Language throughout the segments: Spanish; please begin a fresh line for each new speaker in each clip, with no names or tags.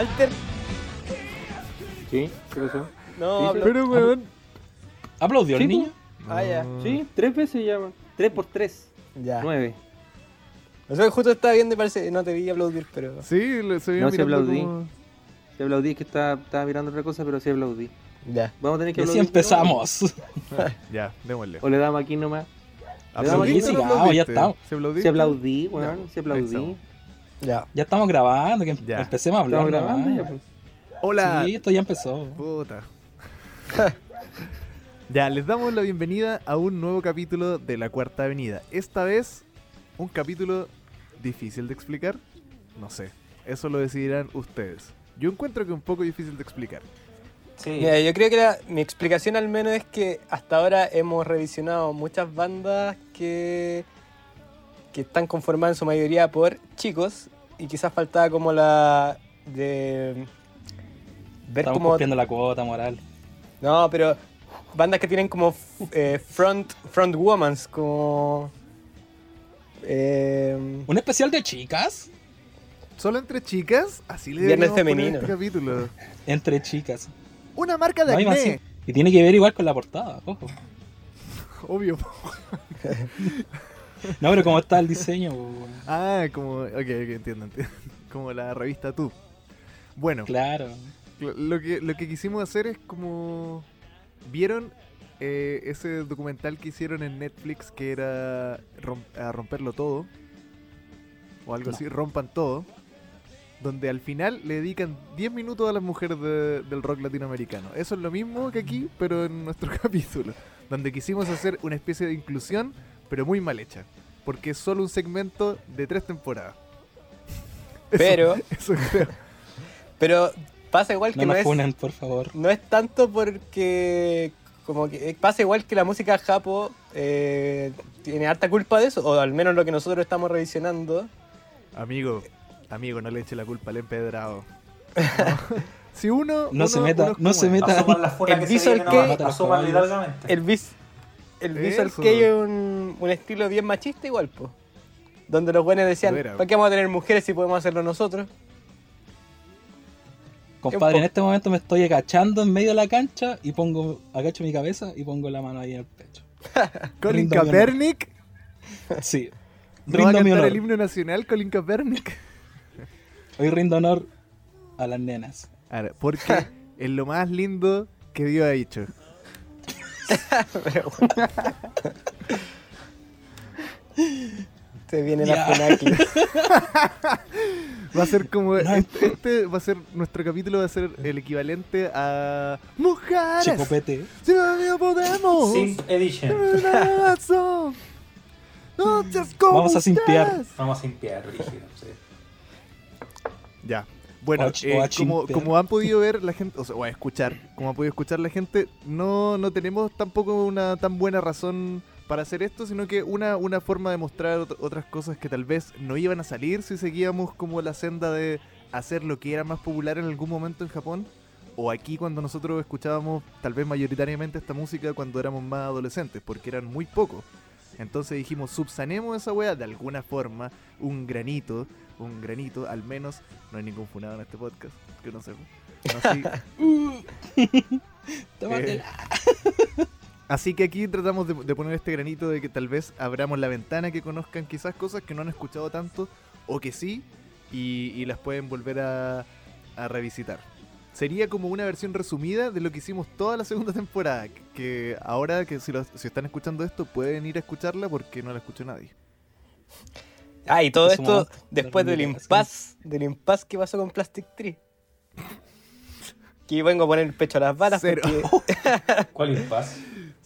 Walter.
¿Sí? ¿Qué pasó?
No,
Sí,
Pero, weón.
¿Aplaudió
Sí,
el niño?
Ah, ya.
Sí, tres veces ya, weón. Tres por tres.
Ya.
Nueve.
No sé, justo estaba viendo y parece no te vi aplaudir, pero.
Sí, lo- se
No, sí aplaudí.
como-
Sí aplaudí, es que estaba, estaba mirando otra cosa, pero sí aplaudí.
Ya.
Vamos a tener que
Y así empezamos.
Ya, démosle.
¿O le damos aquí nomás?
¿Aplaudiste
Sí,
o no
ya estamos.
¿Se aplaudiste?
Sí aplaudí, weón. Sí aplaudí.
Ya.
Ya estamos grabando, que
Ya.
empecemos a hablar.
Estamos grabando
nomás.
ya, pues.
Hola.
Sí, esto ya empezó.
Puta. ya, les damos la bienvenida a un nuevo capítulo de La Cuarta Avenida. Esta vez, un capítulo difícil de explicar. No sé, eso lo decidirán ustedes. Yo encuentro que un poco difícil de explicar.
Sí.
Mira, yo creo que la- mi explicación al menos es que hasta ahora hemos revisionado muchas bandas que, que están conformadas en su mayoría por chicos y quizás faltaba como la de ver
Estamos
como
cumpliendo la cuota moral.
no, pero bandas que tienen como eh, front front womans como eh,
¿Un especial de chicas?
Solo entre chicas, así le
Viernes femenino.
este capítulo.
Entre chicas.
Una marca de
No,
acné.
Y tiene que ver igual con la portada, ojo.
Obvio.
No, pero cómo está el diseño.
Ah, como. Ok, ok, entiendo, entiendo. Como la revista Tú. Bueno,
Claro.
Lo- que, lo que quisimos hacer es como... ¿Vieron eh, ese documental que hicieron en Netflix que era a romperlo todo? O algo
No.
así, rompan todo. Donde al final le dedican 10 minutos a las mujeres de- del rock latinoamericano. Eso es lo mismo que aquí, pero en nuestro capítulo. Donde quisimos hacer una especie de inclusión, pero muy mal hecha. Porque es solo un segmento de tres temporadas. Eso-
Pero-
Eso creo.
pero pasa igual que
No
no,
nos
es
funen, por favor.
no es tanto porque como que pasa igual que la música japo eh, tiene harta culpa de eso o al menos lo que nosotros estamos revisionando
Amigo, amigo, no le eche la culpa al empedrado. No. Si uno.
No
uno-
se meta,
uno es
no se meta.
La
el visual que- el el visual que es un, un estilo bien machista igual pues donde los buenos decían. ¿para qué vamos a tener mujeres si podemos hacerlo nosotros?
Compadre, en
po-
este momento me estoy agachando en medio de la cancha y pongo, agacho mi cabeza y pongo la mano ahí en el pecho.
Colin
Rindo.
Kaepernick.
Sí.
¿No va a
Rindo mi honor.
el himno nacional, Colin Kaepernick?
Hoy rindo honor a las nenas.
Ahora, porque es lo más lindo que Dios ha hecho.
Se viene
Ya.
la Funaki.
Va a ser como. Este, este va a ser. Nuestro capítulo va a ser el equivalente a. ¡Mujeres!
Chicopete.
¡Si no podemos!
Simp Edition.
¡No
Vamos a simpiar.
ustedes!
Vamos a rígido. sí.
Ya. Bueno, eh, como, han podido ver la gente, o, sea, o escuchar, como ha podido escuchar la gente, no, no tenemos tampoco una tan buena razón para hacer esto, sino que una, una forma de mostrar ot- otras cosas que tal vez no iban a salir si seguíamos como la senda de hacer lo que era más popular en algún momento en Japón, o aquí cuando nosotros escuchábamos tal vez mayoritariamente esta música cuando éramos más adolescentes, porque eran muy pocos. Entonces dijimos, subsanemos esa wea de alguna forma, un granito, un granito, al menos, no hay ningún funado en este podcast, que no sepa. Así, así que aquí tratamos de, de poner este granito de que tal vez abramos la ventana, que conozcan quizás cosas que no han escuchado tanto, o que sí, y, y las pueden volver a, a revisitar. Sería como una versión resumida de lo que hicimos toda la segunda temporada, que ahora que si, lo- si están escuchando esto pueden ir a escucharla porque no la escuchó nadie.
Ah, y todo esto después del impasse, del impasse que pasó con Plastic Tree. Que vengo a poner el pecho a las balas
Cero.
porque
¿Cuál impas?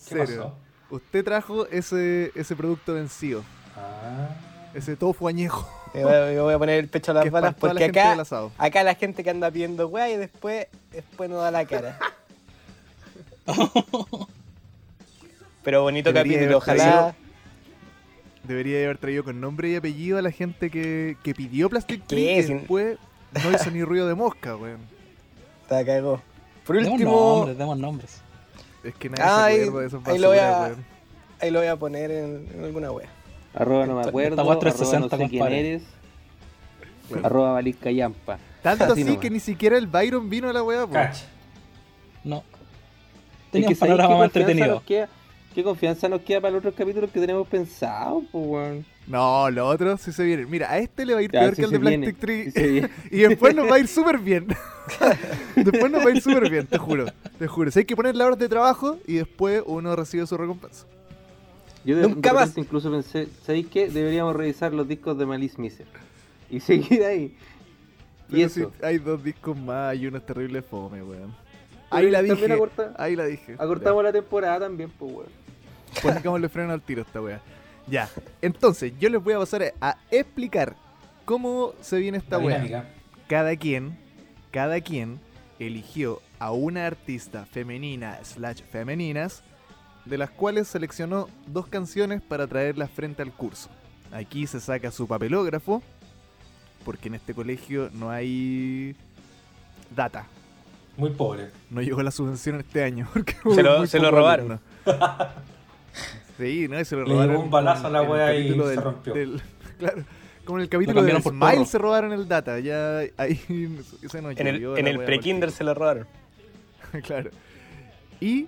¿Qué
Cero. Usted trajo ese, ese producto vencido,
pasó? Ah.
ese tofu añejo.
me voy, a- poner el pecho a las
que
balas
la
porque
gente
acá, acá la gente que anda pidiendo weá y después, después no da la cara. Pero bonito
Debería
capítulo, ojalá.
Debería haber traído con nombre y apellido a la gente que, que pidió Plastic
¿Qué?
Tree y después no hizo ni ruido de mosca, weón.
Te cagó. Por
Demos
último,
nombres, demos nombres.
Es que nadie
Ah,
se acuerda de esos
ahí lo voy a-
weón.
ahí lo voy a poner en, en alguna wea.
Arroba no me acuerdo. Arroba no
360,
sé quién
compadre.
eres.
Bueno.
Arroba Valisca Yampa.
Tanto
Así nomás.
que ni siquiera el Byron vino a la weá, po.
Cacha.
No.
Es
Tenía
que
un
¿sabéis
panorama más entretenido.
nos queda? ¿Qué confianza nos queda para los otros capítulos que tenemos pensados, pues, weón?
No, lo otro sí se viene. Mira, a este le va a ir
Ya,
peor
sí
que al de
viene,
Plastic Tree.
sí
y después nos va a ir súper bien. después nos va a ir súper bien, te juro. Te juro. Si hay que poner las horas de trabajo y después uno recibe su recompensa.
Yo de,
Nunca
de
más.
incluso pensé, ¿sabéis qué? Deberíamos revisar los discos de Malice Miser. Y seguir ahí. Y eso.
si hay dos discos más y uno es terrible fome, weón. Ahí la dije.
acorta-
Ahí la dije.
Acortamos la temporada también, pues, weón.
Pongámosle freno al tiro a esta weá. Ya. Entonces, yo les voy a pasar a, explicar cómo se viene esta
La
weá. cada quien, cada quien eligió a una artista femenina slash femeninas, de las cuales seleccionó dos canciones para traerlas frente al curso. Aquí se saca su papelógrafo, porque en este colegio no hay data.
Muy pobre.
No llegó la subvención este año. Porque
Se lo- se lo robaron.
sí, no, se lo
Le
robaron.
un balazo a la wea y se rompió.
claro, como en el capítulo de Smile se robaron el data. Ya ahí esa noche.
En el, en pre-kinder se lo robaron.
claro. Y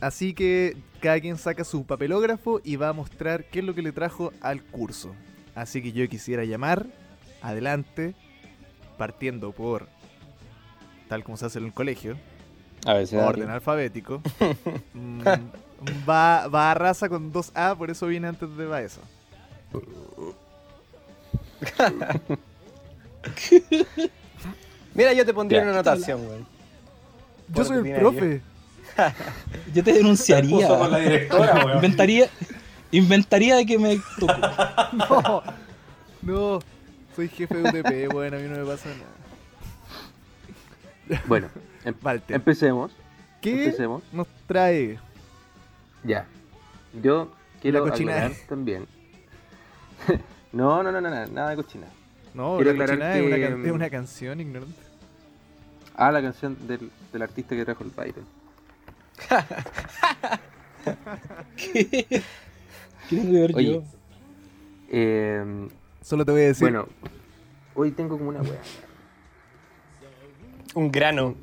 así que cada quien saca su papelógrafo y va a mostrar qué es lo que le trajo al curso. Así que yo quisiera llamar adelante, partiendo por tal como se hace en el colegio,
A ver,
orden alfabético. Mm, va, va a raza con dos A, por eso viene antes de Baeza.
Mira, yo te pondría
Ya.
una anotación, weón.
Yo soy el profe.
Yo te
Puso con la
denunciaría.
directora,
inventaría, inventaría que me.
No, no, soy jefe de UTP, bueno, a mí no me pasa nada.
Bueno, em-
Walter,
empecemos.
¿qué
Empecemos.
nos trae?
Ya. Yo quiero aclarar también. no, no, no, no, no, nada de cochinada.
No,
Quiero
la
aclarar
cochinada es, una
que,
can- es
mm,
una canción ignorante.
Ah, la canción del, del artista que trajo el Byron.
¿Qué ver
Oye,
yo?
Eh,
Solo te voy a decir.
bueno, hoy tengo como una wea.
Un grano.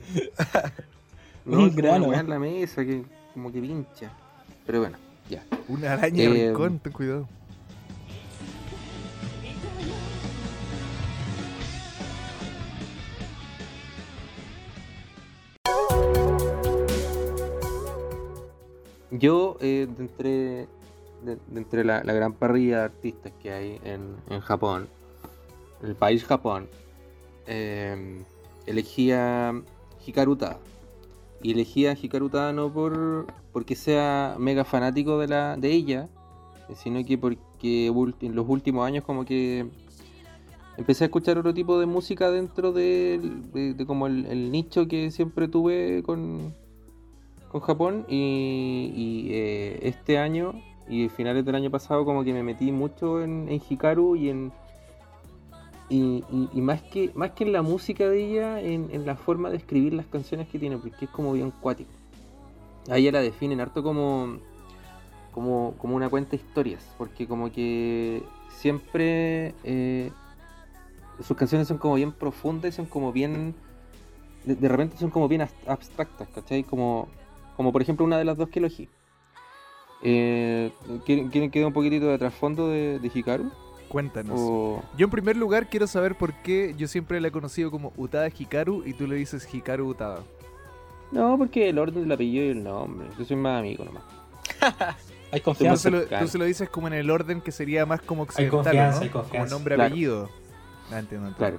No,
Un grano.
Una wea en la mesa que como que pincha. Pero bueno, ya.
una araña de
eh,
rincón, ten cuidado.
Yo, eh, de entre, de, de entre la, la gran parrilla de artistas que hay en, en Japón, el país Japón, eh, elegí a Hikaru Tada. Y elegí a Hikaru Tada no por, porque sea mega fanático de, la, de ella, sino que porque en los últimos años como que empecé a escuchar otro tipo de música dentro de, como el, el nicho que siempre tuve con, con Japón y, y, eh, este año y finales del año pasado como que me metí mucho en, en Hikaru y en y, más que más que en la música de ella en, en la forma de escribir las canciones que tiene porque es como bien cuático a ella la definen harto como como, como una cuenta de historias porque como que siempre eh, sus canciones son como bien profundas son como bien de, de repente son como bien as- abstractas ¿cachai? como como por ejemplo una de las dos que elegí. Eh, ¿quieren, que un poquitito de trasfondo de, de Hikaru?
Cuéntanos.
O...
Yo en primer lugar quiero saber por qué yo siempre la he conocido como Utada Hikaru y tú le dices Hikaru Utada.
No, porque el orden del apellido y el nombre. Yo soy más amigo nomás.
Hay
Tú
confianza.
se, lo,
cercano.
tú se lo dices como en el orden que sería más como
Hay
occidental,
confianza,
¿no?
hay confianza.
Como nombre
Claro.
apellido. Ah, entiendo, entiendo.
Claro.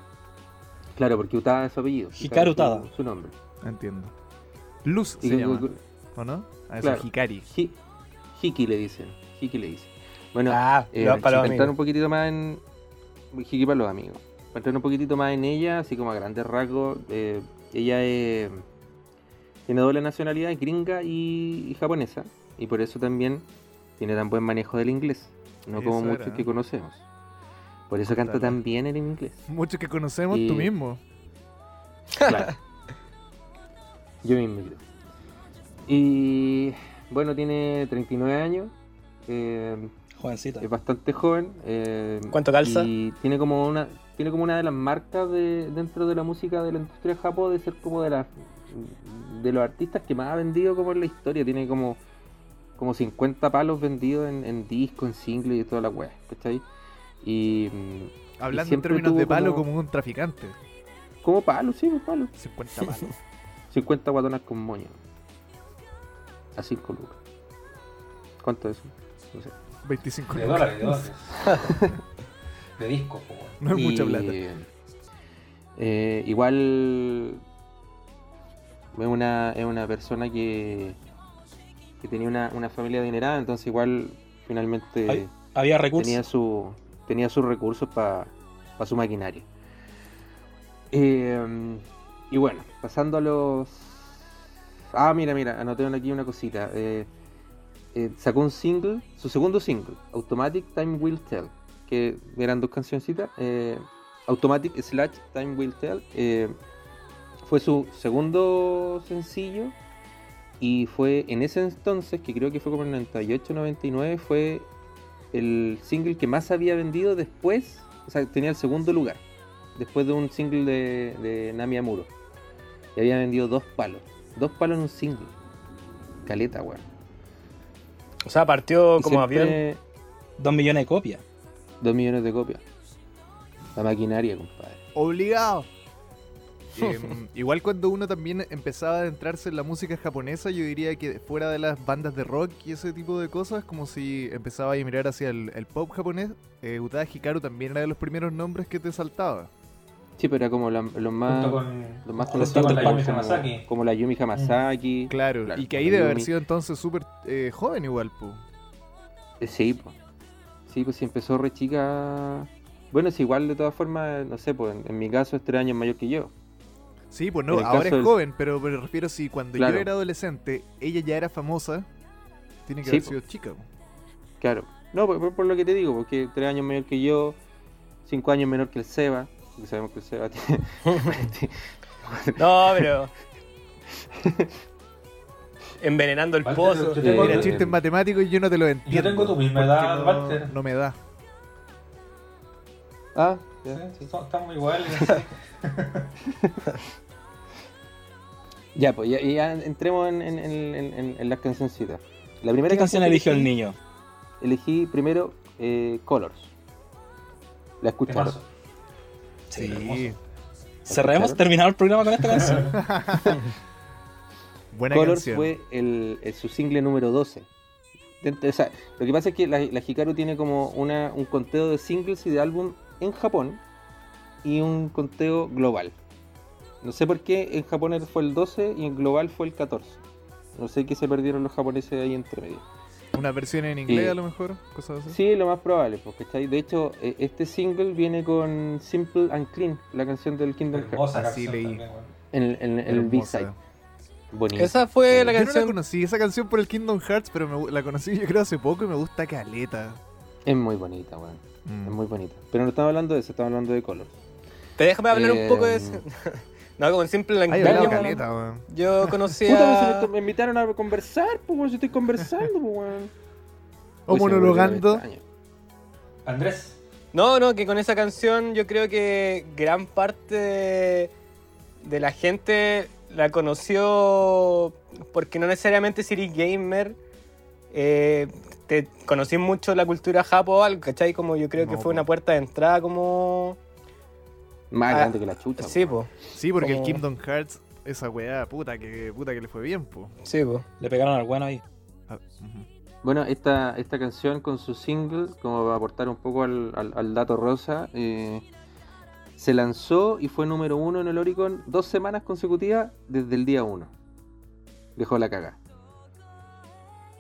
Claro, porque Utada es su apellido.
Hikaru
su-
Utada.
Su, nombre.
Entiendo. Luz
Y
se llama, ¿o no? A eso
Claro.
Hikari.
Hi- Hiki le dicen. Hiki le dicen. Bueno,
Ah,
eh,
para
entrar un poquitito más en. Hiki para los amigos. Para entrar un poquitito más en ella, así como a grandes rasgos, eh, ella es- tiene doble nacionalidad, gringa y, y japonesa. Y por eso también tiene tan buen manejo del inglés. No como
Eso
muchos
era.
que conocemos. Por eso canta tan bien el inglés.
Muchos que conocemos,
Y-
tú mismo.
Claro. Yo mismo creo. Y bueno, tiene 39 años. eh,
Jovencita.
es bastante joven. eh,
¿Cuánto calza?
Y tiene como una tiene como una de las marcas de, dentro de la música de la industria de Japón de ser como de las de los artistas que más ha vendido como en la historia. Tiene como como 50 palos vendidos en, en disco, en single y toda la weá, ¿cachai? Y mm,
Hablando en
siempre
términos de palo
como-
como un traficante.
como palos, sí, pues palos.
50 palos.
50 guatonas con moño. A 5 lucas. ¿Cuánto es eso? No sé.
25
De
lucas.
dólares, de dólares. de discos, po, weón.
No es mucha
Y,
plata.
eh, igual es una, es una persona que, que tenía una, una familia adinerada, entonces igual finalmente
Ay, Había recursos.
tenía su tenía sus recursos para su maquinaria. Eh, y bueno, pasando a los... Ah, mira, mira, anoté aquí una cosita. Eh, eh, sacó un single, su segundo single, Automatic Time Will Tell, que eran dos cancioncitas. eh, Automatic slash Time Will Tell. eh, fue su segundo sencillo y fue en ese entonces, que creo que fue como en 98-99, fue el single que más había vendido después, o sea, tenía el segundo lugar, después de un single de, de Nami Amuro. Y había vendido dos palos, dos palos en un single. Caleta, weón.
O sea, partió como avión.
Dos millones de copias.
Dos millones de copias. La maquinaria, compadre.
Obligado. Em, igual cuando uno también empezaba a adentrarse en la música japonesa, yo diría que fuera de las bandas de rock y ese tipo de cosas, como si empezaba a mirar hacia el, el pop japonés, eh, Utada Hikaru también era de los primeros nombres que te saltaba.
Sí, pero era como la- los más,
con,
los más
con la
como,
Yumi Hamasaki.
como la Yumi Hamasaki.
Claro,
Claro,
y que ahí debe haber sido entonces súper eh, joven igual, pu.
Eh, Sí, pues. Sí, pues sí empezó re chica. Bueno, es igual de todas formas, no sé, pues en, en mi caso es tres años mayor que yo.
Sí, pues no, ahora es
del-
joven, pero me refiero si cuando
Claro.
yo era adolescente, ella ya era famosa, tiene que
Sí,
haber
po.
sido chica. po.
Claro. No, por, por- por lo que te digo, porque tres años mayor que yo, cinco años menor que el Seba, porque sabemos que Seba tiene...
No, pero. Envenenando el
Walter,
pozo.
yo tengo-
Mira, chistes matemáticos y yo no te lo entiendo.
tengo tu misma
porque
edad,
no,
Walter.
No me da.
ah,
Sí,
ya, sí.
son- estamos iguales.
Ya, pues ya, ya entremos en, en- en- en- en las cancioncitas. La primera
¿Qué canción
que
eligió el
elegí-
niño?
Elegí primero eh, Colors. La escucharon.
Temazo.
Sí.
hermoso.
¿Cerremos? ¿Terminado el programa con esta canción?
Buena canción.
fue el, el- su single número 12. Dentro- o sea, lo que pasa es que la, la Hikaru tiene como una, un conteo de singles y de álbum en Japón y un conteo global. No sé por qué en Japón fue el 12 y en global fue el 14. No sé qué se perdieron los japoneses ahí entre medio.
Una versión en inglés
Sí.
a lo mejor, cosas así.
Sí, lo más probable, porque De hecho, eh, este single viene con Simple and Clean, la canción del Kingdom Hearts,
Así
canción
leí.
también, weón.
en, el- en el- en el
Hermosa.
B-side. Bonito.
Esa fue la
Yo no la
canción.
conocí, esa canción por el Kingdom Hearts, pero me la conocí yo creo hace poco y me gusta caleta.
Es muy bonita, weón.
Mm.
Es muy bonita. Pero no estamos hablando de eso, estamos hablando de Colors.
Te déjame hablar un poco de
Eh,
eso. no, como simple la
weón.
caleta.
Yo conocí a...
me, invitaron a conversar, pues, weón, si estoy conversando, pues, weón.
O monologando.
Andrés.
No, no, que con esa canción yo creo que gran parte de, de la gente la conoció porque no necesariamente si eres gamer, eh, te conocí mucho la cultura japo o algo, ¿cachai? Como yo creo que fue
po.
una puerta de entrada como...
Más
Ah,
grande que la chucha.
Sí, po,
Sí, porque
Como-
el Kingdom Hearts, esa weá, puta que, puta que le fue bien, po.
sí, po.
Le pegaron al bueno ahí.
Ah.
Bueno, esta, esta canción con su single, como va a aportar un poco al, al- al dato rosa, eh, se lanzó y fue número uno en el Oricon dos semanas consecutivas desde el día uno. Dejó la caga.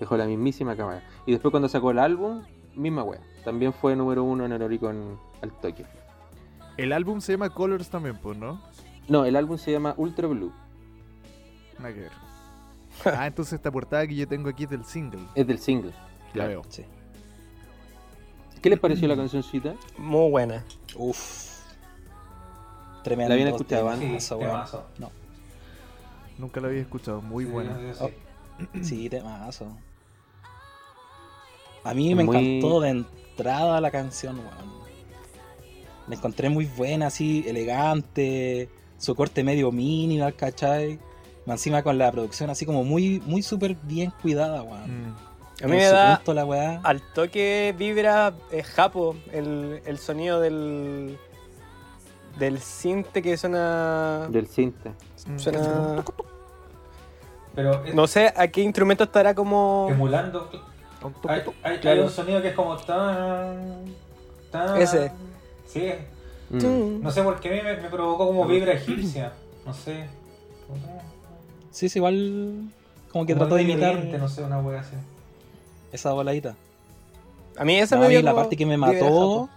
Dejó la mismísima cámara. Y después cuando sacó el álbum, misma wea. También fue número uno en el Oricon al toque.
El álbum se llama Colors también, pues, ¿no?
No, el álbum se llama Ultra Blue.
Nada que ver. Ah, entonces esta portada que yo tengo aquí es del single.
Es del single.
Ya veo.
Sí.
¿Qué les pareció la cancioncita?
Muy buena.
Uf. Tremendo.
¿La habían escuchado antes?
Sí.
No.
Nunca lo había escuchado, muy
Sí,
buena.
sí.
Sí, temazo. A mí me
Muy-
encantó de entrada la canción, weón. La encontré muy buena, así, elegante, su corte medio minimal, ¿cachai? Más Encima con la producción así como muy, muy súper bien cuidada, weón.
Mm.
A mí me da
punto la weá.
al toque vibra eh, japo el, el sonido del del cinte que suena
Del cinte.
Mm.
suena
Pero es-
no sé a qué instrumento estará como
emulando. Hay, hay- un sonido que es como tan. tan
Ese.
Sí.
Mm.
No sé por qué a mí me, me provocó como vibra egipcia. No sé.
Sí, sí, igual como que
Como
trató de imitar
no sé, una wea así.
esa voladita.
a mí esa
No,
me
a mí
dio
la parte que me mató.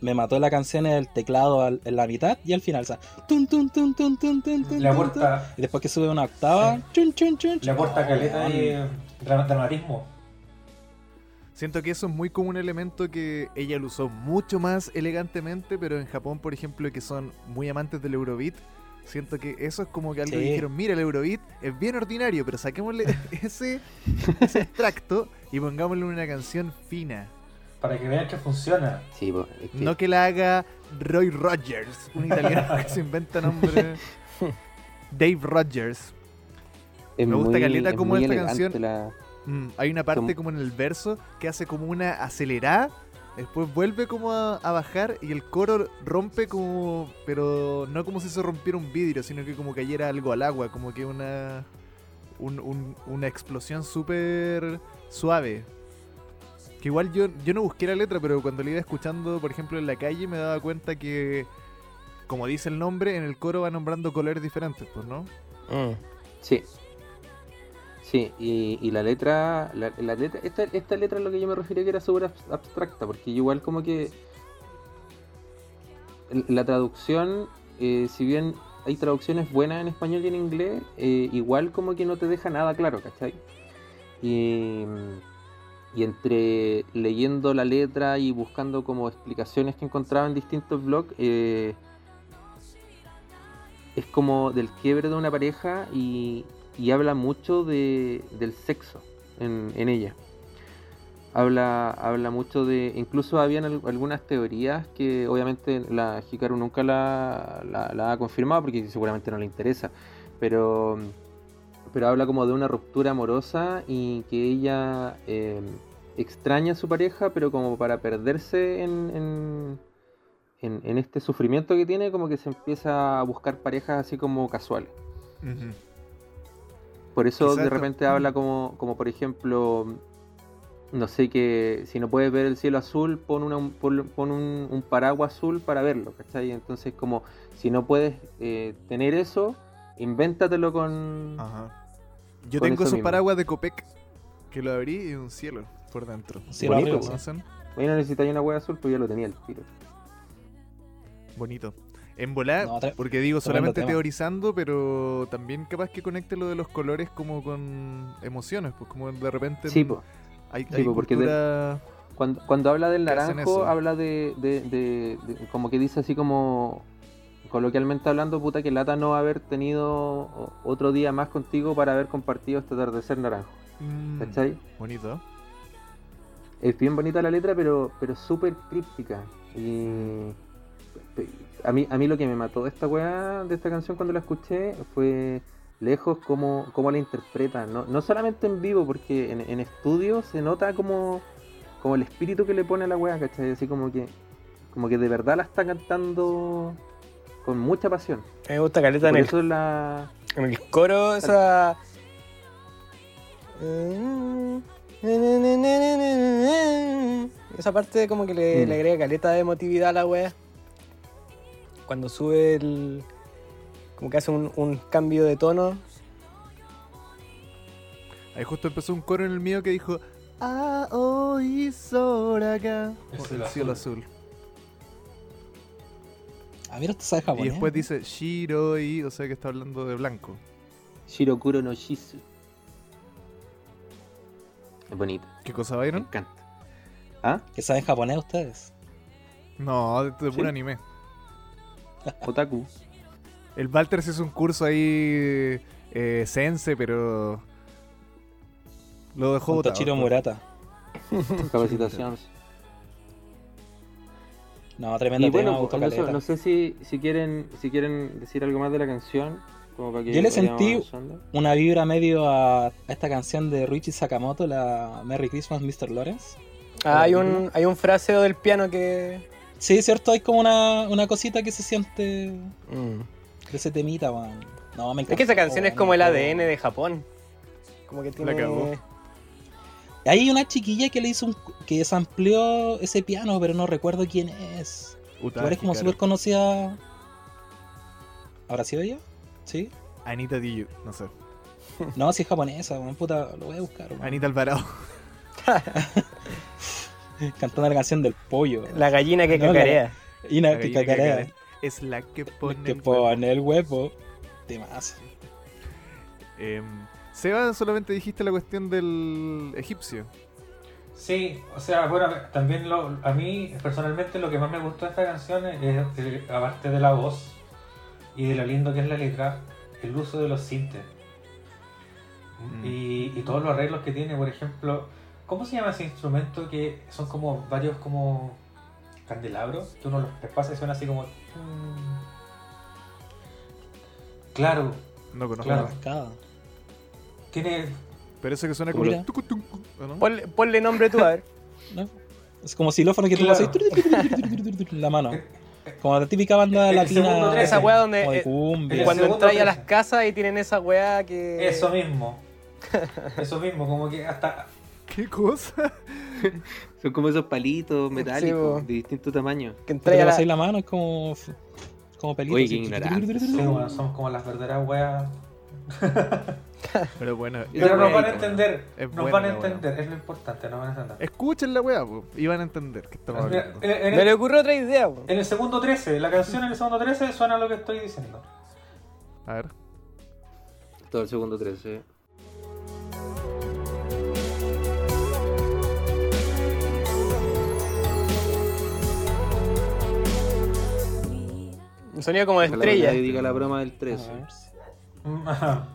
Me mató la canción el teclado al- en la mitad y al final, o sea, tun, tun, tun, tun, tun, tun, tun,
aporta,
Y después que sube una octava,
Sí.
chun, chun,
aporta
oh,
caleta de dra- dramatismo.
Siento que eso es muy como un elemento que ella lo usó mucho más elegantemente, pero en Japón, por ejemplo, que son muy amantes del Eurobeat, siento que eso es como que algo
Sí.
que dijeron, mira, el Eurobeat es bien ordinario, pero saquémosle ese, ese extracto y pongámosle una canción fina.
Para que vean que funciona.
Sí, es que-
No que la haga Roy Rogers, un italiano que se inventa nombre. Dave Rogers.
es
me gusta
muy-
caleta
es
como
muy
esta canción-
la-
Mm, hay una parte
Como-
en el verso que hace como una acelerada, después vuelve como a, a bajar y el coro rompe como, pero no como si se rompiera un vidrio, sino que como cayera algo al agua, como que una un- un- una explosión súper suave. Que igual yo, yo no busqué la letra, pero cuando la iba escuchando, por ejemplo, en la calle, me daba cuenta que, como dice el nombre, en el coro va nombrando colores diferentes, pues, ¿no?
Mm.
Sí. Sí, y, y la letra, la, la letra esta, esta letra es lo que yo me refería que era súper abs- abstracta, porque igual como que la traducción, eh, si bien hay traducciones buenas en español y en inglés, eh, igual como que no te deja nada claro, ¿cachai? Y, y entre leyendo la letra y buscando como explicaciones que encontraba en distintos blogs, eh, es como del quiebre de una pareja y, y habla mucho de, del sexo en, ella. Habla, habla mucho de. Incluso habían al- algunas teorías que obviamente la Hikaru nunca la, la- ha confirmado porque seguramente no le interesa. Pero, pero habla como de una ruptura amorosa y que ella eh, extraña a su pareja, pero como para perderse en, en, este sufrimiento que tiene, como que se empieza a buscar parejas así como casuales. Por eso de repente habla como, como por ejemplo, no sé, que si no puedes ver el cielo azul, pon, una, un- pon, pon un, un paraguas azul para verlo, ¿cachai? Entonces como si no puedes eh, tener eso, invéntatelo con...
Ajá. Yo
Con
tengo
eso
esos paraguas de Copec que lo abrí y un cielo por dentro.
Un cielo
Bonito. Oye, no necesitáis una hueá azul, pues ya lo tenía el tiro.
Bonito. En volar,
No,
porque digo, solamente
tema.
teorizando, pero también capaz que conecte lo de los colores como con emociones, pues como de repente
Sí, pues.
hay,
Sí,
hay
po, porque de-. Cuando, cuando habla del naranjo, habla de, de- de- de- como que dice así como, coloquialmente hablando, puta que lata no haber tenido otro día más contigo para haber compartido este atardecer naranjo.
Mm,
¿Cachai?
bonito.
Es bien bonita la letra, pero, pero súper críptica. Y pe- a mí, a mí lo que me mató de esta weá, de esta canción cuando la escuché, fue lejos cómo, cómo la interpretan. No, no solamente en vivo, porque en, en estudio se nota como, como el espíritu que le pone a la weá, ¿cachai? Así como que, como que de verdad la está cantando con mucha pasión.
me gusta caleta en el,
la...
en el coro esa esa parte como que le,
Mm.
le agrega caleta de emotividad a la wea cuando sube el como que hace un, un cambio de tono
Ahí justo empezó un coro en el mío que dijo Aoi Soraga.
El
Oh,
cielo
el cielo
azul.
Ah, mira, usted sabe japonés.
Y después dice Shiroi, o sea que está hablando de blanco.
Shirokuro no Shizu. Es bonito,
¿Qué cosa,
me
Byron?
encanta. ¿Ah?
¿Que saben japonés ustedes?
No, de, de puro
¿Sí?
anime.
Otaku.
El Walter se hizo un curso ahí eh, sense, pero lo dejó botado.
Toshiro Murata.
capacitaciones.
No, tremendo
Y
tema,
bueno, eso, no sé si, si quieren si quieren decir algo más de la canción. Como para que
Yo le sentí-
avanzando.
Una vibra medio a, a esta canción de Richie Sakamoto, la Merry Christmas, Mr. Lawrence.
Ah, hay un, hay un fraseo del piano que.
Sí, cierto, hay como una, una cosita que se siente
Mm.
de ese temita, weón. No, me
Es que esa canción es como el ADN de Japón. Como que tiene.
cagó.
Hay una chiquilla que le hizo un. que sampleó ese piano, pero no recuerdo quién es.
Uta,
Igual es como súper conocida. ¿Habrá sido ella? ¿Sí?
Anita Diyu, no sé.
No, si es japonesa, weón, puta, lo voy a buscar. weón.
Anita Alvarado.
Cantando la canción del pollo.
La gallina que
No, la-
cacarea.
Y una
La
que
gallina que
cacarea.
cacarea. Es la que pone.
Que
el huevo.
pone el huevo. De más.
Em, Seba, solamente dijiste la cuestión del egipcio.
Sí, o sea, bueno, también lo, a mí personalmente lo que más me gustó de esta canción es, eh, aparte de la voz y de lo lindo que es la letra, el uso de los sintes.
Mm.
Y, y todos los arreglos que tiene, por ejemplo, ¿cómo se llama ese instrumento que son como varios como candelabros? Que uno los pasa y suena así como... mm. Claro,
No conozco.
Claro.
nada.
Cascada.
tiene...
Eso que suena como.
Ponle, ponle nombre tú, a ver.
¿no? Es como xilófono que tú
Claro.
pasas en la mano. Como la típica banda
El segundo
latina.
trece.
Esa weá donde.
de
eh,
cumbia.
El
cuando entráis a las casas y tienen esa weá que.
Eso mismo. Eso mismo, como que hasta...
¿Qué cosa?
Son como esos palitos metálicos
po.
de distinto tamaño.
Que
Que
entráis
te
a la.
la mano, es como. Como pelito.
Oye, qué ignorante.
Sí, bueno, son como las verdaderas weas
Pero bueno.
Pero nos van a entender, nos
buena
van a entender, es lo importante, nos van a entender.
Escuchen la weá, po, y van a entender que estamos
Mira,
hablando.
en, en
Me
el,
le ocurrió otra idea, weón.
en el segundo 13, la canción en el segundo 13 suena lo que estoy diciendo.
A ver.
Todo el segundo 13.
Un sonido como de estrella.
nadie diga la broma del 13.
Ajá.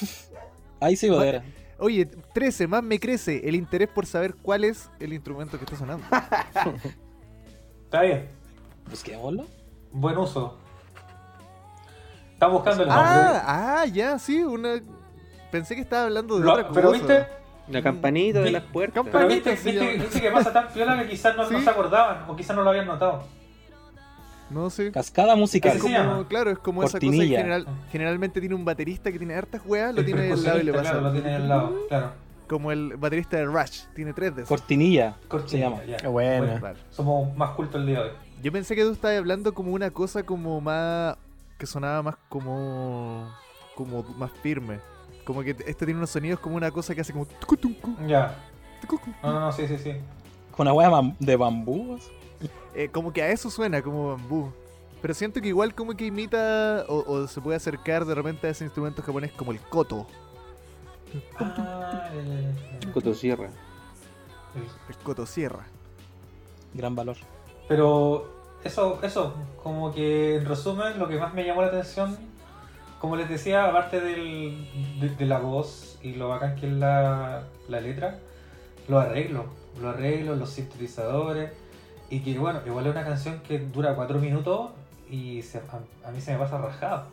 Ahí sí, bodera.
Oye, 13, más me crece el interés por saber cuál es el instrumento que está sonando.
Está bien,
Busquémoslo.
buen uso. Están buscando el nombre.
ah, ah, ya, sí, una. Pensé que estaba hablando de
Lo-
otra cosa.
pero viste,
La campanita de las puertas.
pero
Campanita.
viste,
se
viste, viste que pasa tan piola que quizás no, no
Sí.
se acordaban o quizás no lo habían notado.
No sé.
Cascada musical.
Es como, claro, es como esa cosa
Cortinilla.
general, generalmente tiene un baterista que tiene hartas weas, lo tiene al lado y le pasa.
Claro, lo tiene al lado, claro.
Como el baterista de Rush, tiene tres de esos.
Cortinilla.
Cortina,
Se llama.
ya.
Qué buena.
Claro.
Somos más cultos el día de hoy.
Yo pensé que tú estabas hablando como una cosa como más. que sonaba más como. como más firme. Como que este tiene unos sonidos como una cosa que hace como.
Ya. No, no, no, sí, sí, sí.
Con una hueá bam- de bambú. así.
Eh, como que a eso suena, como bambú. Pero siento que igual como que imita o, o se puede acercar de repente a ese instrumento japonés como el koto.
Ah, ya.
Cotosierra.
El koto sierra.
Gran valor.
Pero eso, eso, como que en resumen, lo que más me llamó la atención, como les decía, aparte del, de, de la voz y lo bacán que es la, la letra, los arreglos, los arreglos, los sintetizadores, y que bueno, igual es una canción que dura cuatro minutos y se- a, a mí se me pasa rajado.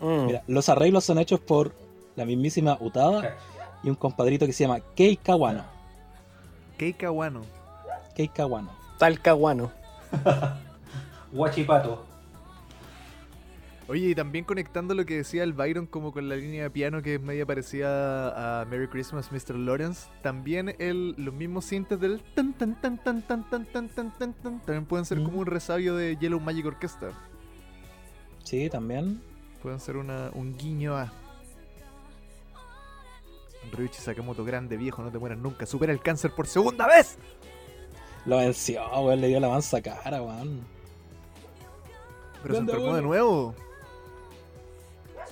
Mm.
Mira, los arreglos son hechos por la mismísima Utada y un compadrito que se llama Kei Kawano.
Keika Wano.
Kei Kawano.
Talcahuano.
Guachipato.
Oye, y también conectando lo que decía el Byron como con la línea de piano que es media parecida a Merry Christmas, Mr. Lawrence, también el, los mismos sintes del tan tan tan tan tan tan tan tan tan tan también pueden ser
Mm.
como un resabio de Yellow Magic Orchestra.
Sí, también.
Pueden ser una, un guiño a Ryuichi Sakamoto grande, viejo, no te mueras nunca, supera el cáncer por segunda vez.
Lo venció, weón. Le dio la mansa cara, weón.
Pero se enfermó de nuevo.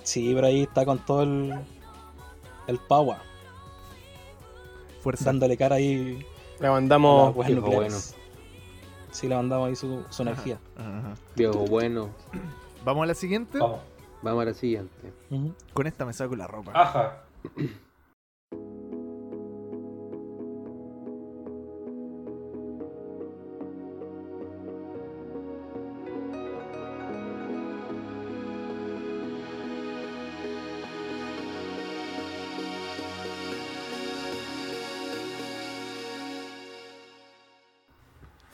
Sí, pero ahí está con todo el. El power.
Fuerza.
Dándole cara ahí
Le mandamos.
viejo
nucleares. Sí, le mandamos ahí su, su energía.
Ajá, ajá.
Viejo bueno.
Vamos a la siguiente.
Vamos.
Vamos a la siguiente.
Con esta me saco la ropa.
Aja.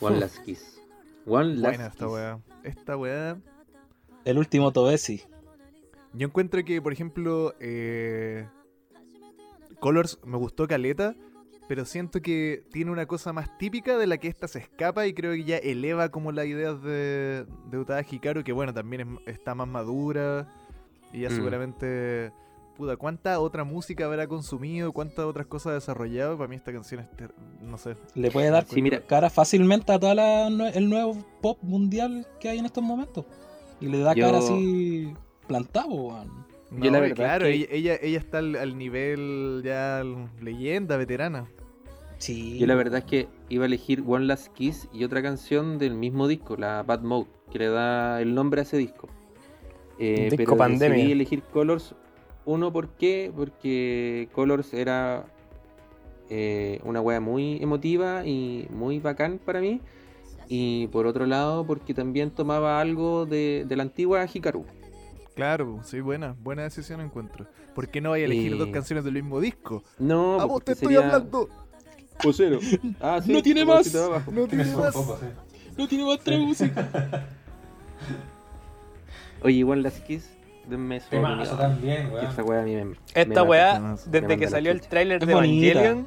One Last Kiss. One Last
Buena esta
Kiss.
weá. Esta weá.
El último Toesi.
Yo encuentro que, por ejemplo, eh, Colors me gustó Caleta, pero siento que tiene una cosa más típica de la que esta se escapa y creo que ya eleva como las ideas de, de Utada Hikaru, que bueno, también es- está más madura y ya
Mm.
seguramente... Puta, ¿cuánta otra música habrá consumido? ¿Cuántas otras cosas ha desarrollado? Para mí esta canción es, ter- no sé.
Le puede dar
Sí, mira.
cara fácilmente a todo el nuevo pop mundial que hay en estos momentos. Y le da
Yo-
cara así plantado, weón.
Yo la verdad
claro,
que-
ella, ella, ella está al, al nivel ya leyenda, veterana.
Sí.
Yo la verdad es que iba a elegir One Last Kiss y otra canción del mismo disco, la Bad Mode, que le da el nombre a ese disco. Eh,
Disco
pero
Pandemia.
decidí elegir Colors. Uno, ¿por qué? Porque Colors era eh, una wea muy emotiva y muy bacán para mí. Y por otro lado, porque también tomaba algo de, de la antigua Hikaru.
Claro, sí, buena, buena decisión encuentro. ¿Por qué no vaya a elegir
Y-
dos canciones del mismo disco?
No,
¡A
pues,
vos te estoy hablando!
Vocero. Ah, sí,
No tiene más.
No tiene más.
poco, sí.
No tiene más otra música.
Oye, One Last Kiss, denme su
Temazo
opinión.
también,
Que
weón.
Esta wea a mí me. me
Esta
mata.
weá, desde que salió el tráiler de. Evangelion,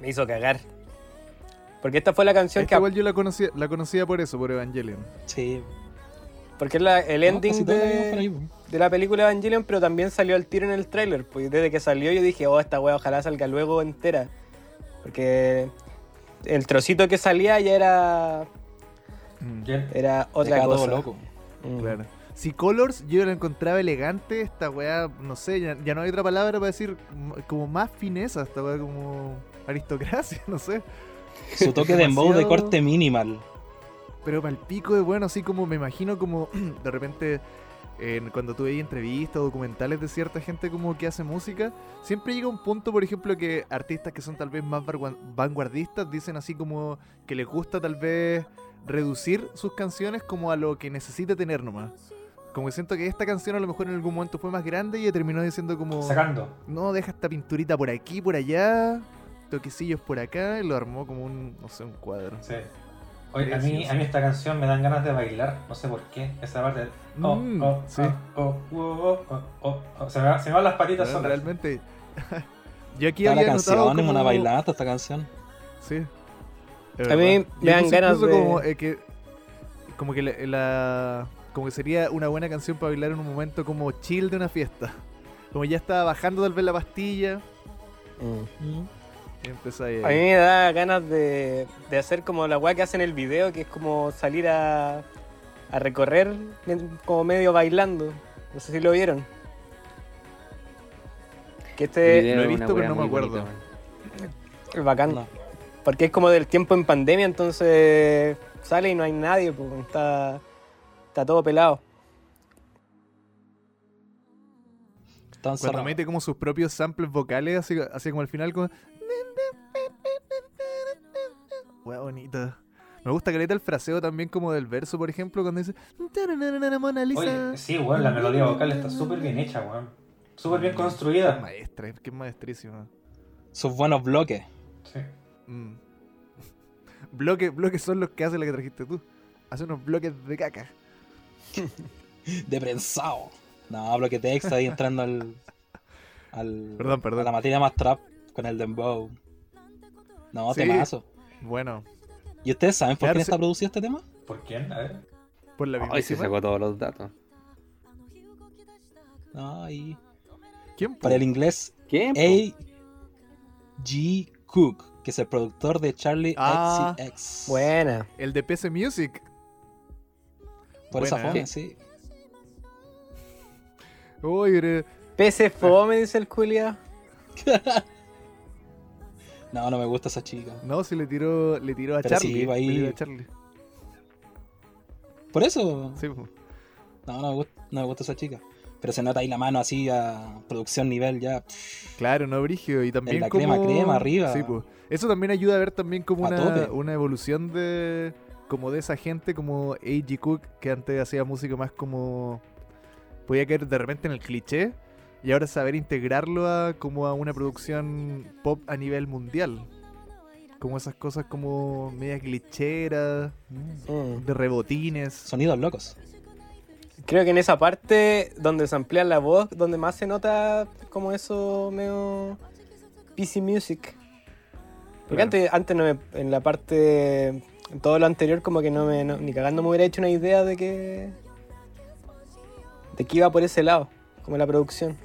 me hizo cagar. Porque esta fue la canción
Esta
que...
igual yo la conocía, la conocía por eso, por Evangelion.
Sí.
Porque es la- el
No,
ending de,
ahí,
de la película Evangelion, pero también salió al tiro en el tráiler. Pues desde que salió yo dije, oh, esta weá ojalá salga luego entera. Porque el trocito que salía ya era,
¿Quién?
era otra cosa.
todo loco.
Mm.
Claro. Si Colors yo la encontraba elegante, esta weá, no sé, ya, ya no hay otra palabra para decir como más fineza, esta weá como aristocracia, no sé.
Su toque de dembow de
Demasiado-
corte minimal.
Pero para el pico de bueno, así como me imagino como de repente en- cuando tú veis entrevistas o documentales de cierta gente como que hace música, siempre llega un punto, por ejemplo, que artistas que son tal vez más vanguardistas dicen así como que les gusta tal vez reducir sus canciones como a lo que necesita tener nomás. Como que siento que esta canción a lo mejor en algún momento fue más grande y terminó diciendo como...
Sacando.
No, deja esta pinturita por aquí, por allá, toquecillos por acá, y lo armó como un, no sé, un cuadro.
Sí. Oye, a mí, a mí esta canción me dan ganas de bailar, no sé por qué. Esa parte de. Oh,
Mm,
oh,
sí.
oh, oh, oh, oh, oh, oh. Se, me, va- se me van las patitas
Bueno,
solas.
realmente. Yo aquí
Toda la
había
canción
notado
es
como...
una bailanta esta canción.
Sí.
A mí me dan ganas de-
Como, eh, que, como que la, la- Como que sería una buena canción para bailar en un momento como chill de una fiesta. Como ya estaba bajando tal vez la pastilla.
Mm.
Y empezó ahí.
A mí me da ganas de, de hacer como la weá que hacen en el video, que es como salir a, a recorrer como medio bailando. No sé si lo vieron. Que este
lo he visto, pero no me acuerdo.
es bacán.
No.
Porque es como del tiempo en pandemia, entonces sale y no hay nadie, pues, está, está todo pelado.
Están
Cuando
cerrados.
mete como sus propios samples vocales, así, así como al final, como. Wea bonita. Me gusta que el fraseo también como del verso, por ejemplo, cuando dice Mona Lisa.
Oye, sí, weón, la melodía vocal está súper bien hecha, weón. Súper bien
Es
construida.
maestra, es que es maestrísima.
Sus buenos bloques.
Sí.
Mm. Bloques, bloques son los que hace la que trajiste tú. Hace unos bloques de caca.
De prensado. No, bloque extra ahí entrando al. al
Perdón, perdón.
A la materia más trap con el dembow. No,
Sí.
temazo.
Bueno,
¿Y ustedes saben por
Claro,
quién
sí.
está producido este tema?
¿Por quién? A ver.
por la
Ay, se
mismísima.
sacó todos los datos.
No, y.
¿Quién?
Para el inglés,
po?
A. G. Cook, que es el productor de Charlie
Ah.
XCX.
Buena.
El de PC Music.
Por esa
¿eh?
sí.
Uy, pero-
PC Fome, dice el culia.
No, no me gusta esa chica.
No, si le tiró, le tiró a
Pero
Charlie.
sí, ahí.
le tiró a Charlie.
Por eso.
Sí, po.
No, no me gusta, no me gusta esa chica. Pero se nota ahí la mano así a producción nivel ya.
Claro, no brigio. Y también
En la
como...
crema, crema, arriba.
Sí, pues. Eso también ayuda a ver también como
A
una, una evolución de como de esa gente como A.G. Cook que antes hacía música más como podía caer de repente en el cliché y ahora saber integrarlo a como a una producción pop a nivel mundial. Como esas cosas como medias glitcheras,
Mm.
de rebotines.
Sonidos locos.
Creo que en esa parte donde se amplía la voz, donde más se nota como eso medio PC Music. Porque
Claro.
antes, antes no me- en la parte, todo lo anterior como que no me, no- ni cagando me hubiera hecho una idea de que, de que iba por ese lado, como la producción.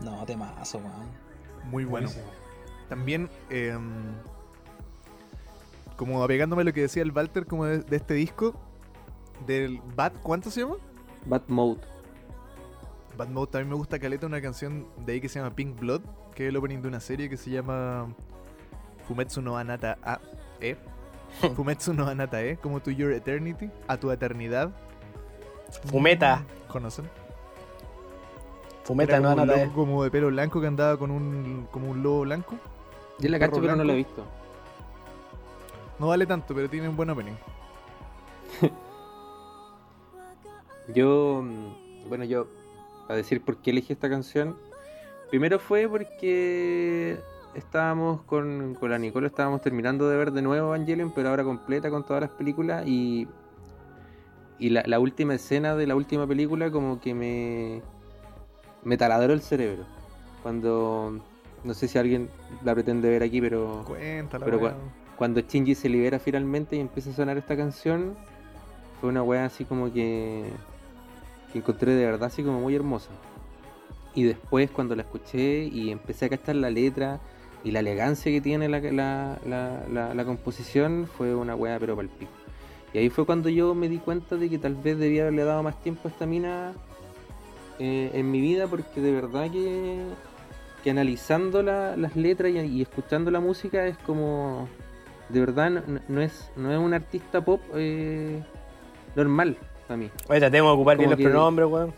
No, temazo, weón.
Muy bueno.
Buenísimo.
También, em, como apegándome a lo que decía el Walter como de, de este disco, del Bad, ¿cuánto se llama?
Bad Mode.
Bad Mode también me gusta caleta una canción de ahí que se llama Pink Blood, que es el opening de una serie que se llama Fumetsu no Anata A. E. Fumetsu no Anata E, como To Your Eternity, a tu eternidad.
Fumeta,
¿Conocen?
fumeta,
Era
no
un
Anata,
loco como de pelo blanco que andaba con un como un lobo blanco.
Yo la cacho, pero no la he visto.
No vale tanto, pero tiene un buen opening.
Yo, mm, bueno, yo, para decir por qué elegí esta canción, primero fue porque estábamos con, con la Nicole, estábamos terminando de ver de nuevo Evangelion, pero ahora completa con todas las películas y, y la, la última escena de la última película como que me, me taladró el cerebro. Cuando, no sé si alguien la pretende ver aquí, pero
Cuéntala,
Pero cuando Shinji se libera finalmente y empieza a sonar esta canción, fue una weá así como que, que encontré de verdad así como muy hermosa. Y después cuando la escuché y empecé a cachar la letra y la elegancia que tiene la, la, la, la- la composición, fue una weá pero palpico. Y ahí fue cuando yo me di cuenta de que tal vez debía haberle dado más tiempo a esta mina eh, en mi vida porque de verdad que, que analizando la- las letras y, y escuchando la música es como de verdad no, es no es un artista pop eh, normal para mí
Oye, tratemos de ocupar bien los
que-
pronombres, weón.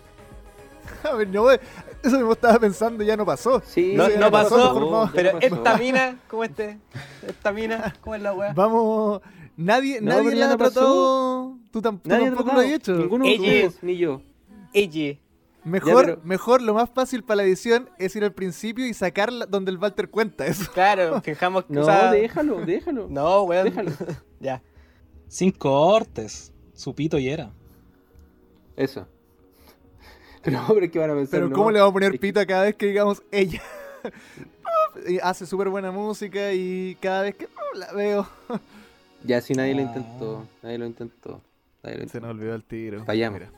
A ver, no, wey, eso mismo estaba pensando y ya no pasó.
sí
No,
Sí,
no
ya pasó,
pero
pasó.
esta mina, ¿cómo este? Esta mina, ¿cómo es la weá?
Vamos. Nadie,
No,
nadie la ha tratado. Tú, tam-
nadie
tampoco lo has hecho.
ninguno
Ella-
ni yo
Ella.
Mejor,
Ya, pero-
mejor, lo más fácil para la edición es ir al principio y sacar donde el Walter cuenta eso.
Claro, fijamos que.
no
o sea,
déjalo déjalo
No, weón.
déjalo
Ya.
Sin cortes. Su pito y era.
eso pero es que van a pensar
Pero
no,
¿cómo le vamos a poner pita cada vez que digamos ella? Hace súper buena música y cada vez que oh, la veo.
ya si nadie lo
Ah.
intentó nadie lo intentó nadie lo
Se
intentó.
nos olvidó el tiro.
Fallamos.
Mira.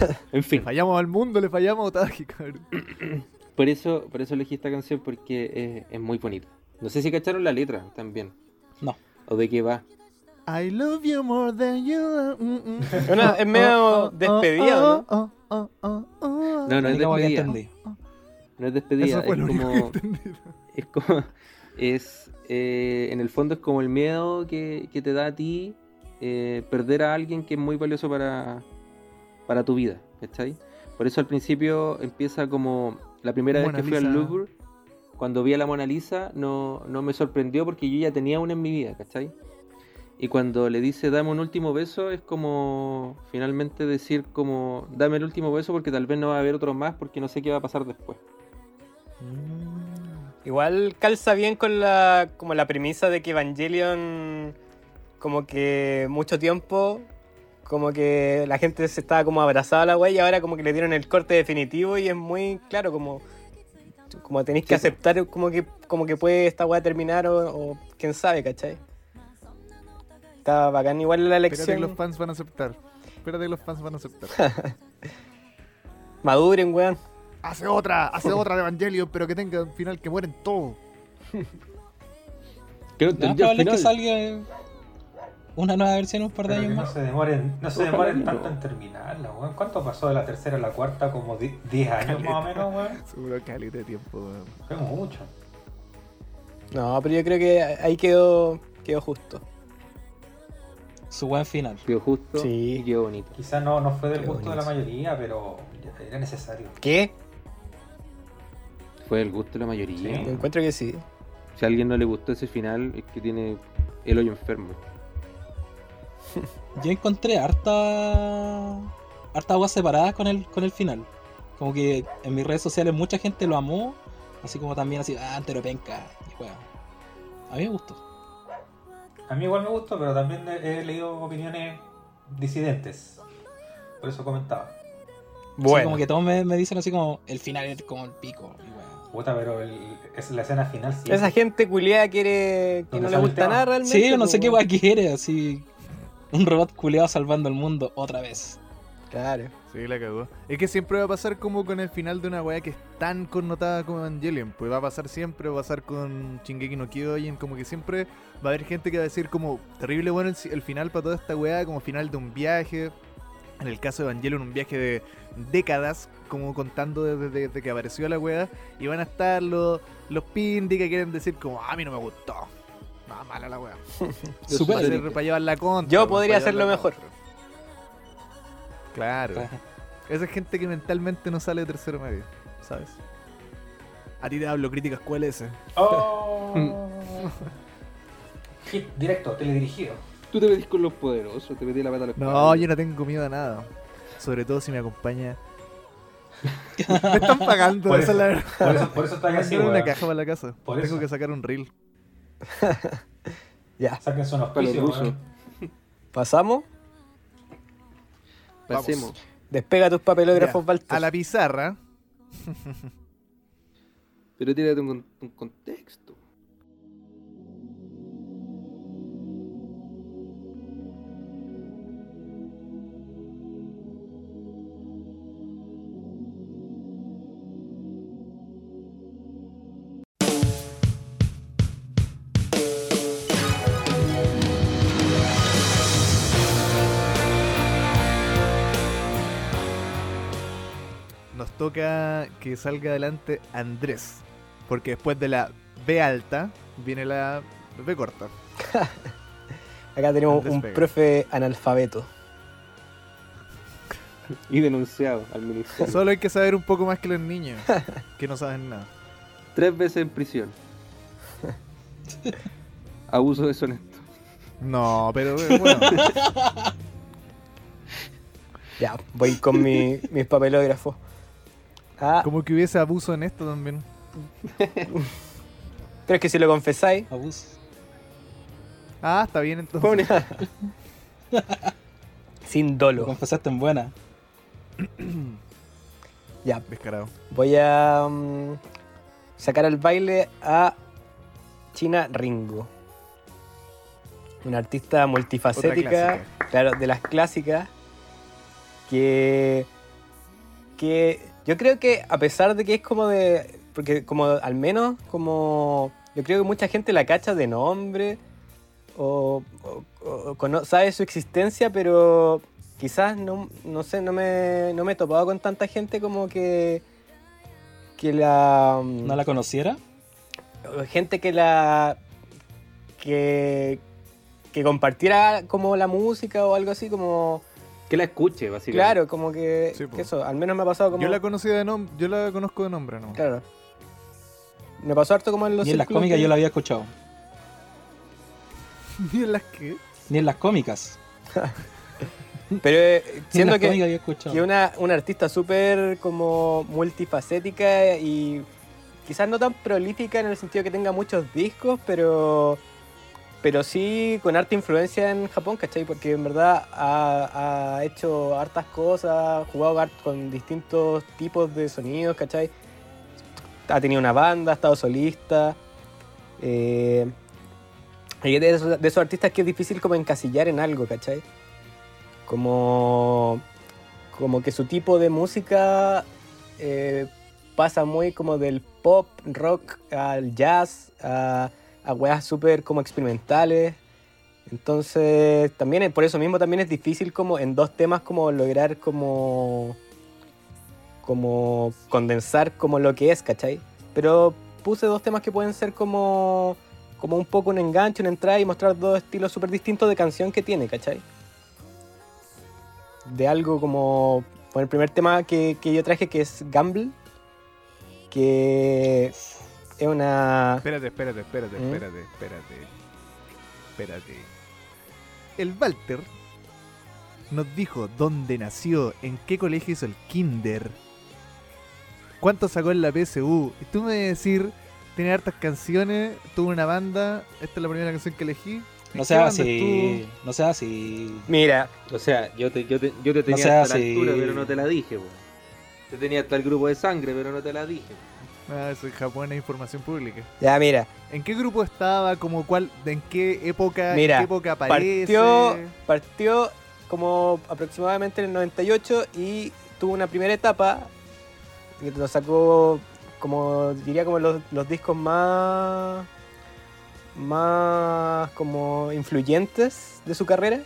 en
Le
fin
fallamos al mundo, le fallamos a Otaki, cabrón.
por eso por eso elegí esta canción porque es, es muy bonita no sé si cacharon la letra también
No.
o de qué va
I love you more than you. mm, mm.
Una- es medio despedida, ¿no?
no no es despedida no es despedida es como es como es eh, en el fondo es como el miedo que, que te da a ti eh, perder a alguien que es muy valioso para, para tu vida, ¿cachai? Por eso al principio empieza como la primera
Mona
vez que fui al. Louvre, cuando vi a la Mona Lisa no, no me sorprendió porque yo ya tenía una en mi vida, ¿cachai? Y cuando le dice dame un último beso es como finalmente decir como dame el último beso porque tal vez no va a haber otro más porque no sé qué va a pasar después.
Igual calza bien con la como la premisa de que Evangelion como que mucho tiempo como que la gente se estaba como abrazada a la wey y ahora como que le dieron el corte definitivo y es muy claro como como tenéis que
Sí,
aceptar como que como que puede esta weá terminar o, o quién sabe, ¿cachai? Está bacán igual la
Espérate que
elección.
los fans van a aceptar. Espérate que los fans van a aceptar.
Maduren, weón.
hace otra, hace otra de Evangelion, pero que tenga un final que mueren todos.
Que no entendí al
probable que salga una nueva versión en un par de
Pero que
años
no
más.
se demoren, no se demoren
que
tanto en terminarla, weón. ¿Cuánto pasó de la tercera a la cuarta? Como di- 10 años más o menos, weón.
Seguro que de tiempo, weón.
Fue mucho.
No, pero yo creo que ahí quedó quedó justo.
Su buen final.
Quedó justo
Sí.
y quedó bonito.
Quizás no, no fue del
Qué
gusto de la mayoría, pero ya era necesario.
¿Qué?
Fue el gusto de la mayoría.
Sí.
Encuentro que sí.
Si a alguien no le gustó ese final, es que tiene el hoyo enfermo.
Yo encontré harta. harta aguas separadas con el, con el final. Como que en mis redes sociales mucha gente lo amó. Así como también así, ah, entero penca. Y, weón. A mí me gustó.
A mí igual me gustó, pero también he, he leído opiniones disidentes. Por eso comentaba.
Sí,
Bueno,
como que todos me, me dicen así como el final es como el pico. y bueno.
Puta, pero el- es la escena final sí.
esa gente culiada quiere que
¿Dónde
no le gusta nada realmente.
Sí, yo no sé qué guay quiere, así. Un robot culeado salvando el mundo otra vez.
Claro.
Sí, la cagó. Es que siempre va a pasar como con el final de una weá que es tan connotada como Evangelion. Pues va a pasar siempre, va a pasar con Shingeki no Kyojin. Como que siempre va a haber gente que va a decir como terrible bueno el, el final para toda esta weá, como final de un viaje. En el caso de Evangelion, un viaje de décadas, como contando desde, desde que apareció la weá. Y van a estar los, los pindi que quieren decir como, "Ah, a mí no me gustó. No, mala la weá.
Super
Para, para llevar la contra.
Yo
weón,
podría hacerlo mejor.
contra. Claro. Esa es gente que mentalmente no sale de tercero medio, ¿sabes? A ti te hablo críticas QLS.
¡Oh! Hit directo, teledirigido.
Tú te metís con los poderosos, te metí la pata a los
No, yo no tengo miedo a nada. Sobre todo si me acompaña. me están pagando,
Por
esa es
eso,
la verdad.
por eso, por eso está
Me
así,
mandaron una
weón.
caja para la casa.
Por
tengo
eso.
que sacar un reel.
Ya.
Sáquense unos
Para los
auspicios,
rusos.
weón.
Pasamos.
Pasemos.
Despega tus papelógrafos, Walter.
A la pizarra.
Pero tírate un contexto.
Toca que salga adelante Andrés. Porque después de la B alta viene la B corta.
Acá tenemos
Andrés
un
Vega.
profe analfabeto.
Y denunciado al ministerio.
Solo hay que saber un poco más que los niños, que no saben nada.
Tres veces en prisión. Abuso deshonesto.
No, pero eh, bueno.
Ya, voy con mi, mis papelógrafos. Ah,
Como que hubiese abuso en esto también.
pero es que si lo confesáis,
Abuso.
Ah, está bien entonces.
sin
Lo
dolo.
confesaste en buena.
Ya,
Descarado.
voy a mm, sacar al baile a China Ringo. Una artista multifacética, claro, de las clásicas, que, que yo creo que a pesar de que es como de, porque como al menos como, yo creo que mucha gente la cacha de nombre o, o- sabe su existencia, pero quizás no, no sé, no me, no me he topado con tanta gente como que, que la...
¿No la conociera?
gente que la que que compartiera como la música o algo así como
Que la escuche, básicamente.
claro como que,
Sí, po.
que eso al menos me ha pasado como
Yo la conocí de nombre, yo la conozco de nombre, ¿no?
claro me pasó harto como en los
Ni en las cómicas yo la había escuchado.
¿Y en las que?
Ni en las cómicas.
pero eh,
Ni las
que que una, una artista súper como multifacética y quizás no tan prolífica en el sentido que tenga muchos discos, pero pero sí con harta influencia en Japón, ¿cachai? Porque en verdad ha, ha hecho hartas cosas, jugado con distintos tipos de sonidos, ¿cachai? Ha tenido una banda, ha estado solista. Eh, y es de esos, de esos artistas que es difícil como encasillar en algo, ¿cachai? Como como que su tipo de música eh, pasa muy como del pop, rock, al jazz, a, a weas súper como experimentales. Entonces, también por eso mismo también es difícil como en dos temas como lograr como como condensar como lo que es, ¿cachai? Pero puse dos temas que pueden ser como como un poco un enganche, una entrada y mostrar dos estilos súper distintos de canción que tiene, ¿cachai? de algo como bueno, el primer tema que, que yo traje que es Gamble que es una
Espérate, espérate, espérate,
¿Mm?
espérate, espérate. Espérate. El Walter nos dijo dónde nació, en qué colegio hizo el kinder, cuánto sacó en la PSU. Y tú me decir, tiene hartas canciones, tuvo una banda, esta es la primera canción que elegí. ¿En
No sea así. No sea así.
Mira,
O sea, yo te, yo te, yo te tenía hasta la altura, pero no te la dije, weón. Te tenía hasta el grupo de sangre, pero no te la dije.
Ah, eso es información pública.
ya mira,
¿En qué grupo estaba? Como cuál, ¿En qué época?
Mira,
¿En qué época aparece?
partió, partió como aproximadamente en el 98 y tuvo una primera etapa que lo sacó como diría como los, los discos más más como influyentes de su carrera.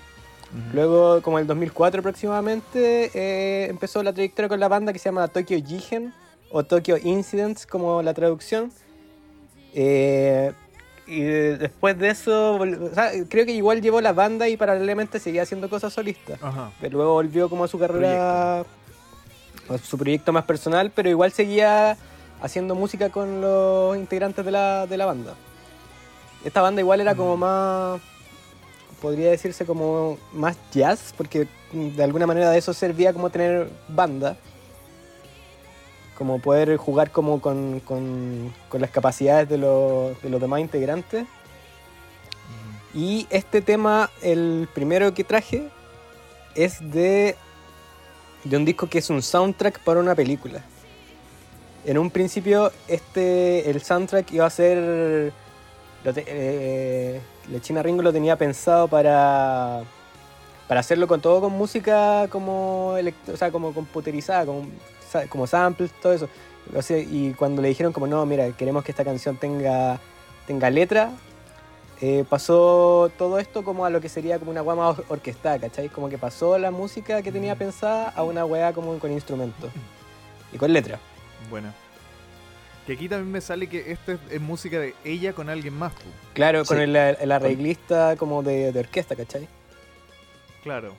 Luego, como en el 2004 aproximadamente, eh, empezó la trayectoria con la banda que se llama Tokyo Jigen o Tokyo Incidents, como la traducción. Eh, y de- después de eso, o sea, creo que igual llevó la banda y paralelamente seguía haciendo cosas solistas.
Ajá.
Pero luego volvió como a su carrera, a su proyecto más personal, pero igual seguía haciendo música con los integrantes de la, de la banda. Esta banda igual era como
Mm.
más, podría decirse como más jazz, porque de alguna manera de eso servía como tener banda. Como poder jugar como con, con- con las capacidades de los, de los demás integrantes. Y este tema, el primero que traje, es de, de un disco que es un soundtrack para una película. En un principio, este, el soundtrack iba a ser. Lo eh, la China Ringo lo tenía pensado para. Para hacerlo con todo con música como o sea, como computerizada, como, como samples, todo eso. O sea, y cuando le dijeron como no, mira, queremos que esta canción tenga, tenga letra, eh, pasó todo esto como a lo que sería como una weá más or- orquestada, ¿cachai? Como que pasó la música que tenía pensada a una weá como con instrumentos y con letra.
Bueno. Que aquí también me sale que esta es, es música de ella con alguien más. pu.
Claro, con el arreglista como de, de orquesta, ¿cachai?
Claro.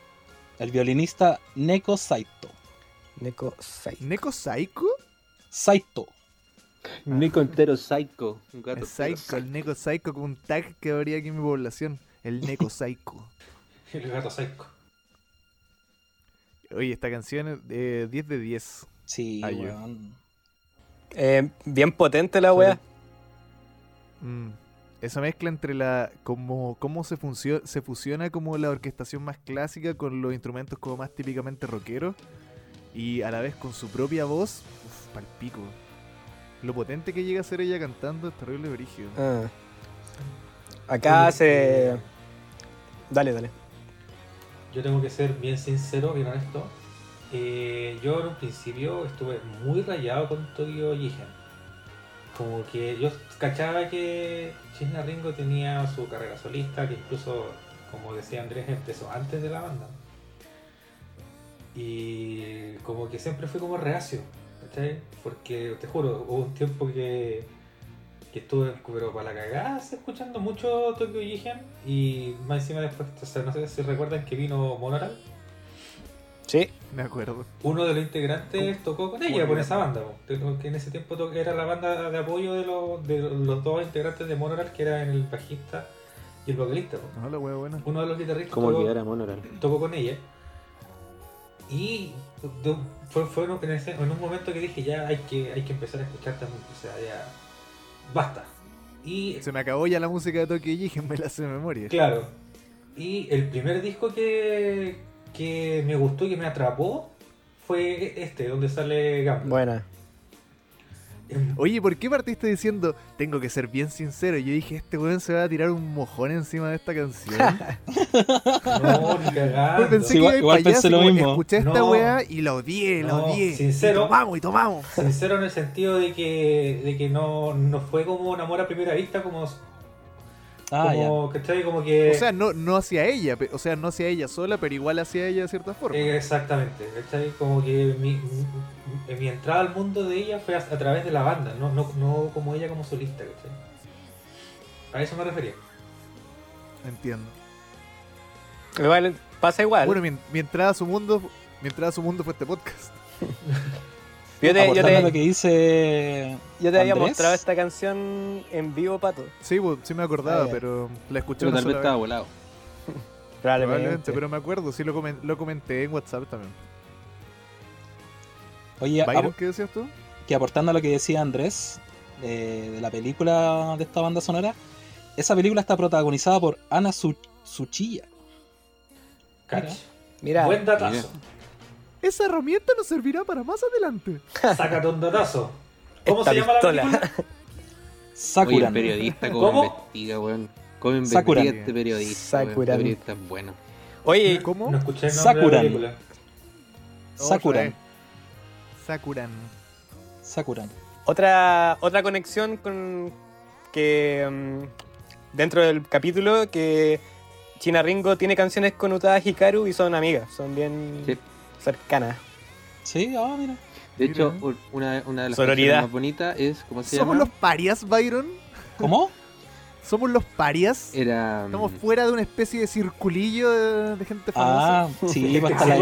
El violinista Neko Saito.
Neko Sai.
¿Neko Saiko?
Saito.
Nico entero psycho. Un gato
El Saiko, el Neko Saiko con un tag que habría aquí en mi población. El Neko Saiko.
El gato psycho.
Oye, esta canción es de 10 de 10.
Sí,
Ay, yo.
weón.
Eh, bien potente la weá.
Mm. Esa mezcla entre la. como cómo se, funcio- se fusiona como la orquestación más clásica con los instrumentos como más típicamente rockeros. Y a la vez con su propia voz. Uf, palpico. Lo potente que llega a ser ella cantando es terrible brígido.
Ah. Acá se.
eh,
Dale, dale.
Yo tengo que ser bien sincero, bien honesto. Eh, yo en un principio estuve muy rayado con Tokyo Jigen. Como que yo cachaba que China Ringo tenía su carrera solista, que incluso, como decía Andrés, empezó antes de la banda. Y como que siempre fui como reacio, ¿cachai? Porque te juro, hubo un tiempo que, que estuve pero para la cagada escuchando mucho Tokyo Jigen y más encima después, o sea, no sé si recuerdan que vino Monoral.
Sí.
Me acuerdo.
Uno de los integrantes tocó con ella, con esa banda, que en ese tiempo to- era la banda de apoyo de los, de los dos integrantes de Monoral, que eran el bajista y el vocalista.
No, la wea buena.
Uno de los guitarristas
¿Cómo
tocó,
olvidar a Monoral?
tocó con ella. Y fue, fue en, ese- en un momento que dije, ya hay que, hay que empezar a escuchar también, o sea, ya basta. Y
Se me acabó ya la música de Tokyo Jigen, me la sé de memoria.
Claro. Y el primer disco que, que me gustó y que me atrapó fue este, donde sale Gamba.
Buena.
Oye, ¿por qué partiste diciendo, tengo que ser bien sincero? Yo dije, este weón se va a tirar un mojón encima de esta canción.
No, ni cagando.
Pues pensé
Sí,
que
igual- pensé lo mismo.
Escuché esta
No.
weá y la odié, la
No,
odié.
sincero.
Y tomamos y tomamos.
Sincero en el sentido de que, de que no, no fue como un amor a primera vista, como,
Ah, ya.
como ¿cachai? Como que...
O sea, no, no hacia ella, o sea, no hacia ella sola, pero igual hacia ella de cierta forma.
exactamente, ¿cachai? Como que mi, mi, mi entrada al mundo de ella fue a, a través de la banda, no, no, no como ella como solista, ¿cachai? A eso me refería.
Entiendo.
Igual, pasa igual.
Bueno, mi, mi entrada a su mundo, mi entrada a su mundo fue este podcast.
yo te, yo
Aportando
te-
lo que dice.
yo te había mostrado esta canción en vivo, Pato.
Sí, pues, sí me acordaba,
Ah,
pero la escuché
Pero
una
tal vez estaba volado.
Probablemente.
Probablemente, pero me acuerdo, sí lo, comen- lo comenté en WhatsApp también.
Oye,
Byron, ¿qué decías tú?
que aportando a lo que decía Andrés, eh, de la película de esta banda sonora, esa película está protagonizada por Ana Su- Suchilla.
Cach.
Mira,
Buen datazo.
Esa herramienta nos servirá para más adelante.
Sácate un datazo. ¿Cómo
Esta
se llama
pistola.
la película?
Oye, el
Sakuran.
periodista, cómo,
¿Cómo?
investiga, weón. Cómo investiga este periodista. Este periodista es bueno.
oye,
¿Cómo?
No escuché el nombre de
Sakuran.
la.
Sakuran.
Sakuran.
Sakuran.
otra, otra conexión con que mm, dentro del capítulo que China Ringo tiene canciones con Utada Hikaru y son amigas, son bien
Sí.
Cercanas.
Sí, ah, mira.
De
Mira.
hecho, un- una, una de las
Sororidad.
canciones más bonitas es, ¿cómo se
¿Somos
llama?
los parias, Byron?
¿Cómo?
¿Somos los parias?
Era... mm,
Estamos fuera de una especie de circulillo de, de gente famosa.
Ah, sí, pues está la.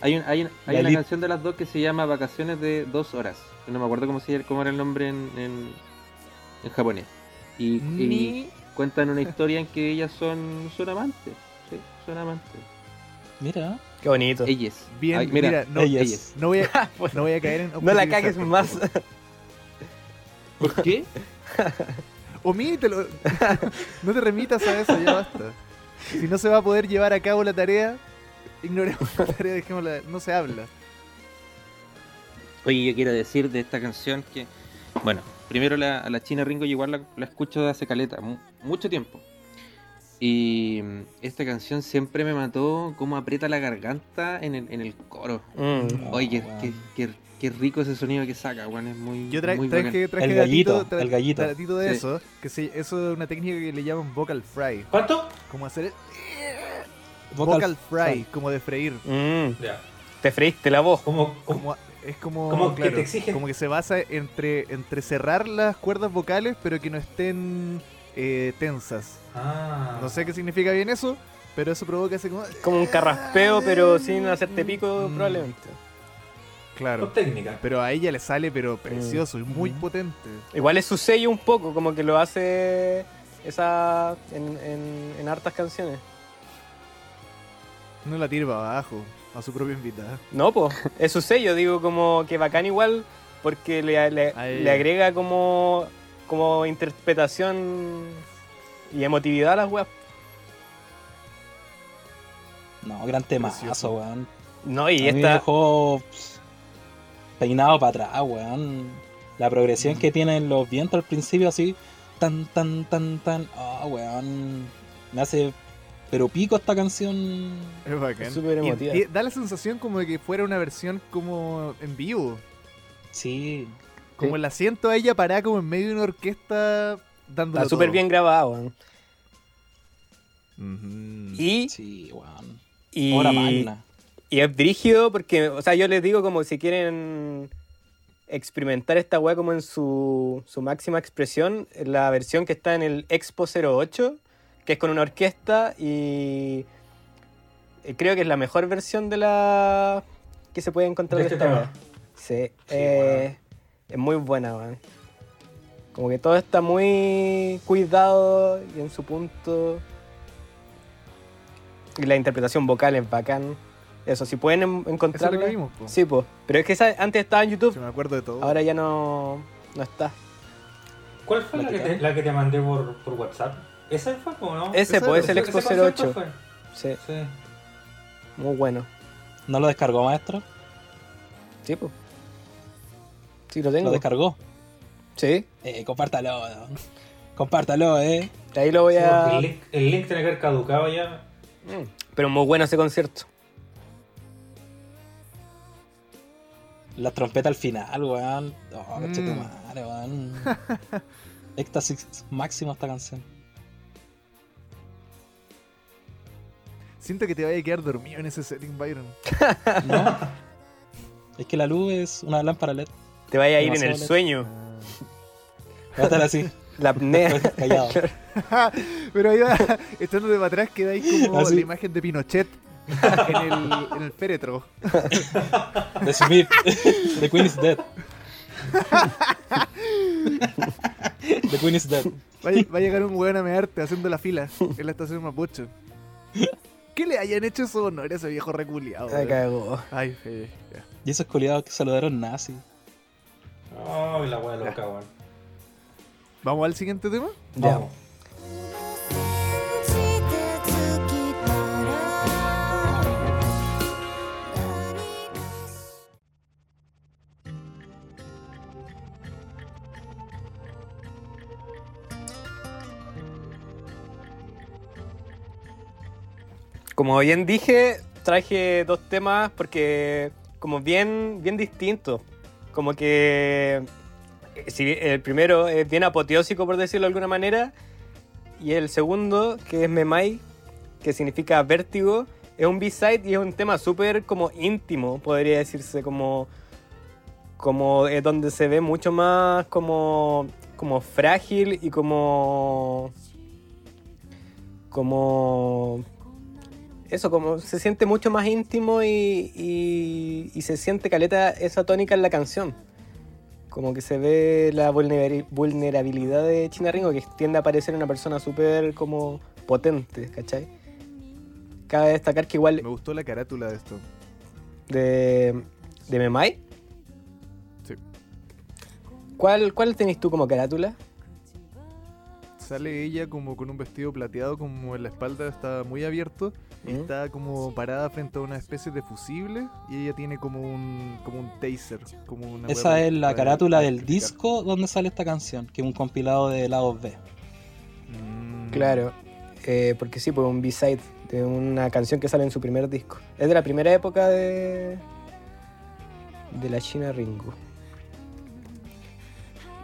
Hay, un- hay, un- hay
La
una canción de las dos que se llama Vacaciones de dos horas. No me acuerdo cómo, se, cómo era el nombre en, en, en japonés. Y, cuentan una historia en que ellas son, son amantes. Sí, son amantes.
Mira.
Qué bonito.
Ellas.
Bien,
Ay, mira,
mira, no,
ellas.
ellas.
no, voy a, no voy a caer en...
no la cagues
por
más.
¿Por qué?
Omítelo. no te remitas a eso, ya basta. Si no se va a poder llevar a cabo la tarea, ignoremos la tarea, dejémosla. No se habla.
Oye, yo quiero decir de esta canción que, bueno, primero la, a la China Ringo yo igual la, la escucho de hace caleta, mu- mucho tiempo. Y mm, esta canción siempre me mató cómo aprieta la garganta en el, en el coro.
Mm.
Oye, qué,
weón.
qué- qué- qué rico ese sonido que saca, weón, es muy,
Yo tra
muy bacán.
traje, traje
El gallito,
datito, tra-
el gallito.
datito de
Sí.
eso, que se, eso es una técnica que le llaman vocal fry.
¿Cuánto?
Como hacer el
Vocal,
vocal, fry, como de freír.
Mm.
Ya.
Te freíste la voz.
¿Cómo, cómo?
Como, es como,
Como que
claro,
te exigen-
como que se basa entre, entre cerrar las cuerdas vocales, pero que no estén eh, tensas.
Ah.
No sé qué significa bien eso, pero eso provoca así como...
Como un carraspeo, pero sin hacerte pico,
Mm.
probablemente.
Claro.
Con técnica.
Pero a ella le sale, pero precioso y muy
Mm.
potente.
Igual es su sello un poco, como que lo hace esa en, en, en hartas canciones.
No la tira para abajo, a su propia invitada.
No, pues, es su sello, digo, como que bacán igual, porque le, le agrega como, como interpretación y emotividad a las weas.
No, gran temazo, weón.
No, y
a mí me
esta.
dejó peinado para atrás, weón. La progresión que tienen los vientos al principio, así, tan, tan, tan, tan. Ah, weón. Me hace. Pero pico esta canción.
Es bacán.
Es súper
Y-
emotiva.
y da la sensación como de que fuera una versión como en vivo.
Sí.
Como
Sí.
la siento a ella parada como en medio de una orquesta dándolo
Está súper bien grabada, weón.
Ujú.
Y,
Sí, weón.
y,
magna.
y es brígido porque, o sea, yo les digo como si quieren experimentar esta wea como en su, su máxima expresión, la versión que está en el Expo 08, que es con una orquesta y eh, creo que es la mejor versión de la que se puede encontrar
De este
esta wea. Sí, eh, es muy buena, weón. Como que todo está muy cuidado y en su punto. Y la interpretación vocal es bacán. Eso, si pueden en-
Eso es lo
encontrarla.
que vimos, po.
Sí, pues. Pero es que esa antes estaba en YouTube,
Sí, me acuerdo de todo.
ahora ya no, no está.
¿Cuál fue la que, te, la que te mandé por, por WhatsApp? ¿Esa fue o no?
Ese, pues, es el
¿Ese-
Expo
ese concierto
08.
fue?
Sí,
Sí.
muy bueno.
¿No lo descargó, maestro?
Sí, pues. Sí, lo
Lo
tengo.
descargó.
Sí,
Eh, compártalo. ¿no? Compártalo, eh.
ahí lo voy a.
el, link, el link tiene que haber caducado ya.
Mm, Pero muy bueno ese concierto.
La trompeta al final, weón. Oh,
Mm.
conchetumare, weón. Éxtasis máximo esta canción.
Siento que te vaya a quedar dormido en ese setting, Byron.
¿No? es que la luz es una lámpara LED.
Te vaya a ir en el
lento.
sueño.
Va a estar así,
La apnea.
callado.
Pero ahí va, estando de para atrás, queda ahí como
Así.
la imagen de Pinochet en el, en el féretro.
The Smith. The Queen is dead. The Queen is dead.
Va, a- va a llegar un weón a mearte haciendo la fila en la estación Mapucho. ¿Qué le hayan hecho esos honores a ese viejo reculeado?
Me cagó.
Ay, ya.
Y esos culiados que saludaron nazis.
Ay, la wea loca, weón.
¿Vamos al siguiente tema?
Ya.
Vamos.
Como bien dije, traje dos temas porque como bien, bien distintos. Como que eh, si el primero es bien apoteósico, por decirlo de alguna manera, y el segundo, que es Memai, que significa vértigo, es un B-side y es un tema súper como íntimo, podría decirse, como, como es donde se ve mucho más como, como frágil y como... como eso, como se siente mucho más íntimo y, y- y se siente caleta esa tónica en la canción. Como que se ve la vulnera- vulnerabilidad de China Ringo, que tiende a parecer una persona súper como potente, ¿cachai? Cabe destacar que igual
Me gustó la carátula de esto.
de, de Memai.
Sí.
¿Cuál, ¿Cuál tenés tú como carátula?
Sale ella como con un vestido plateado, como en la espalda está muy abierto. Y está como parada frente a una especie de fusible. Y ella tiene como un, como un taser. Como una
Esa es la carátula del disco donde sale esta canción, que es un compilado de lados B.
Mm.
Claro, eh, porque sí, pues un B-side de una canción que sale en su primer disco. Es de la primera época de. de la China Ringo.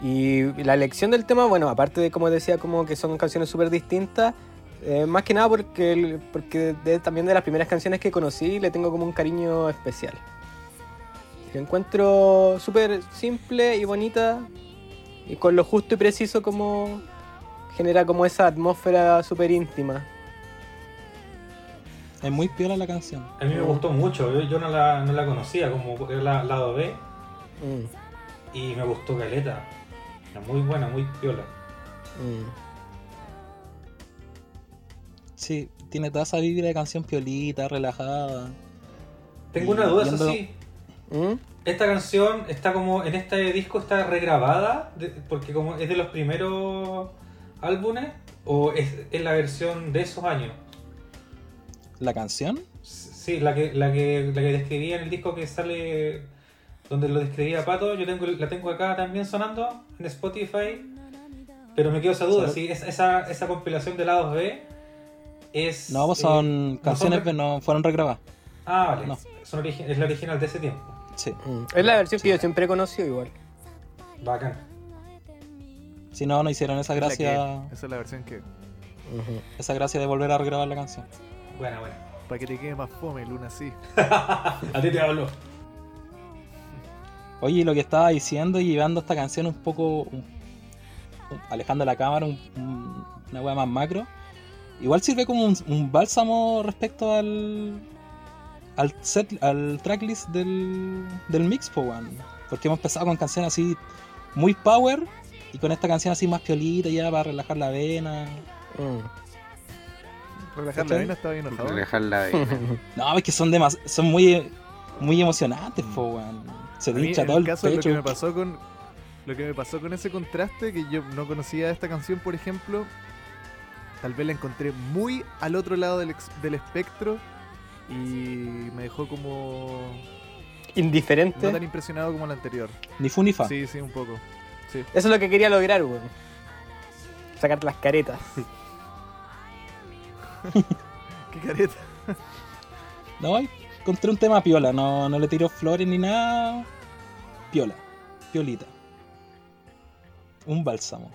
Y la elección del tema, bueno, aparte de como decía, como que son canciones súper distintas, eh, más que nada porque, el- porque de- también de las primeras canciones que conocí le tengo como un cariño especial. La encuentro súper simple y bonita y con lo justo y preciso como genera como esa atmósfera súper íntima.
Es muy piola la canción.
A mí me gustó mucho, yo, yo no, la, no la conocía como era la lado B
Mm,
y me gustó Caleta. Muy buena, muy piola.
mm.
Sí, tiene toda esa vibra de canción piolita, relajada.
Tengo
Y
una duda, eso sí.
¿Mm?
Esta canción está como en este disco está regrabada de- porque como es de los primeros álbumes o es, es la versión de esos años.
¿La canción?
Sí, la que la que la que describía en el disco que sale donde lo describía Pato, yo tengo la tengo acá también sonando en Spotify. Pero me quedo esa duda, si es- esa, esa compilación de lados B es
No, pues
eh,
son canciones que no fueron regrabadas.
Ah, vale.
no.
Son origi- es la original de ese tiempo.
Sí.
Mm. Es la versión que yo siempre he conocido igual.
Bacán.
Si no, no hicieron esa gracia,
que- esa es la versión que.
Esa gracia de volver a regrabar la canción.
Buena, buena.
Para que te quede más fome, Luna, sí.
A ti te hablo.
Oye, lo que estaba diciendo y llevando esta canción un poco, un- alejando la cámara, un- un- una wea más macro, igual sirve como un, un bálsamo respecto al al set, al tracklist del, del mix, po, weón. porque hemos empezado con canciones así muy power y con esta canción así más piolita ya para relajar la vena.
Mm.
Relajar la vena estaba bien enojado.
Dejarla de.
No, es que son demas son muy muy emocionantes, po, weón. Se te hincha
en
todo
el
el
caso, lo
pecho.
que me pasó con lo que me pasó con ese contraste que yo no conocía esta canción, por ejemplo, tal vez la encontré muy al otro lado del, ex- del espectro y me dejó como
Indiferente.
no tan impresionado como la anterior.
Ni fu ni fa.
Sí, sí, un poco. Sí.
Eso es lo que quería lograr, weón. Sacarte las caretas.
Qué careta.
No, encontré un tema piola, no, no le tiró flores ni nada. Piola, piolita. Un bálsamo.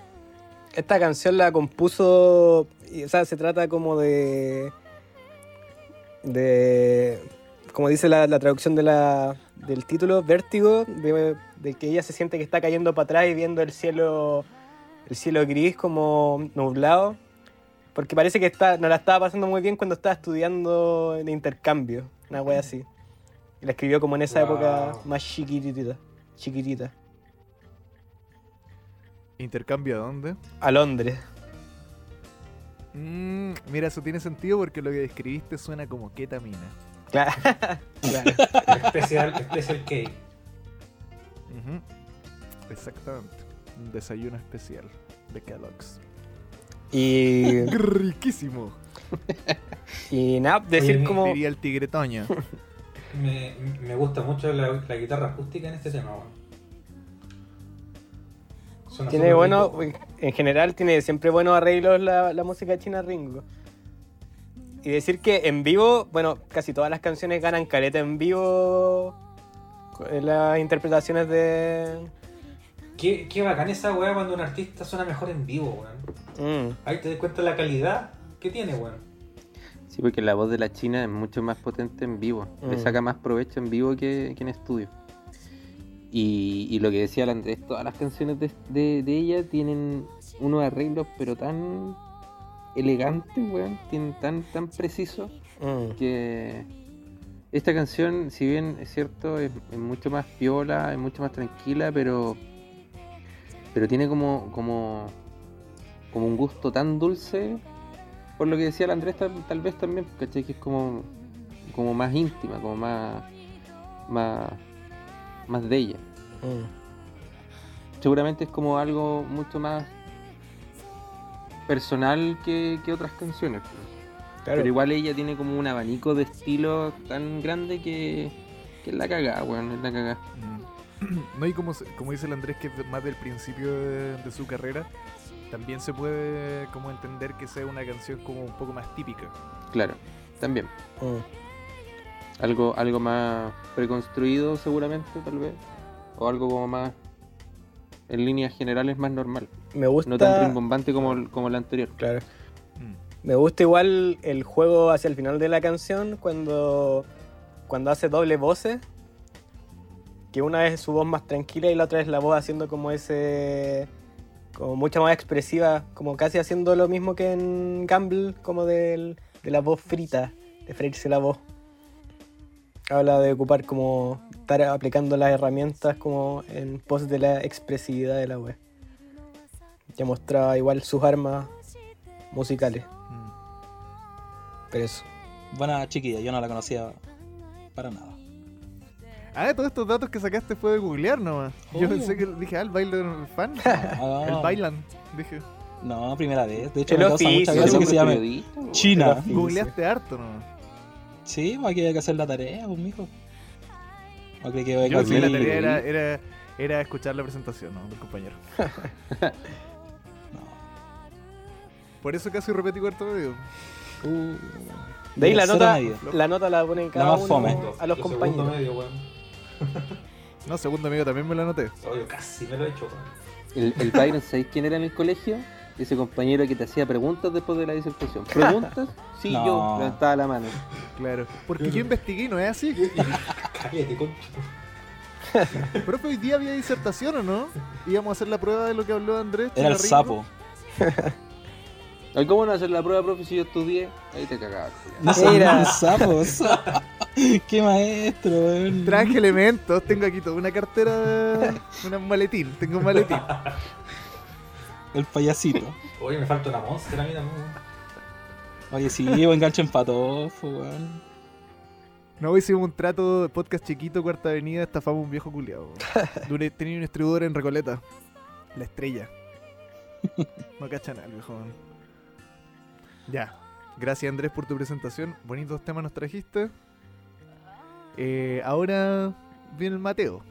Esta canción la compuso. O sea, se trata como de. de. como dice la, la traducción de la, del título, vértigo, de, de que ella se siente que está cayendo para atrás y viendo el cielo. el cielo gris como nublado. Porque parece que está, no la estaba pasando muy bien cuando estaba estudiando en intercambio, una wea así. Y la escribió como en esa
Wow.
época más chiquitita. Chiquitita.
¿Intercambio a dónde?
A Londres.
Mm, mira, eso tiene sentido porque lo que describiste suena como ketamina.
Claro. claro.
Especial, Special K.
Ujú. Exactamente. Un desayuno especial. de Kellogg's.
Y,
Riquísimo.
y nada, decir
Oye,
como...
Diría el tigre Toño.
Me, me gusta mucho la, la guitarra acústica en este tema,
Tiene bueno,
rico.
en general tiene siempre buenos arreglos la, la música china Ringo. Y decir que en vivo, bueno, casi todas las canciones ganan careta en vivo en las interpretaciones de...
Qué, qué bacán esa weá cuando un artista suena mejor en vivo, weón.
Mm,
Ahí te das cuenta la calidad que tiene, weón.
Sí, porque la voz de la china es mucho más potente en vivo. Le
Mm.
saca más provecho en vivo que, que en estudio. Y, y lo que decía el Andrés, todas las canciones de, de- de ella tienen unos arreglos, pero tan elegantes, weón. Tienen tan, tan precisos
mm.
que esta canción, si bien es cierto, es, es mucho más piola, es mucho más tranquila, pero pero tiene como como como un gusto tan dulce, por lo que decía el Andrés tal, tal vez también, ¿cachai? Que es como como más íntima, como más más más de ella.
Mm.
Seguramente es como algo mucho más personal que, que otras canciones. pues.
Claro.
Pero igual ella tiene como un abanico de estilos tan grande que, que es la cagada, weón, es la cagada.
Mm. No, y como, como dice el Andrés, que es más del principio de, de su carrera, también se puede como entender que sea una canción como un poco más típica.
Claro, también.
Mm.
Algo, algo más preconstruido seguramente, tal vez. O algo como más, en líneas generales, más normal.
Me gusta...
No tan rimbombante como, como la anterior.
Claro.
Mm.
Me gusta igual el juego hacia el final de la canción cuando, cuando hace doble voces. Que una es su voz más tranquila y la otra es la voz haciendo como ese. como mucha más expresiva, como casi haciendo lo mismo que en Gamble, como del, de la voz frita, de freírse la voz. Habla de ocupar como. estar aplicando las herramientas como en pos de la expresividad de la web. Ya mostraba igual sus armas musicales.
Mm.
Pero eso.
Buena chiquilla, yo no la conocía para nada.
Ah, todos estos datos que sacaste fue de googlear nomás. Yo
Oh.
pensé que dije, ah, el Bailan fan.
Ah,
El Bailan. Dije,
No, primera vez. De hecho,
El
me causa mucha gracia que se llame. China.
Googleaste harto nomás.
Sí, pues aquí hay que hacer la tarea, pues, mijo. ¿O cree que voy a
Yo sí, la tarea era, era, era escuchar la presentación, ¿no? Del compañero.
No.
Por eso casi repetí cuarto medio.
Uh. De ahí la nota,
medio.
la nota la ponen cada
más
uno
fome.
a los
Yo
compañeros.
medio.
No, segundo amigo también me lo anoté.
Oye, casi me lo he hecho.
El, el Byron, ¿sabéis quién era en el colegio? Ese compañero que te hacía preguntas después de la disertación. ¿Preguntas? Sí,
No.
yo levantaba la mano.
Claro. Porque yo investigué no es así.
Cállate, concha.
Profe, hoy día había disertación o no? Íbamos a hacer la prueba de lo que habló Andrés.
Era el sapo.
Ay, ¿Cómo no hacer la prueba, profe, si yo estudié? Ahí te
son
Mira.
sapos. Qué maestro, weón.
Traje elementos, tengo aquí toda una cartera, un maletín, tengo un maletín.
El payasito.
Oye, me falta una monster a mí también, weón.
Oye, sí, buen gancho en patofo, weón.
No, hicimos un trato de podcast chiquito, Cuarta Avenida, estafamos un viejo culiado. Tenía un distribuidor en Recoleta, la estrella. No cachan al viejo. Ya, gracias Andrés por tu presentación, bonitos temas nos trajiste. Eh, ahora viene Mateo.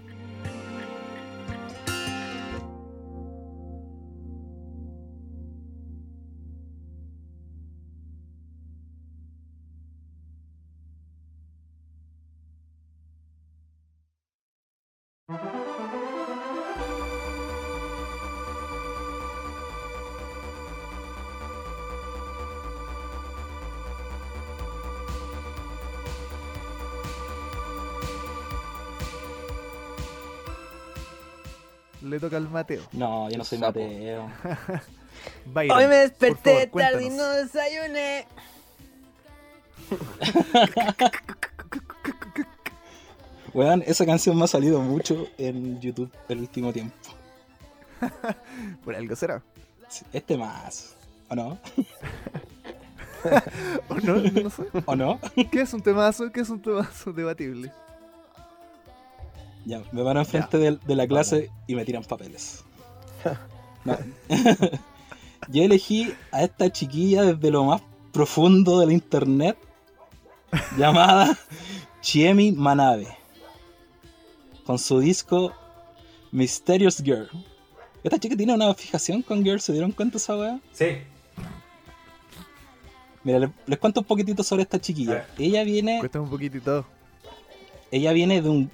Toca al Mateo.
No, yo no soy
Sapo.
Mateo.
Byron,
Hoy me desperté
favor,
tarde y no desayuné.
Weón, esa canción me ha salido mucho en YouTube el último tiempo.
Por algo será.
Este más. ¿O no?
¿O no? No sé.
¿O no?
¿Qué es un temazo? ¿Qué es un temazo debatible?
Ya, me van enfrente de, de la clase y me tiran papeles. No. Yo elegí a esta chiquilla desde lo más profundo del internet, llamada Chiemi Manabe, con su disco Mysterious Girl. Esta chica tiene una fijación con Girl, ¿se dieron cuenta esa weá?
Sí.
Mira, les, les cuento un poquitito sobre esta chiquilla. Ella viene,
Cuesta un poquitito.
ella viene de un,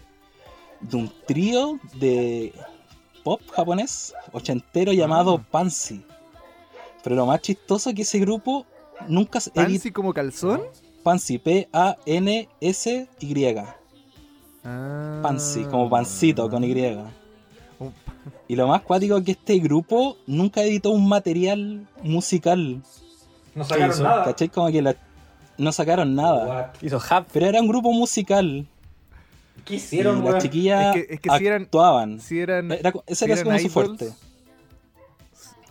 de un trío de pop japonés ochentero llamado
Ah.
Pansy. Pero lo más chistoso es que ese grupo nunca se editó.
¿Fancy como calzón?
Pansy, P-A-N-S-Y.
Ah.
Pansy, como pancito con Y. Y lo más cuático es que este grupo nunca editó un material musical.
No sacaron
hizo?
nada.
¿Cachai? Como que la- no sacaron nada.
What?
Hizo.
Pero era un grupo musical.
¿Qué hicieron,
las chiquillas
Es que- es que si eran-
actuaban.
Si eran,
Era, ese
si
era como su
idols,
fuerte.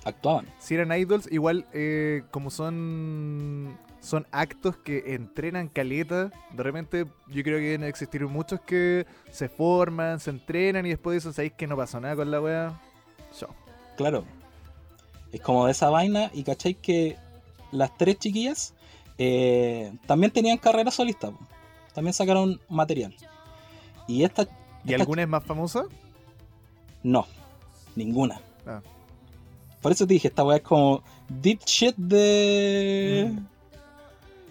Actuaban.
si eran idols, igual eh, como son son actos que entrenan caleta, de repente yo creo que deben existir muchos que se forman, se entrenan y después dicen, ¿sabéis que no pasó nada con la wea? Chao.
Claro. Es como de esa vaina. Y cachai que las tres chiquillas eh, también tenían carrera solista. También sacaron material. Y esta.
¿Y
esta
alguna es más famosa?
No, ninguna.
Ah.
Por eso te dije, esta weá es como deep shit de.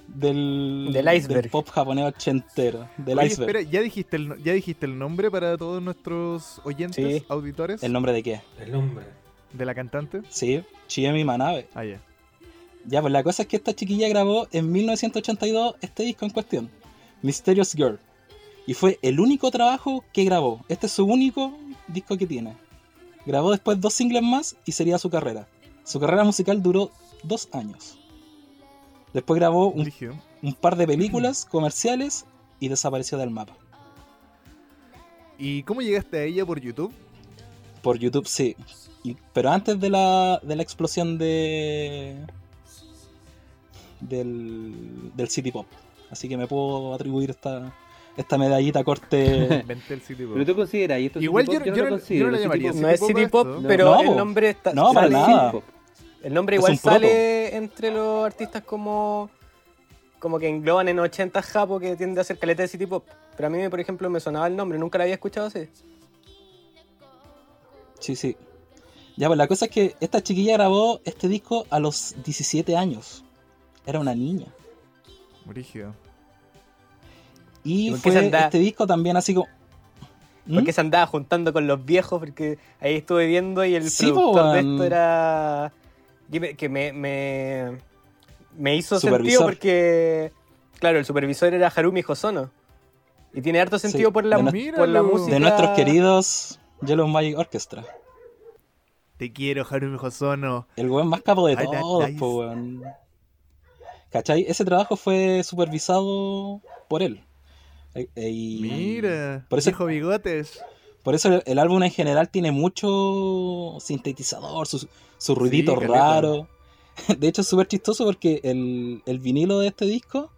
Del,
Del iceberg.
pop japonés ochentero. Del
Oye,
iceberg.
espera, ¿ya dijiste, el, ¿ya dijiste el nombre para todos nuestros oyentes,
Sí.
auditores?
¿El nombre de qué?
El nombre.
¿De la cantante?
Sí, Chiemi Manabe.
Ah, ya.
Ya, pues la cosa es que esta chiquilla grabó en 1982 este disco en cuestión, Mysterious Girl. Y fue el único trabajo que grabó. Este es su único disco que tiene. Grabó después dos singles más y sería su carrera. Su carrera musical duró dos años. Después grabó un, par de películas comerciales y desapareció del mapa.
¿Y cómo llegaste a ella por YouTube?
Por YouTube sí. Y- pero antes de la, de la explosión de. del. del City Pop. Así que me puedo atribuir esta, esta medallita corte.
Inventé el sitio.
Pero tú consideras, y esto
Igual
City Pop,
yo-
no
yo
lo
no-
considero,
yo no la
City
llamaría
Pop.
No es
Pop
City? Pop, pero
No,
el nombre está.
No, para nada.
Pop.
El nombre igual sale entre los artistas como. como que engloban en 80 japo que tiende a ser caleta de City Pop. Pero a mí, por ejemplo, me sonaba el nombre, nunca lo había escuchado así.
Sí, sí. Ya, pues la cosa es que esta chiquilla grabó este disco a los 17 años. Era una niña.
Brígido.
Y
¿Y por qué
fue
anda-
este disco también así como. ¿Mm?
Porque se andaba juntando con los viejos, porque ahí estuve viendo y el
Sí, po,
productor de esto era. que me, me, me, hizo sentido porque. Claro, el supervisor era Harumi Hosono. Y tiene harto sentido
Sí,
por, la, por música.
De nuestros queridos Yellow Magic Orchestra.
Te quiero, Harumi Hosono.
El weón más capo de
na-
todos, po, weón. ¿Cachai? Ese trabajo fue supervisado por él. Eh, eh, y
Mira,
Por eso-
viejo bigotes.
Por eso el, el álbum en general tiene mucho sintetizador, su, su ruidito raro. De hecho es súper chistoso porque el, el vinilo de este disco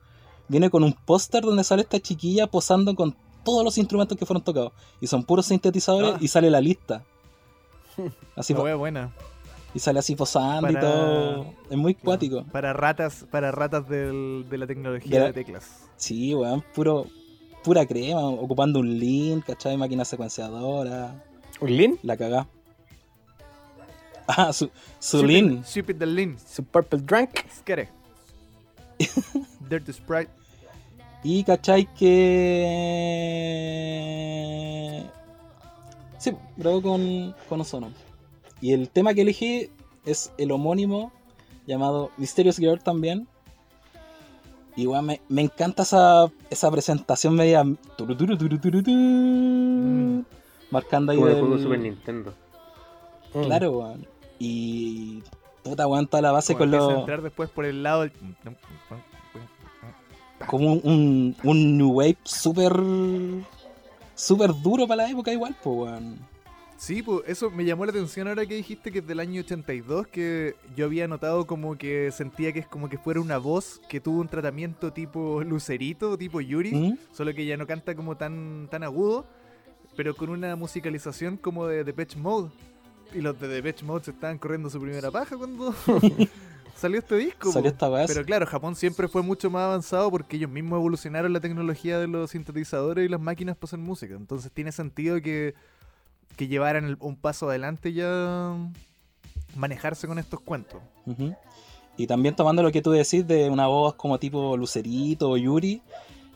viene con un póster donde sale esta chiquilla posando con todos los instrumentos que fueron tocados. Y son puros sintetizadores
Ah.
y sale la lista. Así
La buena.
y sale así posando y todo. Es muy cuático.
Para ratas, para ratas del- de la tecnología
De la-
de teclas.
Sí, weón, puro, pura crema, ocupando un link, ¿cachai? Máquina secuenciadora,
¿Un Lin?
la cagá. Ah, su, su
it- it the link.
Su Purple Drunk.
Skere. Dirty Sprite.
Y cachai que. Sí, grabó con, con Ozono. Y el tema que elegí es el homónimo llamado Mysterious Girl también. Y weón, me, me encanta esa, esa presentación media. turu, turu, turu, turu, tu, Marcando ahí.
Como el
el-
juego de Super Nintendo.
Mm.
Claro, weón. Y. Puta, weón, toda la base
Como
con los.
entrar después por el lado del...
como un, un, un new wave súper súper duro para la época igual, pues weón.
Sí, pues eso me llamó la atención ahora que dijiste que es del año 82, que yo había notado como que sentía que es como que fuera una voz que tuvo un tratamiento tipo Lucerito, tipo Yuri,
¿Mm?
solo que ya no canta como tan, tan agudo, pero con una musicalización como de Depeche Mode. y los de Depeche Mode se estaban corriendo su primera paja cuando salió este disco.
Salió esta weá.
Pero claro, Japón siempre fue mucho más avanzado porque ellos mismos evolucionaron la tecnología de los sintetizadores y las máquinas para hacer música. Entonces tiene sentido que, que llevaran el- un paso adelante ya manejarse con estos cuentos.
Y también tomando lo que tú decís de una voz como tipo Lucerito o Yuri,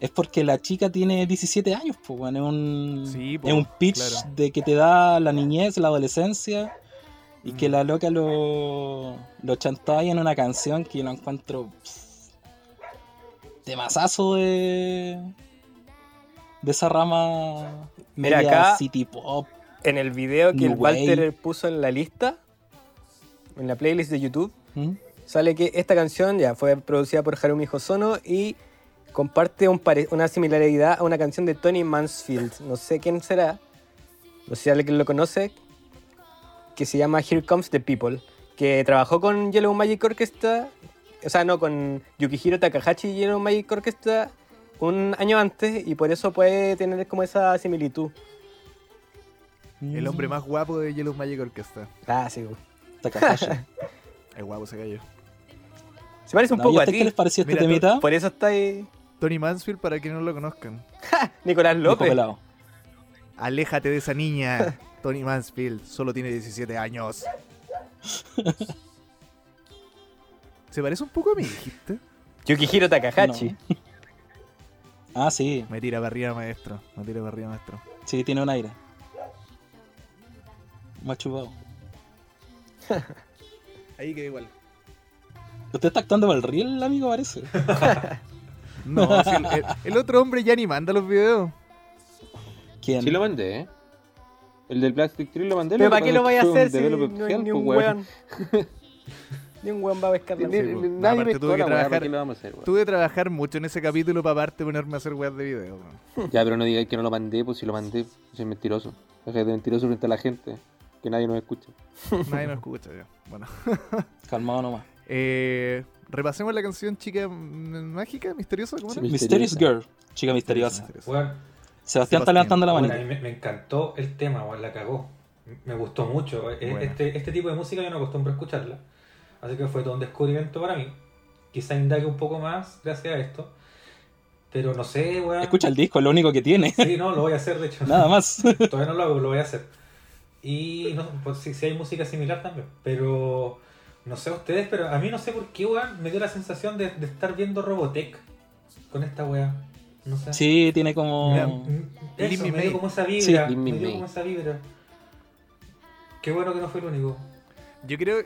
es porque la chica tiene 17 años, pues, weón. Es un,
Sí, po,
es un pitch
claro.
de que te da la niñez, la adolescencia, y que
Mm.
la loca lo, lo chantó ahí en una canción que yo lo encuentro pff, de masazo de, de esa rama
Mira,
media
acá-
city pop.
En el video que el Walter puso en la lista, en la playlist de YouTube,
¿Mm?
sale que esta canción ya fue producida por Harumi Hosono y comparte un una similaridad a una canción de Tony Mansfield. No sé quién será, no sé si alguien lo conoce, que se llama Here Comes the People, que trabajó con Yellow Magic Orchestra, o sea, no, con Yukihiro Takahashi y Yellow Magic Orchestra un año antes y por eso puede tener como esa similitud.
El hombre más guapo de Yellow Magic Orchestra.
Ah, sí. güey.
Takahashi.
Es guapo ese gallo.
Se parece un
No, ¿y
poco
a ustedes
ti.
qué les pareció este
Mira,
temita?
Por eso está ahí
Tony Mansfield, para que no lo conozcan.
Nicolás López.
Aléjate de esa niña. Tony Mansfield solo tiene 17 años. ¿Se parece un poco a mí, dijiste?
Yukihiro Takahashi.
No. Ah, sí,
Me tira para arriba, maestro. Me tira para arriba, maestro.
sí, tiene un aire. Más chupado.
Ahí queda igual.
Usted está actuando para el riel, amigo, parece.
No, si el, el- el otro hombre ya ni manda los videos.
¿Quién?
Sí lo mandé, ¿eh? El del Plastic Tree lo mandé.
Pero ¿para qué lo vaya a hacer si
developer
no hay
oficial,
ni
pues,
un weón? ni un weón va a pescar la
Ni-
Sí,
ni-
pues.
Nadie
tuve que
la weá, ¿para
trabajar-
lo vamos a hacer, weón?
Tuve que trabajar mucho en ese capítulo para aparte ponerme a hacer weas de video. weón.
Ya, pero no digáis que no lo mandé, pues si lo mandé, soy mentiroso. Deja de mentiroso frente a la gente, que nadie nos escucha.
Nadie nos escucha ya. Bueno.
Calmado nomás.
Eh, repasemos la canción Chica Mágica, Misteriosa. ¿Cómo
Sí,
era?
Mysterious Girl, chica misteriosa. Sebastián está levantando la
Bueno, a mí me, me encantó el tema, weón, la cagó. Me gustó mucho. E-
Buena.
Este, este tipo de música yo no acostumbro a escucharla. Así que fue todo un descubrimiento para mí. Quizá indague un poco más gracias a esto. Pero no sé, weón.
Escucha el disco, es lo único que tiene.
Sí, no, lo voy a hacer, de hecho.
Nada más.
Todavía no lo hago, lo voy a hacer. Y no, pues sí, sí hay música similar también. Pero no sé ustedes, pero a mí no sé por qué, weón, me dio la sensación de, de estar viendo Robotech con esta weá. No sé.
Sí, tiene como.
Eso, me dio como esa
Sí,
vibra.
Mi
me dio como esa vibra. Qué bueno que no fue el único.
Yo creo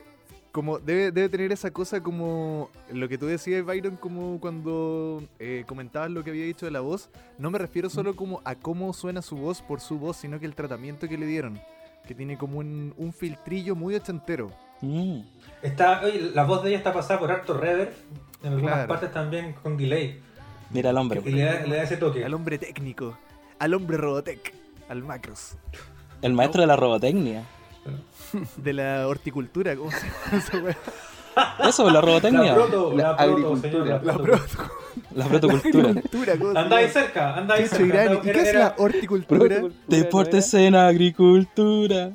como debe, debe tener esa cosa como lo que tú decías, Byron, como cuando eh, comentabas lo que había dicho de la voz. No me refiero solo como a cómo suena su voz por su voz, sino que el tratamiento que le dieron. Que tiene como un, un filtrillo muy ochentero.
Mm.
Está, oye, la voz de ella está pasada por harto reverb. En algunas
Claro.
partes también con delay.
Mira el hombre.
Y le da, le da ese toque.
Al hombre técnico, al hombre Robotech, al Macros,
El maestro de la robotecnia.
de la horticultura, ¿cómo se llama?
Eso, la robotecnia.
La proto,
La
la, proto,
agricultura.
señor, la
La
proto.
proto-
La protocultura.
agricultura, ¿cómo se
Anda ahí
llama?
cerca, anda ahí
Chicho
cerca. Anda-
¿Y qué es la horticultura?
Protocultura,
Deportes
¿no
en agricultura.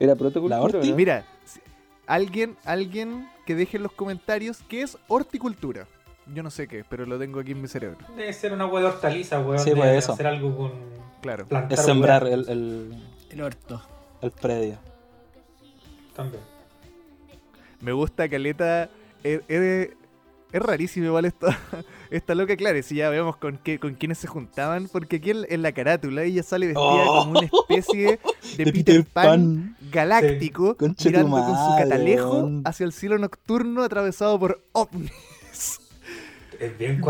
Era, protocultura,
La horti-
¿no?
Mira, si- alguien, alguien que deje en los comentarios qué es horticultura. Yo no sé qué, pero lo tengo aquí en mi cerebro.
Debe ser una hueá de hortaliza, weón.
Sí,
de
pues eso.
hacer algo con.
Claro.
Plantar
Es sembrar el, el,
El orto.
el predio.
También.
Me gusta Caleta. Es, es- es rarísimo igual esta, esta loca, claro, si ya vemos con qué, con quiénes se juntaban, porque aquí en, en la carátula ella sale vestida
Oh.
como una especie de, Peter, Pan, galáctico,
tu
mirando con su catalejo hacia el cielo nocturno atravesado por ovnis.
Es bien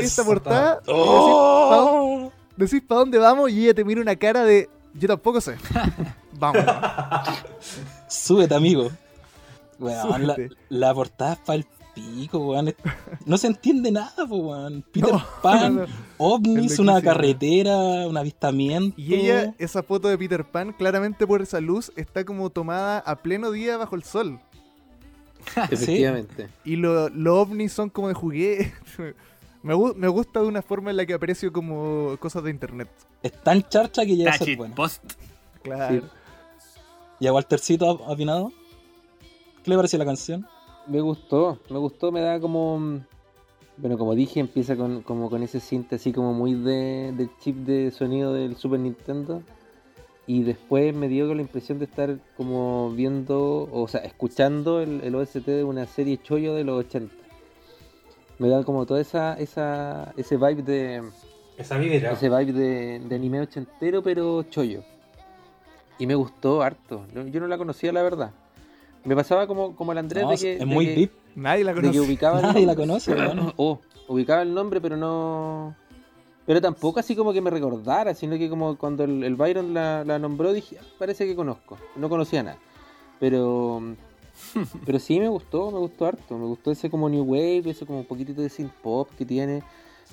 es-
esta portada,
¡Oh!
decís para dónde vamos y ella te mira una cara de yo tampoco sé. vamos.
Súbete, amigo. Weón, la, la portada es para el pico, weón. Es- No se entiende nada, po, weón. Peter
No,
Pan,
no, no.
ovnis,
Es
una carretera, un avistamiento.
Y ella, esa foto de Peter Pan, claramente por esa luz, está como tomada a pleno día bajo el sol.
Efectivamente.
Y lo- los ovnis son como de juguete. me, gu- me gusta de una forma en la que aprecio como cosas de internet.
Es tan charcha que llega a
Touch
ser
it,
buena.
post.
Claro.
¿Y a Waltercito opinado? ¿Qué le pareció la canción?
Me gustó, me gustó, me da como. Bueno, como dije, empieza con, como con ese synth así como muy de, del chip de sonido del Super Nintendo. Y después me dio la impresión de estar como viendo, o sea, escuchando el, el OST de una serie chollo de los 80. Me da como toda esa, esa ese vibe de,
Esa vibra.
ese vibe de, de anime ochentero, pero chollo. Y me gustó harto. Yo no la conocía, la verdad. Me pasaba como, como el Andrés
No,
de que,
es
de
muy
que-
deep.
Nadie la
de que
conoce.
ubicaba el
Nadie la
nombre.
conoce, weón.
Oh, ubicaba el nombre, pero no. Pero tampoco así como que me recordara, sino que como cuando el, el Byron la, la nombró dije, "Ah, parece que conozco. No conocía nada. Pero. Pero sí me gustó, me gustó harto. Me gustó ese como New Wave, ese como un poquitito de synth pop que tiene.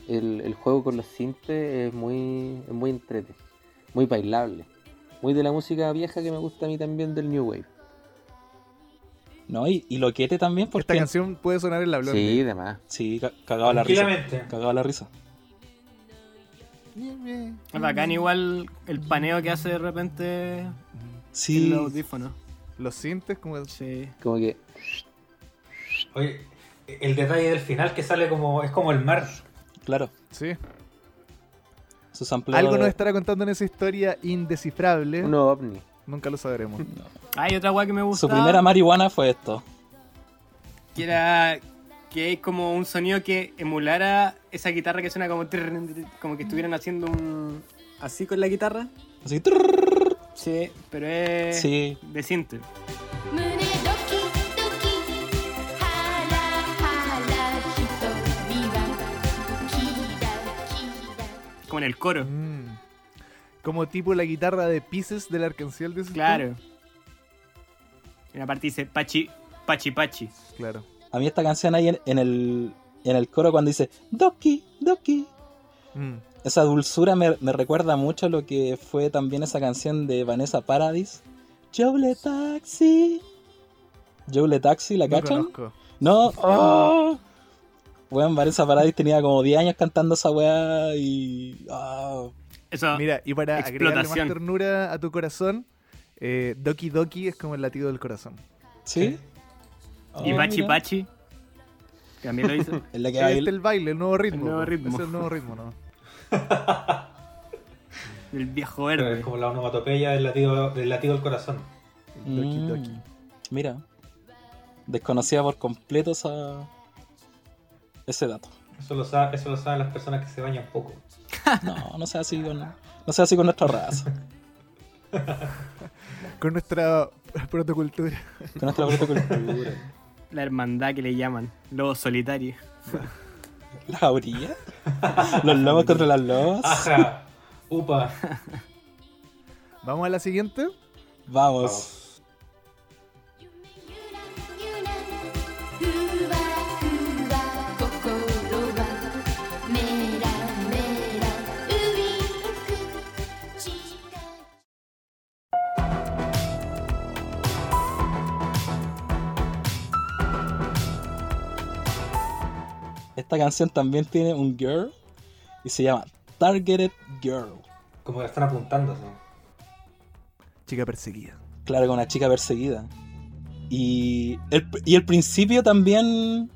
El, el juego con los synths es muy, es muy entrete, muy bailable. Muy de la música vieja que me gusta a mí también del New Wave.
No, y, y Loquete también, porque.
Esta canción puede sonar en la blonde.
Sí, demás.
Sí, ca- cagaba la risa. Cagaba la risa.
Es bacán igual el paneo que hace de repente en
Sí.
los audífonos.
Los sientes como...
Sí.
Como que.
Oye, el detalle del final que sale como. es como el mar.
Claro.
Sí. Algo
de-
nos estará contando en esa historia indescifrable.
Un ovni.
Nunca lo sabremos. No.
Hay otra weá que me gusta.
Su primera marihuana fue esto.
Que era. Que es como un sonido que emulara esa guitarra que suena como. Como que estuvieran haciendo un. Así con la guitarra.
Así.
Sí, pero es.
Sí.
De
cinta.
Como en el coro.
Mm. Como tipo la guitarra de Pieces del arcanciel de ese
Claro. En la parte dice pachi pachi pachi.
Claro.
A mí esta canción ahí en, en el, en el coro cuando dice Doki, Doki.
Mm.
Esa dulzura me, me recuerda mucho a lo que fue también esa canción de Vanessa Paradis. Joule Taxi. Joule Taxi, ¿la
No
cachan?
conozco.
No. ¡Oh! Weón, Vanessa Paradis tenía como 10 años cantando esa weá y. ah.
Eso.
Mira, y para agregarle más ternura a tu corazón, eh, Doki Doki es como el latido del corazón.
¿Sí?
y
Oh,
pachi
mira.
pachi. También lo hizo.
Es la que
Este el baile, el nuevo ritmo.
El nuevo ritmo.
Es el nuevo ritmo, ¿no?
El viejo
Pero es
verde.
como la onomatopeya del latido del, latido del corazón.
El Doki
Mm,
Doki.
Mira. Desconocía por completo esa... ese dato.
Eso lo, sabe, eso lo saben las personas que se bañan poco.
No, no sea así con, no sea así con nuestra raza.
Con nuestra protocultura.
Con nuestra propia cultura.
La hermandad que le llaman. Lobos solitarios.
¿Las aurillas? ¿Los lobos contra las lobas?
Ajá. Upa.
Vamos a la siguiente.
Vamos.
ゆ
Esta canción también tiene un girl y se llama Targeted Girl.
Como que están apuntándose.
Chica perseguida.
Claro, con una chica perseguida. Y el, y el principio también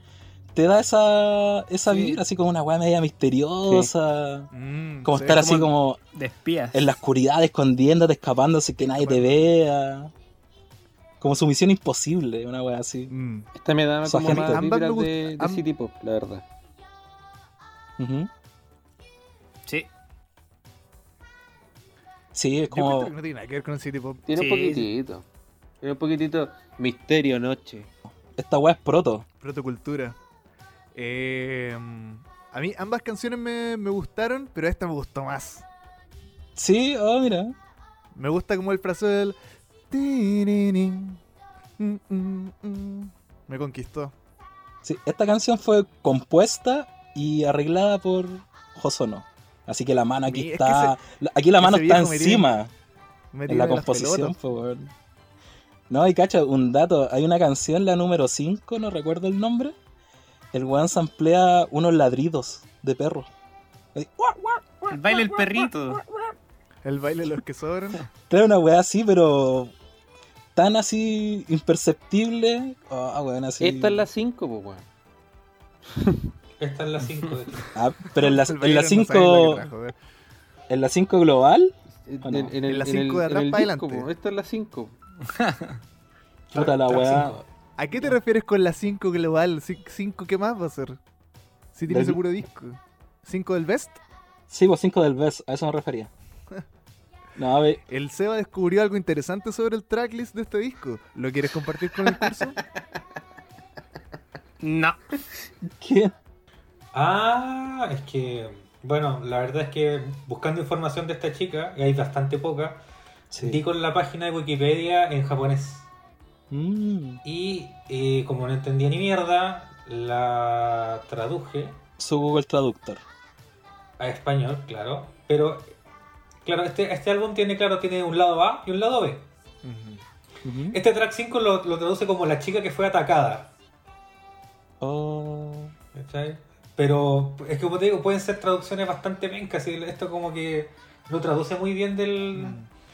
te da esa, esa
Sí.
vibra, así como una weá media misteriosa.
Mm,
Como
se
estar así como
De espías.
en la oscuridad, escondiéndote, escapándose, que nadie te vea. Como su misión imposible, una weá así.
Mm.
Esta me da como más
me
vibras de, de City Pop, la verdad.
Ujú.
Sí.
Sí, es como.
que no tiene nada que ver con el City Pop.
Tiene
Sí,
un poquitito. Tiene un poquitito misterio noche.
Esta weá es proto.
Protocultura. Eh, a mí ambas canciones me, me gustaron, pero esta me gustó más.
Sí, oh, mira.
Me gusta como el fraseo del... mm, mm, mm. Me conquistó.
Sí, esta canción fue compuesta y arreglada por Hosono. Así que la mano aquí
Mi- es
está. aquí la mano está encima
Me
en la composición.
pelotas.
po, weón. No, y cacha, un dato. Hay una canción, la número 5, no recuerdo el nombre. El weón samplea unos ladridos de perro.
El baile del perrito.
El baile de los que sobran.
Trae una weá así, pero. tan así imperceptible. Ah, weón, así.
Esta es la 5, pues, weón.
Esta es la 5 de hecho.
Ah, pero en la
El
5
Bayern no sabe lo que trajo, weón.
en la 5 global,
En, en
En la cinco de atrás
el
pa'
disco,
adelante.
po. Esta es la 5.
puta la weá.
¿A qué te refieres con la 5 global? ¿5 qué más va a ser? Si tiene
Del-
ese puro disco. ¿5 del best?
Sí, pues 5 del best, a eso me refería. No, a ver,
El Seba descubrió algo interesante sobre el tracklist de este disco. ¿Lo quieres compartir con el curso?
No.
¿qué?
Ah, es que, bueno, la verdad es que buscando información de esta chica, y hay bastante poca, di
Sí.
con la página de Wikipedia en japonés.
Mm,
Y eh, como no entendía ni mierda, la traduje
su Google Traductor.
a español, claro. Pero, claro, este, este álbum tiene, claro, tiene un lado A y un lado B. Este track 5 lo, lo traduce como la chica que fue atacada.
Oh.
¿cachai? Pero es que como te digo, pueden ser traducciones bastante pencas y esto como que lo traduce muy bien del...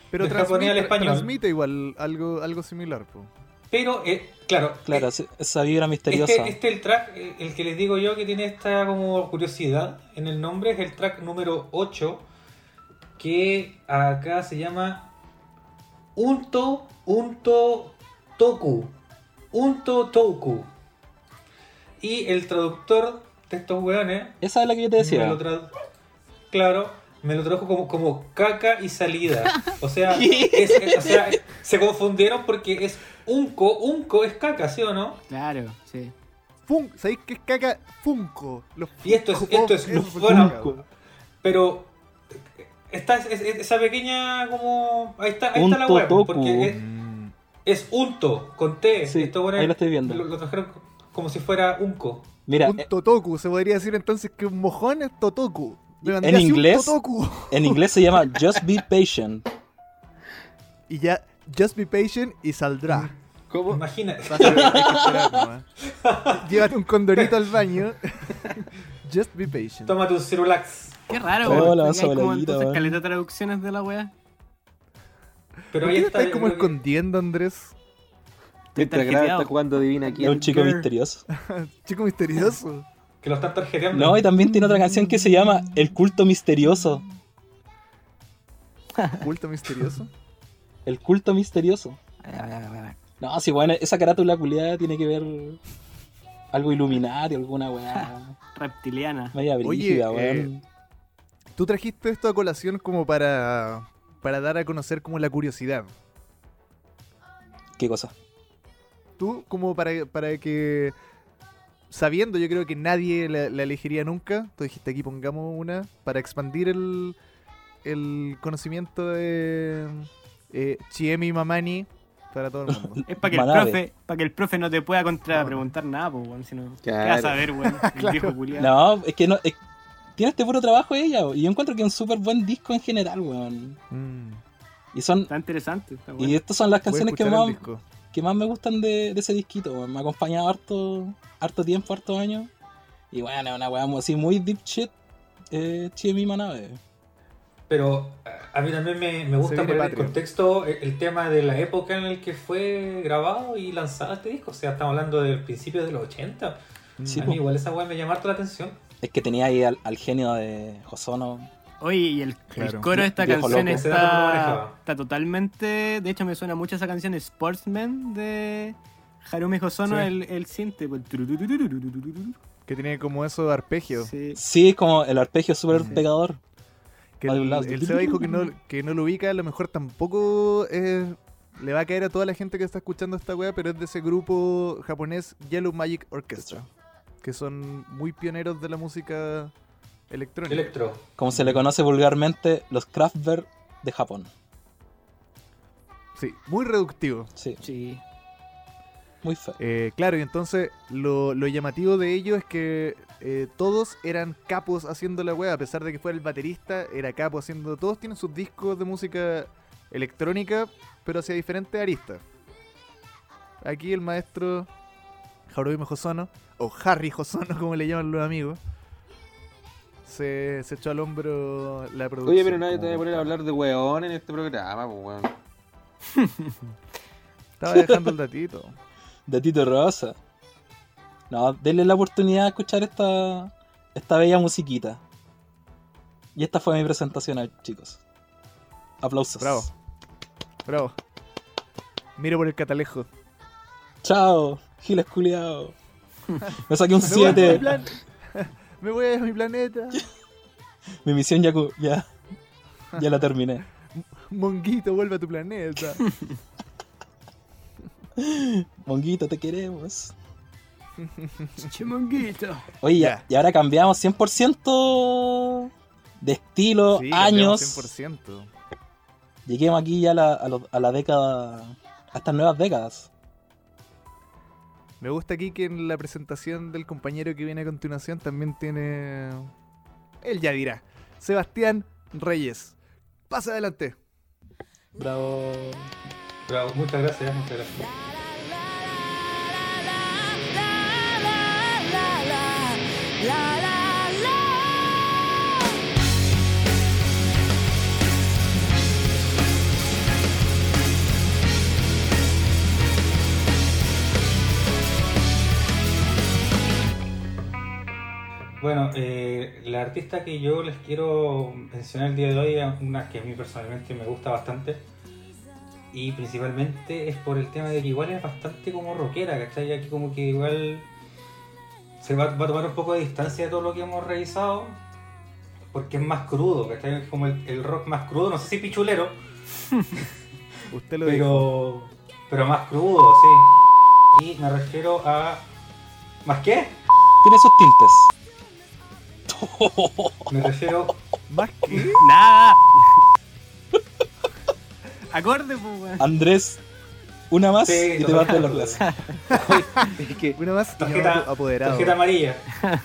Pero
Del japonés al
transmite,
español.
transmite igual algo, algo similar. po.
Pero, eh, claro,
Claro,
eh,
esa vibra misteriosa.
Este, este el track, eh, el que les digo yo que tiene esta como curiosidad en el nombre, es el track número 8, que acá se llama Unto Unto Toku. Unto Toku. Y el traductor de estos weones
Esa es la que yo te
me
decía.
lo tradu- claro, me lo tradujo como, como caca y salida. O sea, es- es- o sea, se confundieron porque es unco, unco es caca, ¿sí o no?
Claro, sí.
Fun ¿Sabéis qué es caca? Funko. Los
Y esto es- esto es- bueno. Pero esta, es- es- esa pequeña como... Ahí está, ahí está la web, porque es, es unto, con T.
Sí,
Esto, bueno,
ahí lo estoy viendo.
Lo, lo trajeron como si fuera unco.
Mira,
Un
eh,
totoku. Se podría decir entonces que un mojón es totoku.
En inglés-
totoku.
en inglés se llama Just Be Patient.
Y ya, just be patient y saldrá.
¿Cómo?
Imagina,
nomás. Llévate un condorito al baño. Just be patient.
tómate un Cirulax.
Qué raro,
Oh,
weón.
la
Hay como entonces caleta de traducciones de la wea.
Pero
¿Por
ahí está.
estás como escondiendo, Andrés?
Mientras graba
tarjeteado.
está jugando Divina
Es
quién.
un chico
Girl.
misterioso.
Chico misterioso.
Que lo están tarjeteando.
No, y también tiene otra canción que se llama El culto misterioso.
Culto misterioso.
El culto misterioso. No, si bueno, esa carátula culiada tiene que ver algo iluminati, alguna weá.
Reptiliana.
Media
Oye,
brígida,
eh,
weón.
Tú trajiste esto a colación como para, para dar a conocer como la curiosidad.
¿Qué cosa?
Tú como para, para que, sabiendo yo creo que nadie la, la elegiría nunca, tú dijiste aquí pongamos una para expandir el, el conocimiento de eh, Chiemi Mamani para todo el mundo.
Es para que, el profe, para que el profe no te pueda contra preguntar nada, pues, weón. Si no, ¿qué
Claro.
vas a ver, weón? El viejo culiado.
No, es que no. es- tiene este puro trabajo ella, y yo encuentro que es un súper buen disco en general, weón.
Mm,
Y son.
Está interesante. Está
Y
bueno.
estas son las canciones que más,
disco.
Que más me gustan de, de ese disquito, weón. Me ha acompañado harto, harto tiempo, harto años. Y bueno, es una weá así muy deep shit. Eh, Chiemi Manabe.
Pero a- mí también me, me gusta poner en contexto el, el tema de la época en el que fue grabado y lanzado este disco. O sea, estamos hablando del principio de los 80.
Sí,
a
po.
mí igual esa weá me llamó harto la atención.
Es que tenía ahí al, al genio de Hosono.
Oye, y el, coro de esta canción está, está totalmente. De hecho, me suena mucho esa canción Sportsman de Harumi Hosono,
sí.
el, el cinte.
Que tiene como eso de
arpegio.
Sí, sí como el arpegio súper pegador.
El, Seba dijo que no, que no lo ubica, a lo mejor tampoco eh, le va a caer a toda la gente que está escuchando esta wea, pero es de ese grupo japonés Yellow Magic Orchestra, que son muy pioneros de la música electrónica.
Electro.
Como se le conoce vulgarmente, los Kraftwerk de Japón.
sí, muy reductivo.
Sí,
Sí.
muy feo.
Eh, claro, y entonces lo, lo llamativo de ello es que eh, todos eran capos haciendo la wea, a pesar de que fuera el baterista, era capo haciendo. Todos tienen sus discos de música electrónica, pero hacia diferentes aristas. Aquí el maestro Haruhi Hosono, o Harry Hosono, como le llaman los amigos, se, se echó al hombro la producción.
Oye, pero nadie te va a poner a hablar de weón en este programa, pues weón.
Estaba dejando el datito.
De Tito Rosa. No, denle la oportunidad de escuchar esta, esta bella musiquita. Y esta fue mi presentación, chicos. Aplausos.
Bravo. Bravo. Miro por el catalejo.
Chao, Giles culiao. Me saqué un
Me voy a mi
7.
Me voy a mi planeta.
Mi misión ya, ya, ya la terminé.
Monguito, vuelve a tu planeta.
Monguito, te queremos.
Chimonguito.
Oye,
Ya.
y ahora cambiamos 100% de estilo,
Sí,
años.
cambiamos 100%.
Lleguemos aquí ya a la, a lo- a la década, a estas nuevas décadas.
Me gusta aquí que en la presentación del compañero que viene a continuación también tiene. Él ya dirá. Sebastián Reyes. Pasa adelante.
Bravo.
Bravo, muchas gracias, muchas gracias. Bueno, eh, la artista que yo les quiero mencionar el día de hoy es una que a mí personalmente me gusta bastante. Y principalmente es por el tema de que igual es bastante como rockera, ¿cachai? Aquí como que igual se va, va a tomar un poco de distancia de todo lo que hemos revisado. Porque es más crudo, ¿cachai? Es como el, el rock más crudo, no sé si pichulero,
Usted lo dijo.
pero, pero más crudo, sí. Y me refiero a... ¿Más qué?
Tiene sus tintes.
Me refiero
¿Más que?
Nada. Acorde, pues, weón.
Andrés, una más
Sí,
y te vas de la clase.
Es que
Una más
Tarjeta-
apoderado.
Tarjeta amarilla.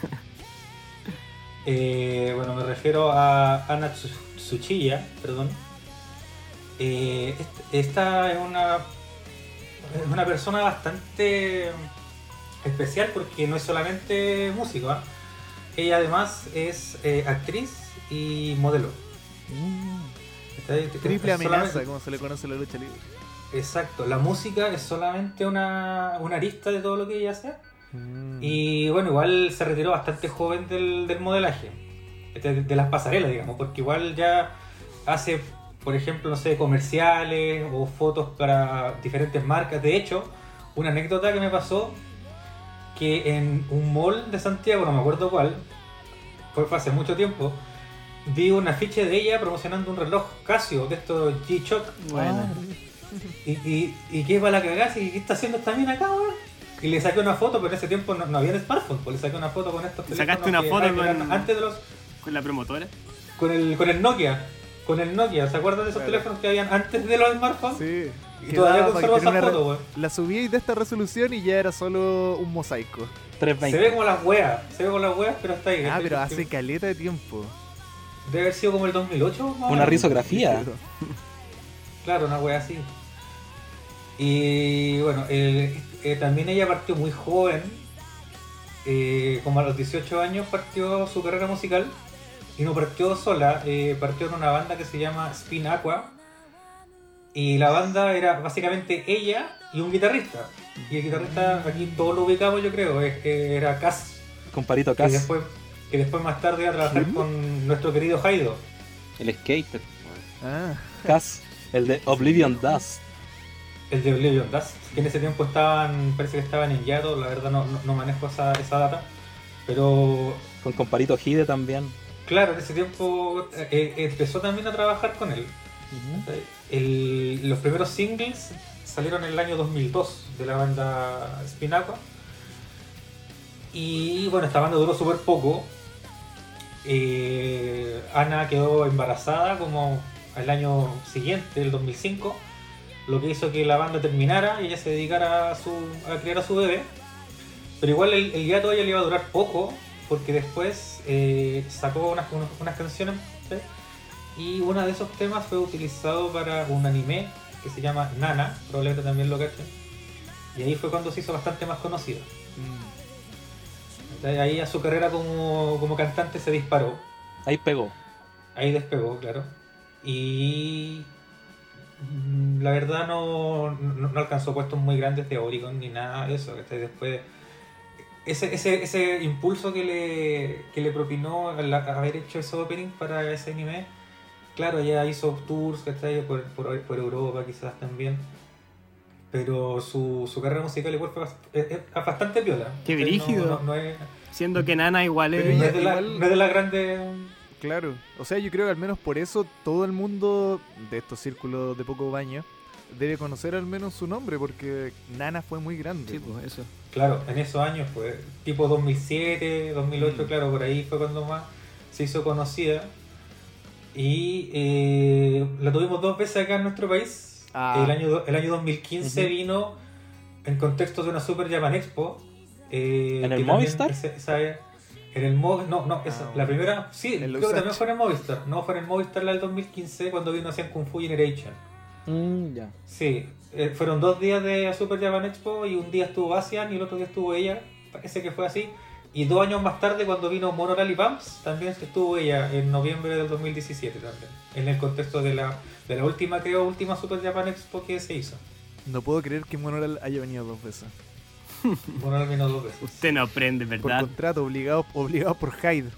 Eh, bueno, me refiero a Ana Tsu- Tsuchiya, perdón. Eh, est- esta es una, es una persona bastante especial porque no es solamente músico. ¿ah? Ella además es eh, actriz y modelo. Es
Triple amenaza, como se le conoce la lucha libre.
Exacto, la música es solamente una, una arista de todo lo que ella hace.
Mm.
Y bueno, igual se retiró bastante joven del, del modelaje, de, de las pasarelas, digamos, porque igual ya hace, por ejemplo, no sé, comerciales o fotos para diferentes marcas. De hecho, una anécdota que me pasó, que en un mall de Santiago, no me acuerdo cuál, fue hace mucho tiempo, vi un afiche de ella promocionando un reloj Casio de estos G-Shock.
Bueno.
Y, y, y qué para la cagada, ¿y qué está haciendo esta mina acá, weón? Y le saqué una foto, pero en ese tiempo no, no había smartphone, pues le saqué una foto con estos
¿Le sacaste
teléfonos
una
que-
foto
ah,
con-
antes de los
Con la promotora.
con el con el Nokia, con el Nokia, ¿se acuerdan de esos
Claro.
teléfonos que habían antes de los smartphones?
Sí.
Y todavía
para
esa foto, weón.
La subí de esta resolución y ya era solo un mosaico.
Se ve
320.
como las weas, se ve como las weas, pero está ahí.
Ah, pero hace caleta de tiempo.
Debe haber sido como el 2008. más o
Una risografía.
Claro, una wea así. Y bueno, eh, eh, también ella partió muy joven, eh, como a los 18 años partió su carrera musical y no partió sola, eh, partió en una banda que se llama Spin Aqua y la banda era básicamente ella y un guitarrista. Y el guitarrista aquí todos lo ubicamos yo creo, es que era Cass,
Comparito
que
Cas.
después, que después más tarde iba a trabajar con nuestro querido Jaido.
el skater.
Ah,
Cas. El de Oblivion Dust.
El de Oblivion Dust, que en ese tiempo estaban, parece que estaban en Yato, la verdad no, no- no manejo esa, esa data. Pero
Con Comparito Hide también.
claro, en ese tiempo eh, empezó también a trabajar con él. Los primeros singles salieron en el año 2002 de la banda Spinaqua. Y bueno, esta banda duró súper poco. Eh, Ana quedó embarazada como al año siguiente, el 2005, lo que hizo que la banda terminara y ella se dedicara a, su, a criar a su bebé. Pero igual el, el gato ella le iba a durar poco, porque después eh, sacó unas, unas, canciones. Y uno de esos temas fue utilizado para un anime que se llama Nana, probablemente también lo cachen. Y ahí fue cuando se hizo bastante más conocida.
mm.
Ahí ya su carrera como, como cantante se disparó.
Ahí pegó.
Ahí despegó, claro. Y mm, la verdad no, no, no alcanzó puestos muy grandes de Oricon ni nada de eso. ¿cachai? Después, ese, ese, ese impulso que le, que le propinó al haber hecho ese opening para ese anime, claro, ya hizo tours ¿cachai? Por, por, por Europa quizás también. Pero su, su carrera musical igual fue es, es bastante piola.
Qué
¿cachai? No-
brígido.
No, no es,
Siendo que Nana igual es...
no es de la, no es de la grande...
Claro, o sea, yo creo que al menos por eso todo el mundo de estos círculos de poco baño debe conocer al menos su nombre, porque Nana fue muy grande.
Sí, pues eso.
Claro, en esos años, pues, tipo 2007, 2008,
Mm.
claro, por ahí fue cuando más se hizo conocida. Y eh, la tuvimos dos veces acá en nuestro país.
Ah.
El, año, el año 2015
Ujú.
vino en contexto de una Super Japan Expo. eh,
¿En el Movistar?
esa- en el Mo- no, no, esa-
Ah,
la primera, sí, creo que también fue en el Movistar. No, fue en el Movistar la del 2015 cuando vino hacia Kung Fu Generation.
Mm, ya.
Sí, eh, fueron dos días de Super Japan Expo y un día estuvo Asian y el otro día estuvo ella, parece que fue así. Y dos años más tarde, cuando vino Mono Rally Pumps, también estuvo ella en noviembre del 2017 también. En el contexto de la, de la última, creo, última Super Japan Expo que se hizo.
No puedo creer que Monoral haya venido dos veces.
Mono Rally vino dos veces.
Usted no aprende,
Por
¿verdad?
contrato, obligado, obligado por Hyde.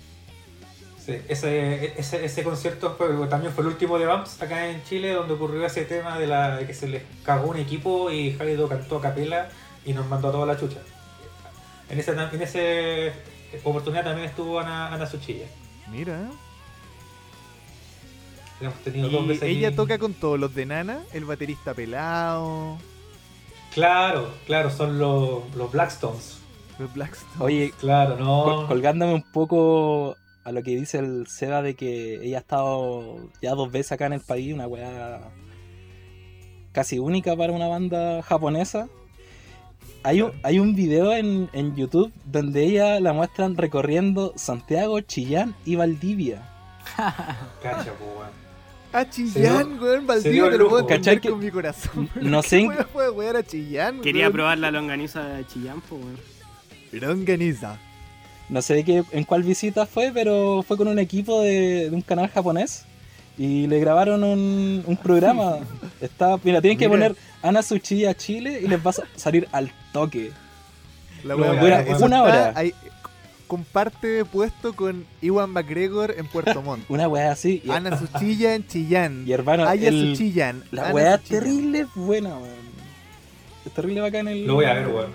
Sí, ese, ese, ese concierto fue, también fue el último de Bumps acá en Chile, donde ocurrió ese tema de, la, de que se les cagó un equipo y Jaido cantó a capela y nos mandó a toda la chucha. En esa en ese oportunidad también estuvo Ana, Ana Suchilla.
Mira.
Hemos tenido dos
Y
veces
ella toca con todos los de Nana, el baterista pelado,
Claro, claro, son los, los Blackstones.
los Blackstone.
Oye,
Claro,
col-
no.
colgándome un poco a lo que dice el Seba de que ella ha estado ya dos veces acá en el país, una weá casi única para una banda japonesa. Hay un, hay un video en, en YouTube donde ella la muestran recorriendo Santiago, Chillán y Valdivia.
Cacha, po, weón.
A Chillán, weón, Valdivia, te lo puedo entender
¿Cachai que-
con mi corazón.
no sé en-
¿Cómo puede wear a Chillán?
Quería
weón?
probar la longaniza de Chillán, pues, weón.
Longaniza.
No sé qué, en cuál visita fue, pero fue con un equipo de, de un canal japonés y le grabaron un, un programa. Está, mira, tienen que
Mira.
poner Ana Suchilla Chile y les va a sa- salir al toque.
La buena, eso
una
está
hora.
ahí, comparte puesto con Iwan McGregor en Puerto Montt.
Una weá así. Y,
Ana Suchilla en Chillán.
y hermano,
Aya
el-
Suchillan.
la
Ana
weá
Suchillan.
terrible buena, weón. Es terrible bacán el,
Lo voy a ver, weón.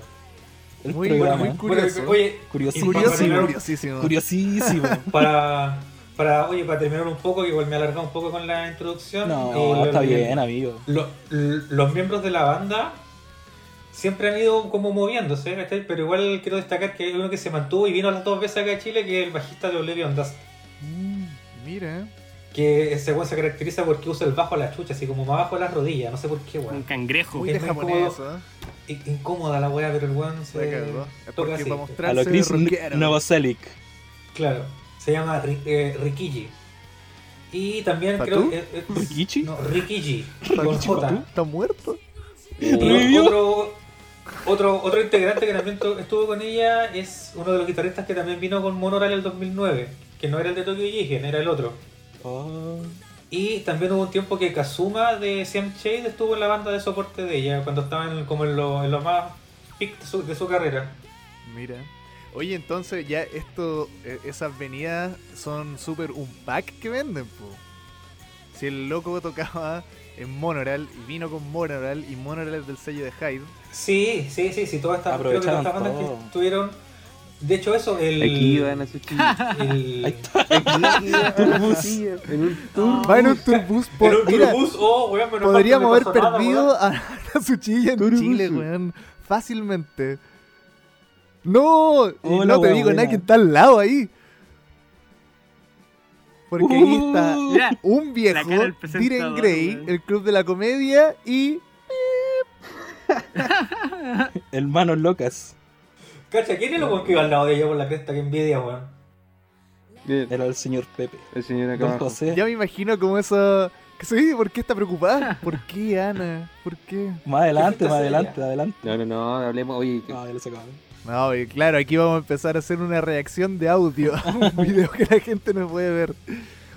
el
Muy
programa.
bueno, muy curioso.
Bueno, oye,
Curiosísimo.
Curiosísimo, curiosísimo.
Curiosísimo.
para, para, oye, para terminar un poco, que igual me he alargado un poco con la introducción.
No,
eh,
está bien, amigo.
lo- l- los miembros de la banda siempre han ido como moviéndose, pero igual quiero destacar que hay uno que se mantuvo y vino las dos veces acá a Chile, que es el bajista de Oblivion Dust.
Mm, Mira.
Que ese weón se caracteriza porque usa el bajo a la chucha, así como más abajo de las rodillas, no sé por qué,
Un
weón.
cangrejo.
Muy
Es
de japonés. ¿eh?
Incómoda la weá, pero el weón se.
Es
toca
porque
así.
para
A lo Chris. Novoselic.
Claro, se llama Ri- eh, Rikiji. Y también creo que. eh,
¿Rikichi?
No, Rikiji.
¿Está
Con J.
¿Está muerto?
Y otro, otro, otro integrante que también estuvo con ella es uno de los guitarristas que también vino con Monoral el 2009, que no era el de Tokyo Jigen, era el otro.
Oh.
Y también hubo un tiempo que Kazuma de CM Shade estuvo en la banda de soporte de ella, cuando estaba en, como en lo, en lo más peak de su, de su carrera.
Mira. Oye, entonces ya esto, eh, esas venidas son súper un pack que venden, po. Si el loco tocaba en Monoral y vino con Monoral y Monoral es del sello de Hyde.
Sí, sí, sí, sí, todas estas, creo que todas estas bandas
todo.
que estuvieron... De hecho eso, el...
Aquí van a su
el-.
Turbus. En un tour.
Va en un turbus por.
en un
Mira,
turbus, oh, weón,
podríamos haber perdido a, a su chilla en
Turbus.
Chile, weón. Fácilmente. No, y no te digo
buena.
nada que está al lado ahí. Porque ahí está
Mira,
un viejo, Diren Grey, el club de la comedia y
Hermanos locas.
Cacha, ¿quién es lo que iba al lado de ella por la cresta? Que envidia, weón.
Era el señor Pepe.
el señor acá
Don. José.
ya me imagino como eso. Sí, ¿por qué está preocupada? ¿Por qué, Ana? ¿Por qué?
Más adelante,
¿Qué
más adelante, adelante.
No, no, no, hablemos. Oye,
No, ya lo se acabó.
No, y claro, aquí vamos a empezar a hacer una reacción de audio a un video que la gente no puede ver.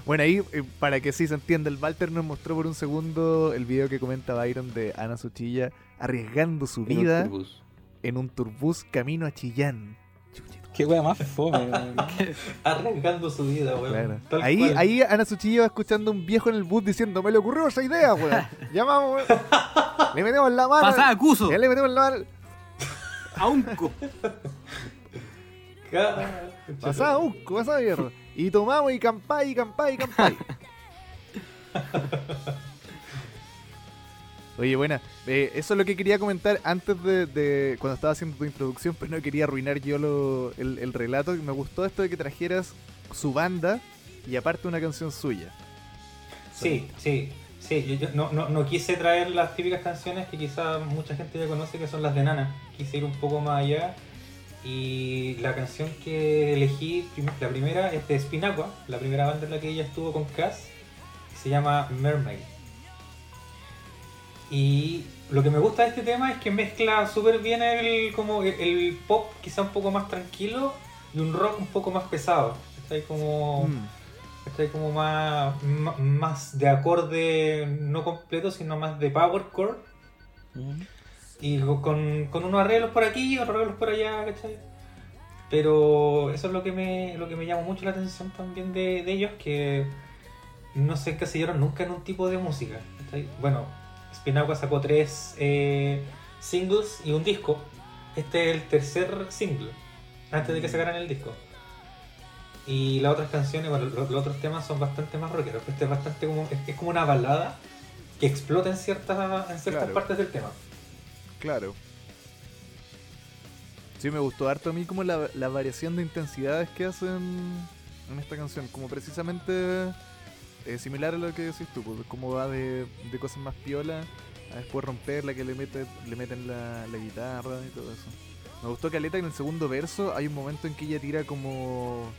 Bueno, ahí, eh, para que sí se entienda, el Walter nos mostró por un segundo el video que comenta Byron de Ana Suchilla arriesgando su
En un
vida
turbus.
en un turbús camino a Chillán.
Qué wea más fome, weón.
Arriesgando su vida, weón.
Claro. Ahí,
cual.
ahí Ana Suchilla va escuchando a un viejo en el bus diciendo, me le ocurrió esa idea, weón. Llamamos, weón. Le metemos la mano.
Pasá, acuso.
Ya le metemos la mano.
A unco.
Ca-
Pasá, uh, pasá, mierda. Y tomamos y campay, y campay, y campay. Oye, buena. eh, eso es lo que quería comentar antes de, de cuando estaba haciendo tu introducción, pero no quería arruinar yo lo- el, el relato. Me gustó esto de que trajeras su banda y aparte una canción suya.
Sí, sí, sí. Yo, yo no, no, no quise traer las típicas canciones que quizá mucha gente ya conoce, que son las de Nana. Quise ir un poco más allá. Y la canción que elegí, la primera, es de Spinaqua, la primera banda en la que ella estuvo con Cass, se llama Mermaid. Y lo que me gusta de este tema es que mezcla súper bien el, como el, el pop quizá un poco más tranquilo y un rock un poco más pesado. Está ahí como...
Mm.
¿Cachai? como más, más de acorde no completo, sino más de power chord.
Mm.
Y co- con, con unos arreglos por aquí y otros arreglos por allá, ¿cachai? Pero eso es lo que me, lo que me llamó mucho la atención también de, de ellos, que no se encasillaron nunca en un tipo de música. ¿cachai? Bueno, Spinaqua sacó tres eh, singles y un disco. Este es el tercer single, antes de que sacaran el disco. Y las otras canciones, bueno, los, los otros temas son bastante más rockeros. Este es bastante como, es, es como una balada que explota en ciertas, en ciertas
Claro.
partes del tema.
Claro. Sí, me gustó harto a mí como la, la variación de intensidades que hacen en esta canción. Como precisamente eh, similar a lo que decís tú, pues, como va de, de cosas más piola a después romperla, que le, mete, le meten la, la guitarra y todo eso. Me gustó Caleta que en el segundo verso hay un momento en que ella tira como...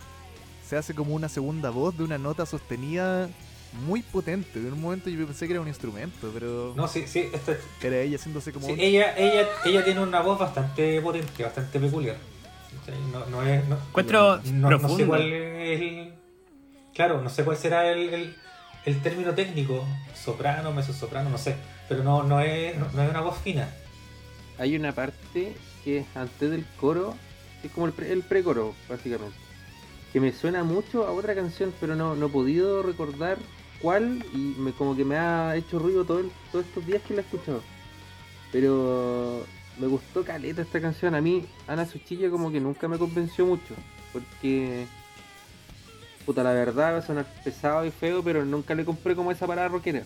Se hace como una segunda voz de una nota sostenida muy potente. En un momento yo pensé que era un instrumento, pero
No, sí, sí, esto es-
era ella haciéndose como...
sí,
un-
ella, ella, ella tiene una voz bastante potente, bastante peculiar. No, no es, no,
Encuentro
no, no sé
profundo.
cuál es el. Claro, no sé cuál será el, el, el término técnico, soprano, mezzosoprano, no sé. Pero no, no, es, no, no es una voz fina.
Hay una parte que es antes del coro, que es como el, pre- el precoro, básicamente. Que me suena mucho a otra canción, pero no, no he podido recordar cuál y me, como que me ha hecho ruido todo el- todos estos días que la he escuchado. Pero me gustó caleta esta canción. A mí, Ana Suchilla como que nunca me convenció mucho. Porque, puta, la verdad va a sonar pesado y feo, pero nunca le compré como esa parada rockera.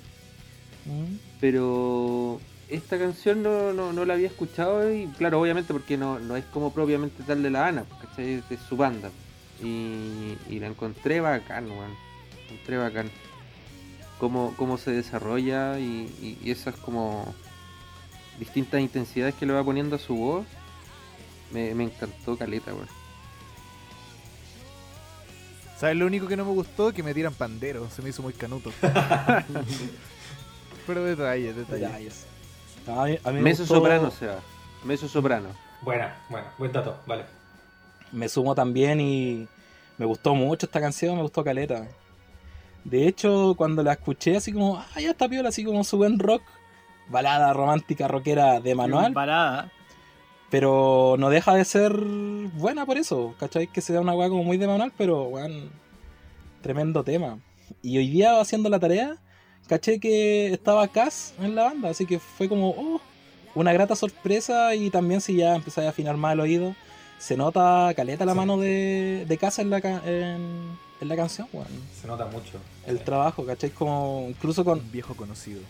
Mm.
Pero esta canción no, no, no la había escuchado y claro, obviamente porque no, no es como propiamente tal de la Ana, ¿cachai? Es de su banda. Y, y la encontré bacán, weón. Encontré bacán. Cómo, cómo se desarrolla y, y- y esas como distintas intensidades que le va poniendo a su voz. Me, me encantó Caleta, weón.
¿Sabes lo único que no me gustó? Que me tiran pandero. Se me hizo muy canuto. Pero detalles, detalles.
Detalles. No, a mí, a mí me
Meso
gustó-
soprano se va. Meso soprano.
Buena, buena, buen dato, vale.
Me sumo también y me gustó mucho esta canción, me gustó Caleta. De hecho, cuando la escuché así como, ah, ya está piola, así como su buen rock, balada romántica rockera de manual,
Parada.
pero no deja de ser buena por eso, ¿cachai? Que se da una weá como muy de manual, pero weón, tremendo tema. Y hoy día haciendo la tarea, caché que estaba Cass en la banda, así que fue como, oh, una grata sorpresa y también si ya empezáis a afinar más el oído, se nota caleta la
Sí.
mano de, de Cass en la, en, en la canción, weón.
Se nota mucho.
El trabajo, ¿cachai? Como incluso con,
Un viejo conocido.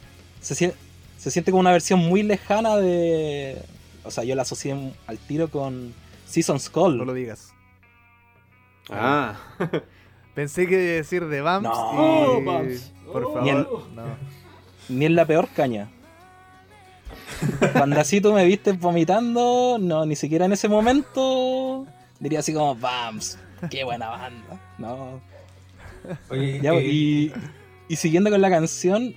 se, sien- se siente como una versión muy lejana de. O sea, yo la asocié al tiro con Season's Call.
No lo digas.
Ah,
Pensé que iba a decir de Bumps
No,
y...
Bumps.
Por
Oh.
favor, no.
Ni en la peor caña. Cuando así tú me viste vomitando, no, ni siquiera en ese momento diría así como, Bams, qué buena banda. No.
Oye,
Ya,
eh,
y, y siguiendo con la canción,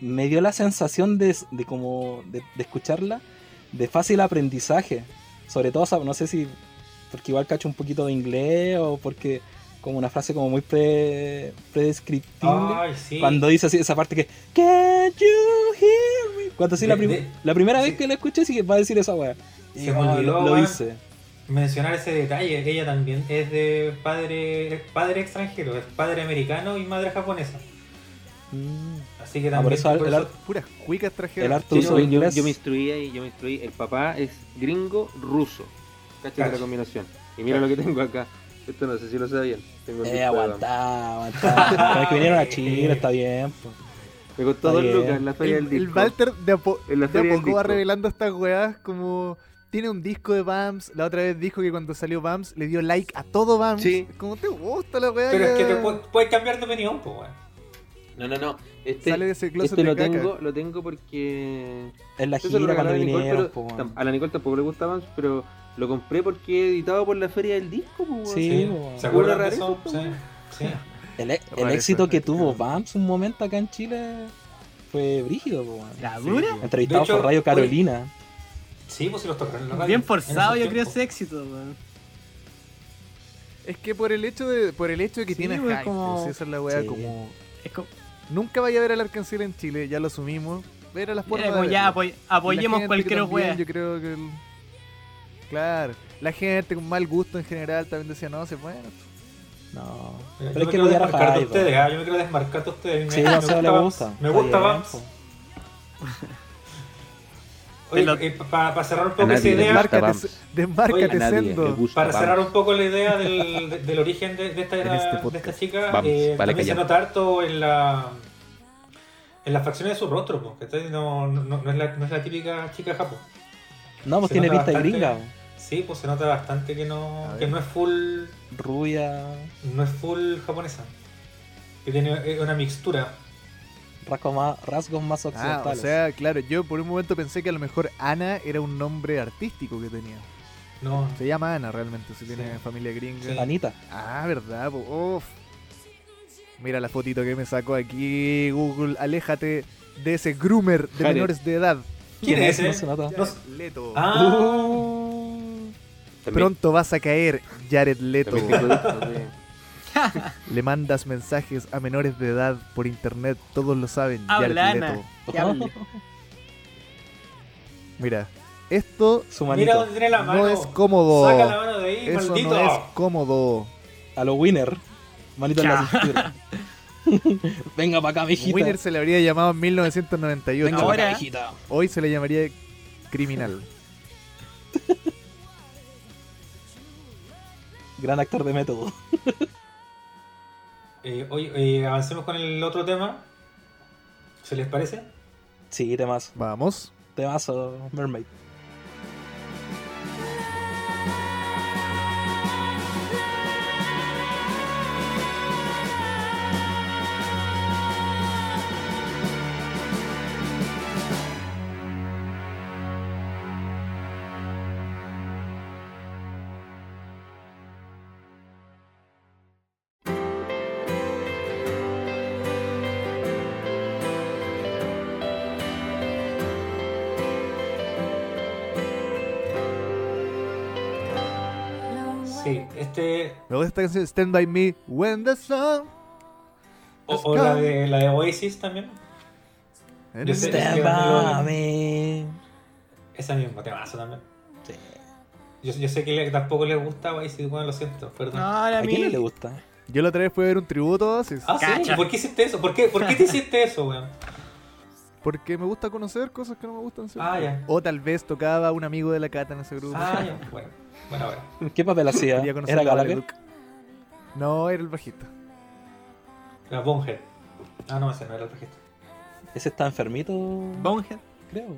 me dio la sensación de, de como de, de escucharla de fácil aprendizaje. Sobre todo, no sé si porque igual cacho un poquito de inglés o porque como una frase como muy pre, predescriptible.
Ay, sí.
Cuando dice así esa parte que Can you hear me? Cuando así la, prim-
de-
la primera
sí.
vez que la escuché sí que va a decir esa weá. Y
Se olvidó,
lo, hice.
Mencionar ese detalle, ella también es de padre, es padre extranjero, es padre americano y madre japonesa.
Mm.
Así que
Ah,
también
por eso
por
el
eso-
Puras cuicas trajeras.
el harto
Sí, yo, yo-
inglés.
yo me instruí ahí, yo me instruí. El papá es gringo ruso. Cáchate
Cacha.
la combinación. Y mira lo que tengo acá. Esto no sé si lo sabían. Tengo el
Eh, aguantá, aguantá. Pero es que vinieron a Chile, está bien. pues.
Me costó dos lucas en la feria
El,
del
el
disco.
Walter de a, po-
En la
de a poco va revelando estas weas como... Tiene un disco de Bams. La otra vez dijo que cuando salió Bams le dio like a todo Bams.
Sí.
Como te gusta la wea.
Pero es que te pu- puedes cambiar de opinión, pues, weón.
No, no, no. Este,
Sale de ese closet
este
de
lo
caca.
tengo, lo tengo porque
En la gira cuando
a Nicole,
vinieron,
pero
pues,
a la Nicole tampoco le gusta Vans, pero lo compré porque editado por la feria del disco, pues, weón.
Sí,
Sí. ¿Se acuerdan de eso? Sí. sí.
El, e- el éxito que tuvo Vamps un momento acá en Chile fue brígido, po, weón.
¿La dura?
Entrevistado
hecho,
por Radio
oye,
Carolina.
Sí, pues si los tocaron en la radio.
Bien
en
forzado, yo creo, ese éxito, weón.
Es que por el hecho de, por el hecho de que
Sí,
tiene
pues,
hype,
como-
pues, esa es la wea
Sí.
como...
Es como,
Nunca vaya a ver al Arcancel en Chile, ya lo asumimos. Ver a las puertas
como ya apoy- apoyemos cualquier wea.
Yo creo que... el- Claro, la gente con mal gusto en general también decía, no, se puede.
No.
Yo
Pero
me
que
quiero desmarcar de ustedes, ah, yo me quiero desmarcar de ustedes.
Sí,
me,
no
me
sé, le
gusta
gusta.
Me gusta Vamps. Oye,
Pero-
para cerrar un poco esa idea,
gusta
Desmárcate, desmárcate, Sendo.
gusta
para
Vamps.
cerrar un poco la idea del, de- del origen de, de esta,
este
de esta chica,
Vamos,
eh,
vale,
también se nota harto en la en las facciones de su rostro, po, ¿cachai? no, no, no, es la, no es la típica chica japo.
No, pues
Se
tiene pinta de
bastante-
gringa.
Sí, pues se nota bastante que no, que no es full,
Rubia,
no es full japonesa, que tiene una mixtura.
rasgos más, rasgos más
Ah, o
occidentales.
sea, claro, yo por un momento pensé que a lo mejor Ana era un nombre artístico que tenía.
No,
Se llama Ana realmente, si tiene
Sí.
familia gringa.
Sí.
Anita.
Ah, verdad, po. Uf. Mira la fotito que me sacó aquí, Google. Aléjate de ese groomer de
Jared.
menores de edad.
¿Quién es
No
ese?
se nota.
No-
Leto.
Ah,
Uh,
También-
Pronto vas a caer, Jared Leto. Le mandas mensajes a menores de edad por internet, todos lo saben, Jared
Habla, Ana.
Leto.
Hable.
Mira, esto
Su
mira
manito.
dónde tiene la mano.
no es cómodo.
Saca la mano de ahí,
Eso
maldito.
no es cómodo.
A lo winner. Manito en la cintura. Venga para acá, mijita.
Winner se le habría llamado en 1998.
Venga para
Ahora-
acá, mijita.
Hoy se le llamaría criminal.
Gran actor de método.
Eh, oye, eh, avancemos con el otro tema. ¿Se les parece?
Sí, temazo.
Vamos.
Temazo, Mermaid.
Me gusta esta canción Stand By Me When the Sun.
O, o la, de, la de Oasis también. Yo sé-
Stand
que
by
me. Esa misma temazo también.
Sí.
Yo, yo sé que le- tampoco les gusta Oasis, bueno, lo siento, perdón.
No,
¿A
a
quién no le gusta?
Yo la otra vez fui a ver un tributo a Oasis.
Ah, sí.
Cacha.
¿Y ¿Por qué hiciste eso? ¿Por qué, ¿Por qué te hiciste eso, weón?
Porque me gusta conocer cosas que no me gustan.
Ah, ya.
O tal vez tocaba un amigo de la cata en ese grupo.
Ah, ya. Bueno, bueno, ahora.
¿Qué papel hacía? ¿Era
la
Gallagher?
No, era el bajista.
La Bonehead. Ah, no, ese no era el registro.
Ese está enfermito,
Bonehead.
creo.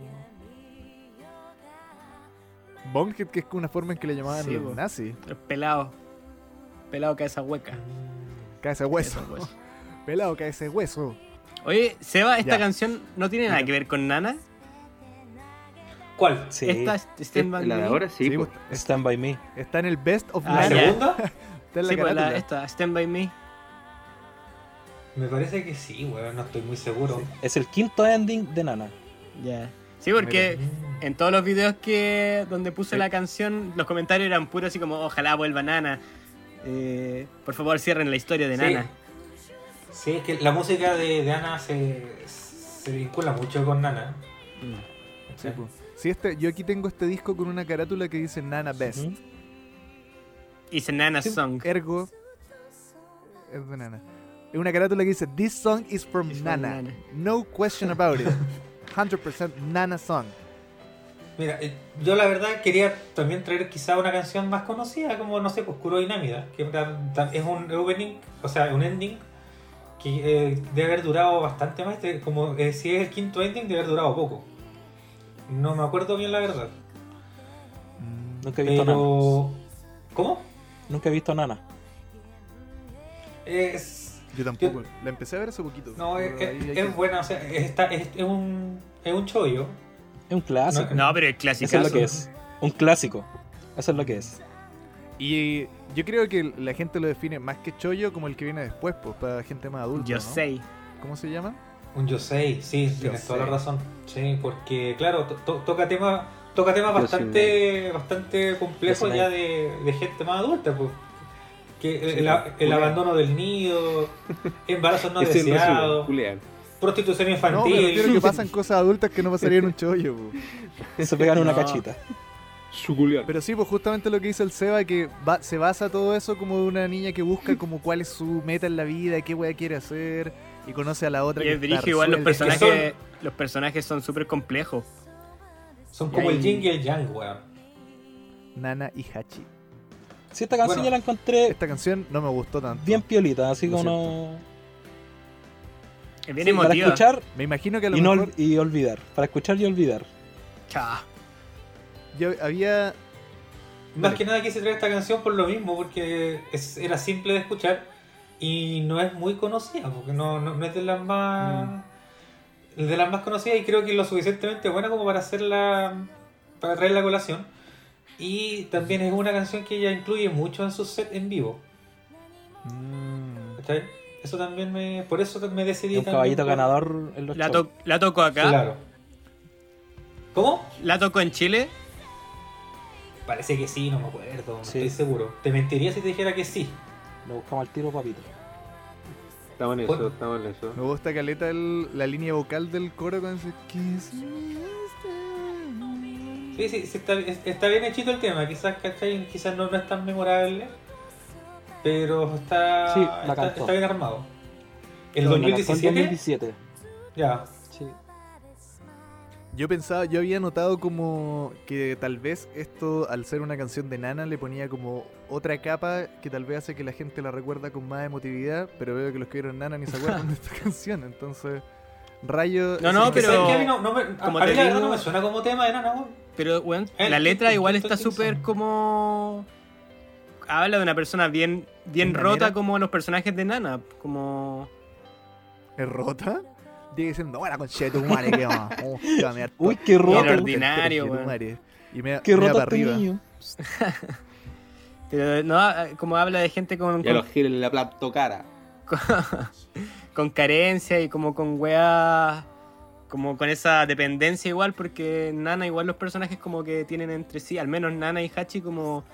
Bonehead, que es una forma en que le llamaban
Sí,
los nazis.
El pelado. Pelado cabeza hueca.
Cae ese hueso.
Eso, pues.
Pelado, cae ese hueso.
Oye, Seba, esta
Ya.
canción no tiene nada que ver con Nana.
¿Cuál?
Sí.
Esta Stand By
La de
Me.
ahora sí,
Sí,
pues.
pues,
Stand by me.
Está en el Best of
Ah,
¿La
Live.
ya.
segunda?
Está en la
Sí, pues, la- esta, Stand By Me.
Me parece que sí, weón, no estoy muy seguro.
Es el quinto ending de Nana.
Ya. Sí, porque en todos los videos que donde puse
Sí.
la canción, los comentarios eran puros así como, ojalá vuelva Nana. Eh, por favor, cierren la historia de
Sí.
Nana.
Sí, es que la música de, de Ana se, se vincula mucho con Nana.
Mm.
Sí, po. Sí, este, yo aquí tengo este disco con una carátula que dice Nana Best.
A Nana
Sí.
song.
Ergo. Es de Nana. Es una carátula que dice This song is from Nana. No question about it. 100% Nana song.
Mira, eh, yo la verdad quería también traer quizá una canción más conocida, como no sé, pues Kuro Dinamida, que es un opening, o sea, un ending que eh, debe haber durado bastante más, de- como eh, si es el quinto ending debe haber durado poco. No me acuerdo bien la verdad.
Nunca he visto Nana.
Pero... ¿Cómo?
Nunca he visto Nana.
Es...
Yo tampoco. La empecé a ver hace poquito.
No, es, es-
hay
es
que-
buena, o sea, está, es, es un, es un chollo.
Es un clásico.
No, pero el
Eso
clásico.
es lo que es. Un clásico. Eso es lo que es.
Y yo creo que la gente lo define más que chollo como el que viene después, pues, para gente más adulta.
Yo
¿no?
sé.
¿Cómo se llama?
Un Yosei, sí, tienes toda la
Yosei.
razón. Sí, porque claro, to- to- toca temas toca temas bastante bastante complejos ya de, de gente más adulta, pues. Que el, el- el
Julián.
abandono del nido, embarazos no deseados,
Julián.
prostitución
No,
infantil.
refiero que pasan cosas adultas que no pasarían en un chollo, po.
Se pegan una
No.
cachita.
Su Julián.
Pero sí, pues justamente lo que dice el Seba, que va- se basa todo eso como de una niña que busca como cuál es su meta en la vida, qué wea quiere hacer, y conoce a la otra
Y
que
brígido, igual los personajes, los personajes son súper complejos.
Son como el yin y el yang, weón.
Nana y Hachi.
Sí, esta canción
Bueno.
yo la encontré
Esta canción no me gustó tanto.
bien piolita, así como no.
Es bien
Sí, para escuchar
Me imagino que a lo
y,
mejor
olvidar. Para escuchar y olvidar.
Cha.
Yo había...
Más que nada quise traer esta canción por lo mismo, porque es- era simple de escuchar y no es muy conocida, porque no, no, no es de las más de las más conocidas y creo que es lo suficientemente buena como para hacerla para traer la colación. Y también es una canción que ella incluye mucho en su set en vivo.
Mm,
¿cachai? Eso también me. Por eso me decidí.
Un
también
caballito ganador en los
La,
shows.
la tocó acá.
Claro. ¿Cómo?
La tocó en Chile.
Parece que sí, no me acuerdo, no
Sí.
estoy seguro. Te mentiría si te dijera que sí.
Lo buscamos al tiro, papito.
Estamos en
Bueno.
eso, estamos en eso.
me gusta caleta el- la línea vocal del coro con ese... Kiss me
Sí, sí, sí, está, es- está bien hechito el tema, quizás, ¿cachai? Quizás no, no es tan memorable, pero está,
Sí,
está, bien armado. ¿El
No, la cantó en
2017?
2017.
Ya.
Yo pensaba, yo había notado como que tal vez esto, al ser una canción de Nana, le ponía como otra capa que tal vez hace que la gente la recuerda con más emotividad, pero veo que los que vieron Nana ni se acuerdan de esta canción, entonces... Rayo...
No, no,
que
pero-.
A mí, no, no me, a,
como
a mí
te
la verdad
digo-
no me suena como tema de weón.
Pero,
El-
la letra
el-
igual
el-
está súper como. Habla de una persona bien, bien
¿De
rota
manera?
como los personajes de Nana. Como.
¿Es rota? Sigue diciendo, buena concha de tu madre, mear todo.
Uy, qué roto.
Ordinario, weón.
Y me,
Qué
me
roto
para
este
arriba.
niño.
Pero no, como habla de gente con,
Ya
con,
los giles en la plato cara.
con carencia y como con weas. Como con esa dependencia igual, porque Nana, igual los personajes como que tienen entre sí, al menos Nana y Hachi, como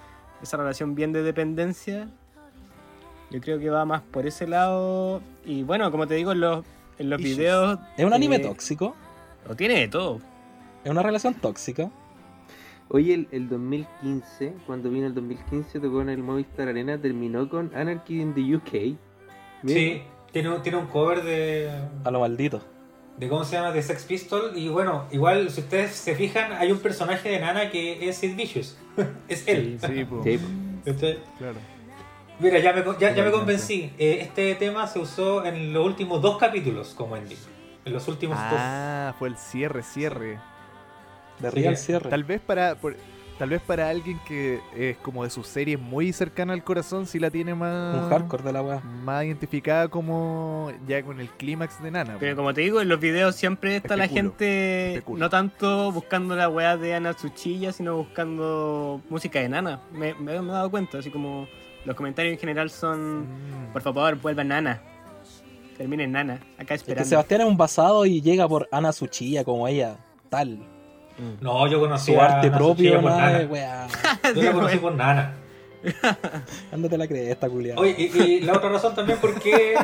esa relación bien de dependencia. Yo creo que va más por ese lado. Y bueno, como te digo, los, en los
Issues.
videos.
Es un anime
eh,
tóxico.
Lo tiene de todo.
Es una relación tóxica.
Oye, el, el 2015, cuando vino el 2015, tocó en el Movistar Arena, terminó con Anarchy in the UK. Mira,
Sí, tiene, un- tiene un cover de,
A lo maldito.
de. ¿Cómo se llama? De Sex Pistol. Y bueno, igual, si ustedes se fijan, hay un personaje de Nana que es Sid Vicious. es él.
Sí, po,
Sí,
¿Cachai?
claro.
Mira, ya me, ya, ya me convencí. Eh, este tema se usó en los últimos dos capítulos como ending. En los últimos
Ah, fue el cierre, cierre.
De
Sí.
Real cierre.
Tal vez para por- tal vez para alguien que es como de sus series muy cercana al corazón, sí la tiene más
Un hardcore de la weá.
más identificada como ya con el clímax de Nana.
Pero como te digo, en los videos siempre está la gente
especulo.
no tanto buscando la weá de Ana Tsuchiya, sino buscando música de Nana. Me, me he dado cuenta, así como los comentarios en general son,
Mm.
por favor, vuelvan Nana. Terminen Nana, acá
Es que
esperando.
Sebastián es un basado y llega por Ana Suchilla como ella, tal.
dos. No, yo conocí
Su
a
arte
Ana
propio, nada
Nana. Yo la conocí por Nana.
Ándate la cresta, culiado.
Oye, y, y la otra razón también por qué,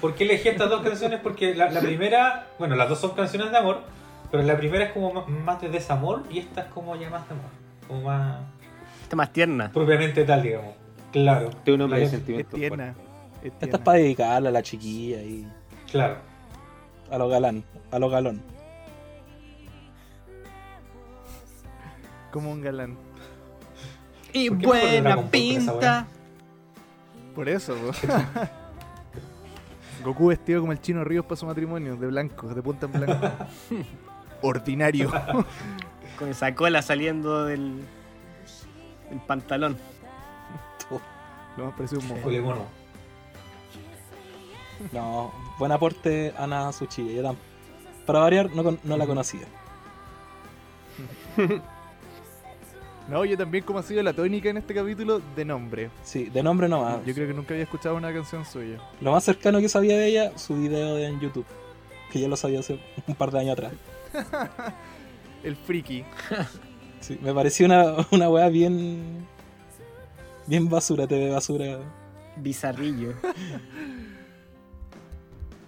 por qué elegí estas dos canciones, porque la, la primera, bueno, las dos son canciones de amor, pero la primera es como más, más de desamor y esta es como ya más de amor, como más
Está más tierna.
propiamente tal, digamos. Claro.
De un hombre de
Es
sentimientos
tierna. es
Esta es para dedicarla a la chiquilla y
Claro.
a lo galán, a lo galón.
Como un galán.
Y
¿Por qué me ponen una
buena pinta.
Por eso. Goku vestido como el chino Ríos para su matrimonio, de blanco, de punta en blanco. Ordinario.
Con esa cola saliendo del, del pantalón.
Lo más parecido a un mojo.
Mono.
No, buen aporte Ana Suchilla. Yo tam- Para variar, no, no la conocía.
No, yo también como ha sido la tónica en este capítulo de nombre.
Sí, de nombre nomás.
Yo creo que nunca había escuchado una canción suya.
Lo más cercano que sabía de ella, su video de en YouTube. Que ya lo sabía hace un par de años atrás.
El friki.
Sí, me pareció una, una weá bien. Bien basura, TV basura.
Bizarrillo.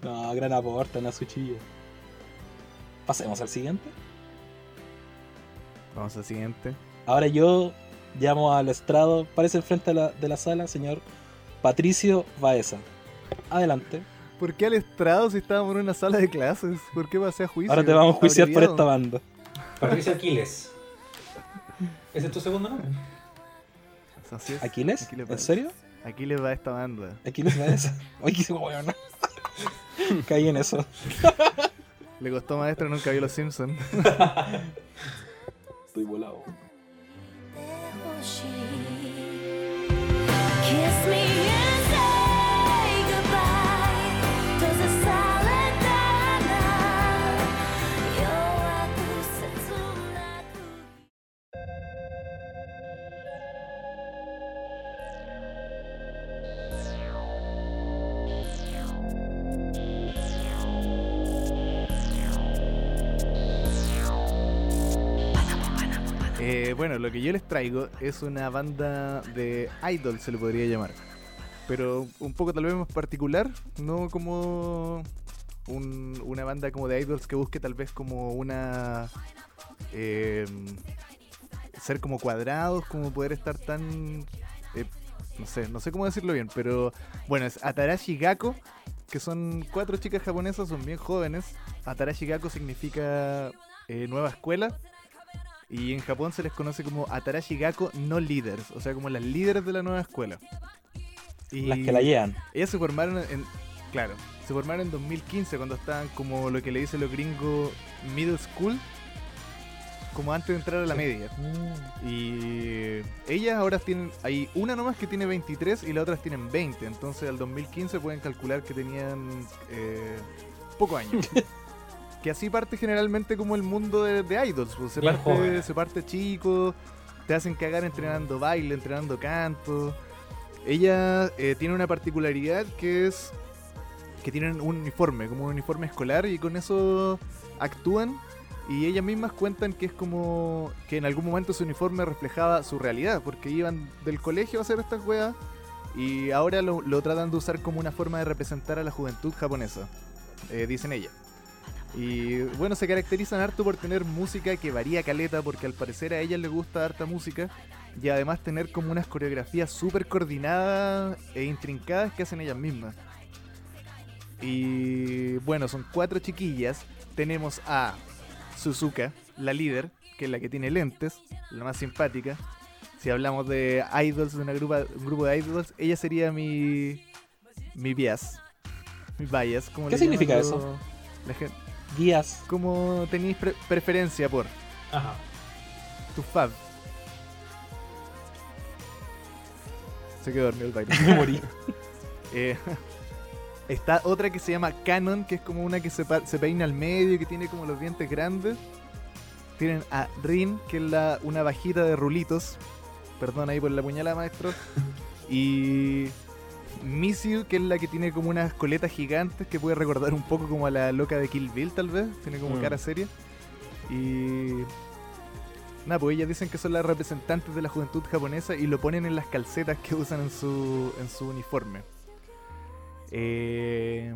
No, gran aporte, Ana Suchilla. Pasemos al siguiente.
Vamos al siguiente.
Ahora yo llamo al estrado, parece el frente de la, de la sala, señor Patricio Baeza. Adelante.
¿Por qué al estrado si estábamos en una sala de clases? ¿Por qué pasé a juicio?
Ahora te vamos a juiciar por esta banda.
Patricio Aquiles. ¿Ese es tu segundo nombre?
Así es.
¿Aquiles?
Aquiles
¿En serio?
Aquiles va esta banda.
Aquiles va esa. Oye, qué bueno. Caí en eso.
Le costó maestra, nunca vio los Simpsons.
Estoy volado.
Kiss me.
Lo que yo les traigo es una banda de idol, se le podría llamar. Pero un poco tal vez más particular, no como un- una banda como de idols que busque tal vez como una... eh, ser como cuadrados, como poder estar tan... eh, no sé, no sé cómo decirlo bien, pero bueno, es Atarashi Gakko, que son cuatro chicas japonesas, son bien jóvenes. Atarashi Gakko significa eh, nueva escuela. Y en Japón se les conoce como Atarashi Gakko no leaders, o sea, como las líderes de la nueva escuela. Y
Las que la llevan.
ellas se formaron en. Claro, se formaron en 2015 cuando estaban como lo que le dicen los gringos middle school, como antes de entrar a la media. Y ellas ahora tienen. Hay una nomás que tiene 23 y las otras tienen 20. Entonces al 2015 pueden calcular que tenían eh, poco años. que así parte generalmente como el mundo de, de idols. pues, se,
Bien
parte, se parte chico, te hacen cagar entrenando baile, entrenando canto. Ella eh, tiene una particularidad que es que tienen un uniforme, como un uniforme escolar y con eso actúan y ellas mismas cuentan que es como que en algún momento su uniforme reflejaba su realidad, porque iban del colegio a hacer estas weas y ahora lo, lo tratan de usar como una forma de representar a la juventud japonesa, eh, dicen ellas. Y bueno, se caracterizan harto por tener música que varía caleta, porque al parecer a ellas les gusta harta música y además tener como unas coreografías súper coordinadas e intrincadas que hacen ellas mismas. Y bueno, son cuatro chiquillas. Tenemos a Suzuka, la líder, que es la que tiene lentes, la más simpática. Si hablamos de idols, de una grupa, un grupo de idols, ella sería mi. mi bias. Mi bias. Como
¿Qué significa
llaman
eso?
La gente,
Guías.
como tenéis pre- preferencia por
Ajá.
tu fab. Se quedó dormido el baile.
Me morí.
Eh, está otra que se llama Canon, que es como una que se, peina al medio, que tiene como los dientes grandes. Tienen a Rin, que es la, una bajita de rulitos. Perdón ahí por la puñalada, maestro. Y Missy, que es la que tiene como unas coletas gigantes que puede recordar un poco como a la loca de Kill Bill, tal vez. Tiene como
Mm.
cara seria. Y Nada, pues ellas dicen que son las representantes de la juventud japonesa y lo ponen en las calcetas que usan en su, en su uniforme. Eh,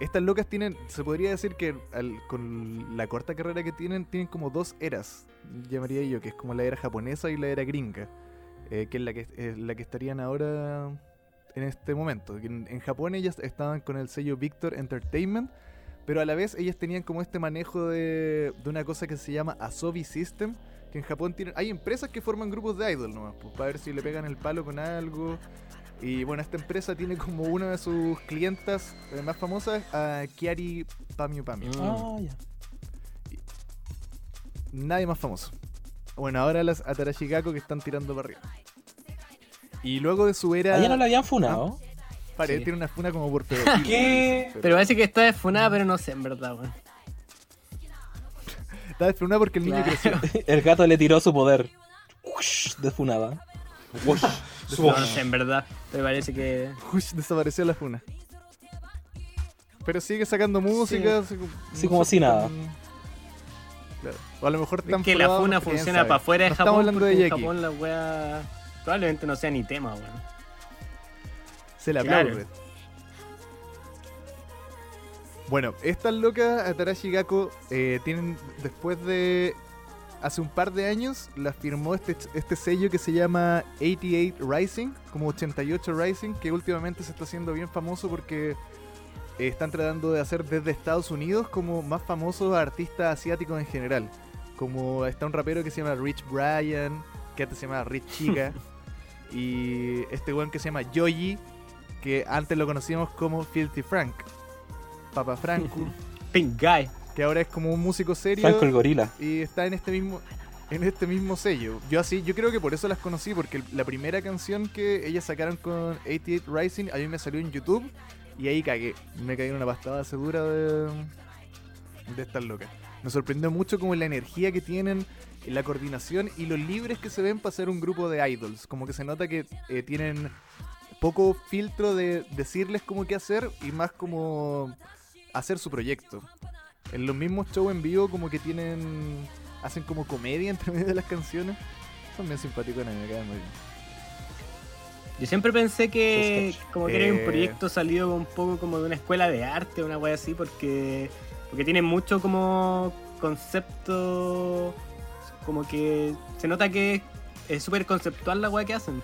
estas locas tienen, se podría decir que al- con la corta carrera que tienen, tienen como dos eras, llamaría yo, que es como la era japonesa y la era gringa, eh, que es la que, es la que estarían ahora en este momento. En, en Japón ellas estaban con el sello Victor Entertainment, pero a la vez ellas tenían como este manejo de, de una cosa que se llama Asobi System, que en Japón tienen, hay empresas que forman grupos de idol nomás, pues, para ver si le pegan el palo con algo. Y bueno, esta empresa tiene como una de sus clientas eh, más famosas a Kiari Pamio Pamio.
Mm.
Ah, ya.
Nadie más famoso. Bueno, ahora las Atarashi Gakko que están tirando para arriba. Y luego de su era.
Allá no la habían funado.
Pare,
Sí.
tiene una funa como por pedofilia.
¿Qué?
Pero parece que está desfunada, pero no sé, en verdad, weón.
Está desfrenada porque el niño
Claro.
creció.
El gato le tiró su poder. Ush, de funada.
No, no sé, en verdad. Pero parece que.
Ush, desapareció la funa. Pero sigue sacando música. así como-
Sí,
no
como si nada.
tan- Claro. O a lo mejor
Es
están
que la funa funciona para afuera de
No
Japón.
Estamos hablando de aquí.
Japón la wea probablemente no sea ni tema, weón.
Se le
Claro.
aplaude. Bueno, estas locas Atarashi Gakko eh, tienen después de hace un par de años la firmó este, este sello que se llama 88 Rising, como 88 Rising, que últimamente se está haciendo bien famoso porque eh, están tratando de hacer desde Estados Unidos como más famosos artistas asiáticos en general. Como está un rapero que se llama Rich Brian, que antes se llama Rich Chica, y este weón que se llama Yoji, que antes lo conocíamos como Filthy Frank. Papa Franco,
Pink Guy.
que ahora es como un músico serio
Franco el gorila.
y está en este mismo en este mismo sello. Yo así, yo creo que por eso las conocí porque la primera canción que ellas sacaron con 88 Rising a mí me salió en YouTube y ahí cagué. Me caí en una pastada segura de de estas locas. Me sorprendió mucho como la energía que tienen, la coordinación y los libres que se ven para ser un grupo de idols. Como que se nota que eh, tienen poco filtro de decirles como qué hacer y más como hacer su proyecto. En los mismos shows en vivo como que tienen... Hacen como comedia entre medio de las canciones. Son bien simpáticos, me caen muy bien.
Yo siempre pensé que como que era un
Eh.
proyecto salido un poco como de una escuela de arte, una wea así, porque porque tiene mucho como concepto, como que se nota que es súper conceptual la wea que hacen,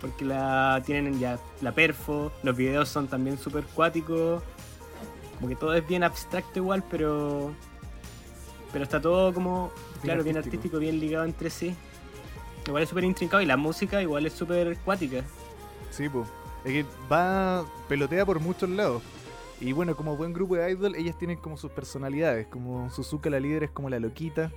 porque la tienen ya la perfo, los videos son también súper cuáticos, como que todo es bien abstracto igual, pero pero está todo como claro bien
artístico.
artístico, bien ligado entre sí. Igual es súper intrincado y la música igual es súper cuática.
Sí, pues. Es que va, pelotea por muchos lados. Y bueno, como buen grupo de idol, ellas tienen como sus personalidades. Como Suzuka, la líder, es como la loquita.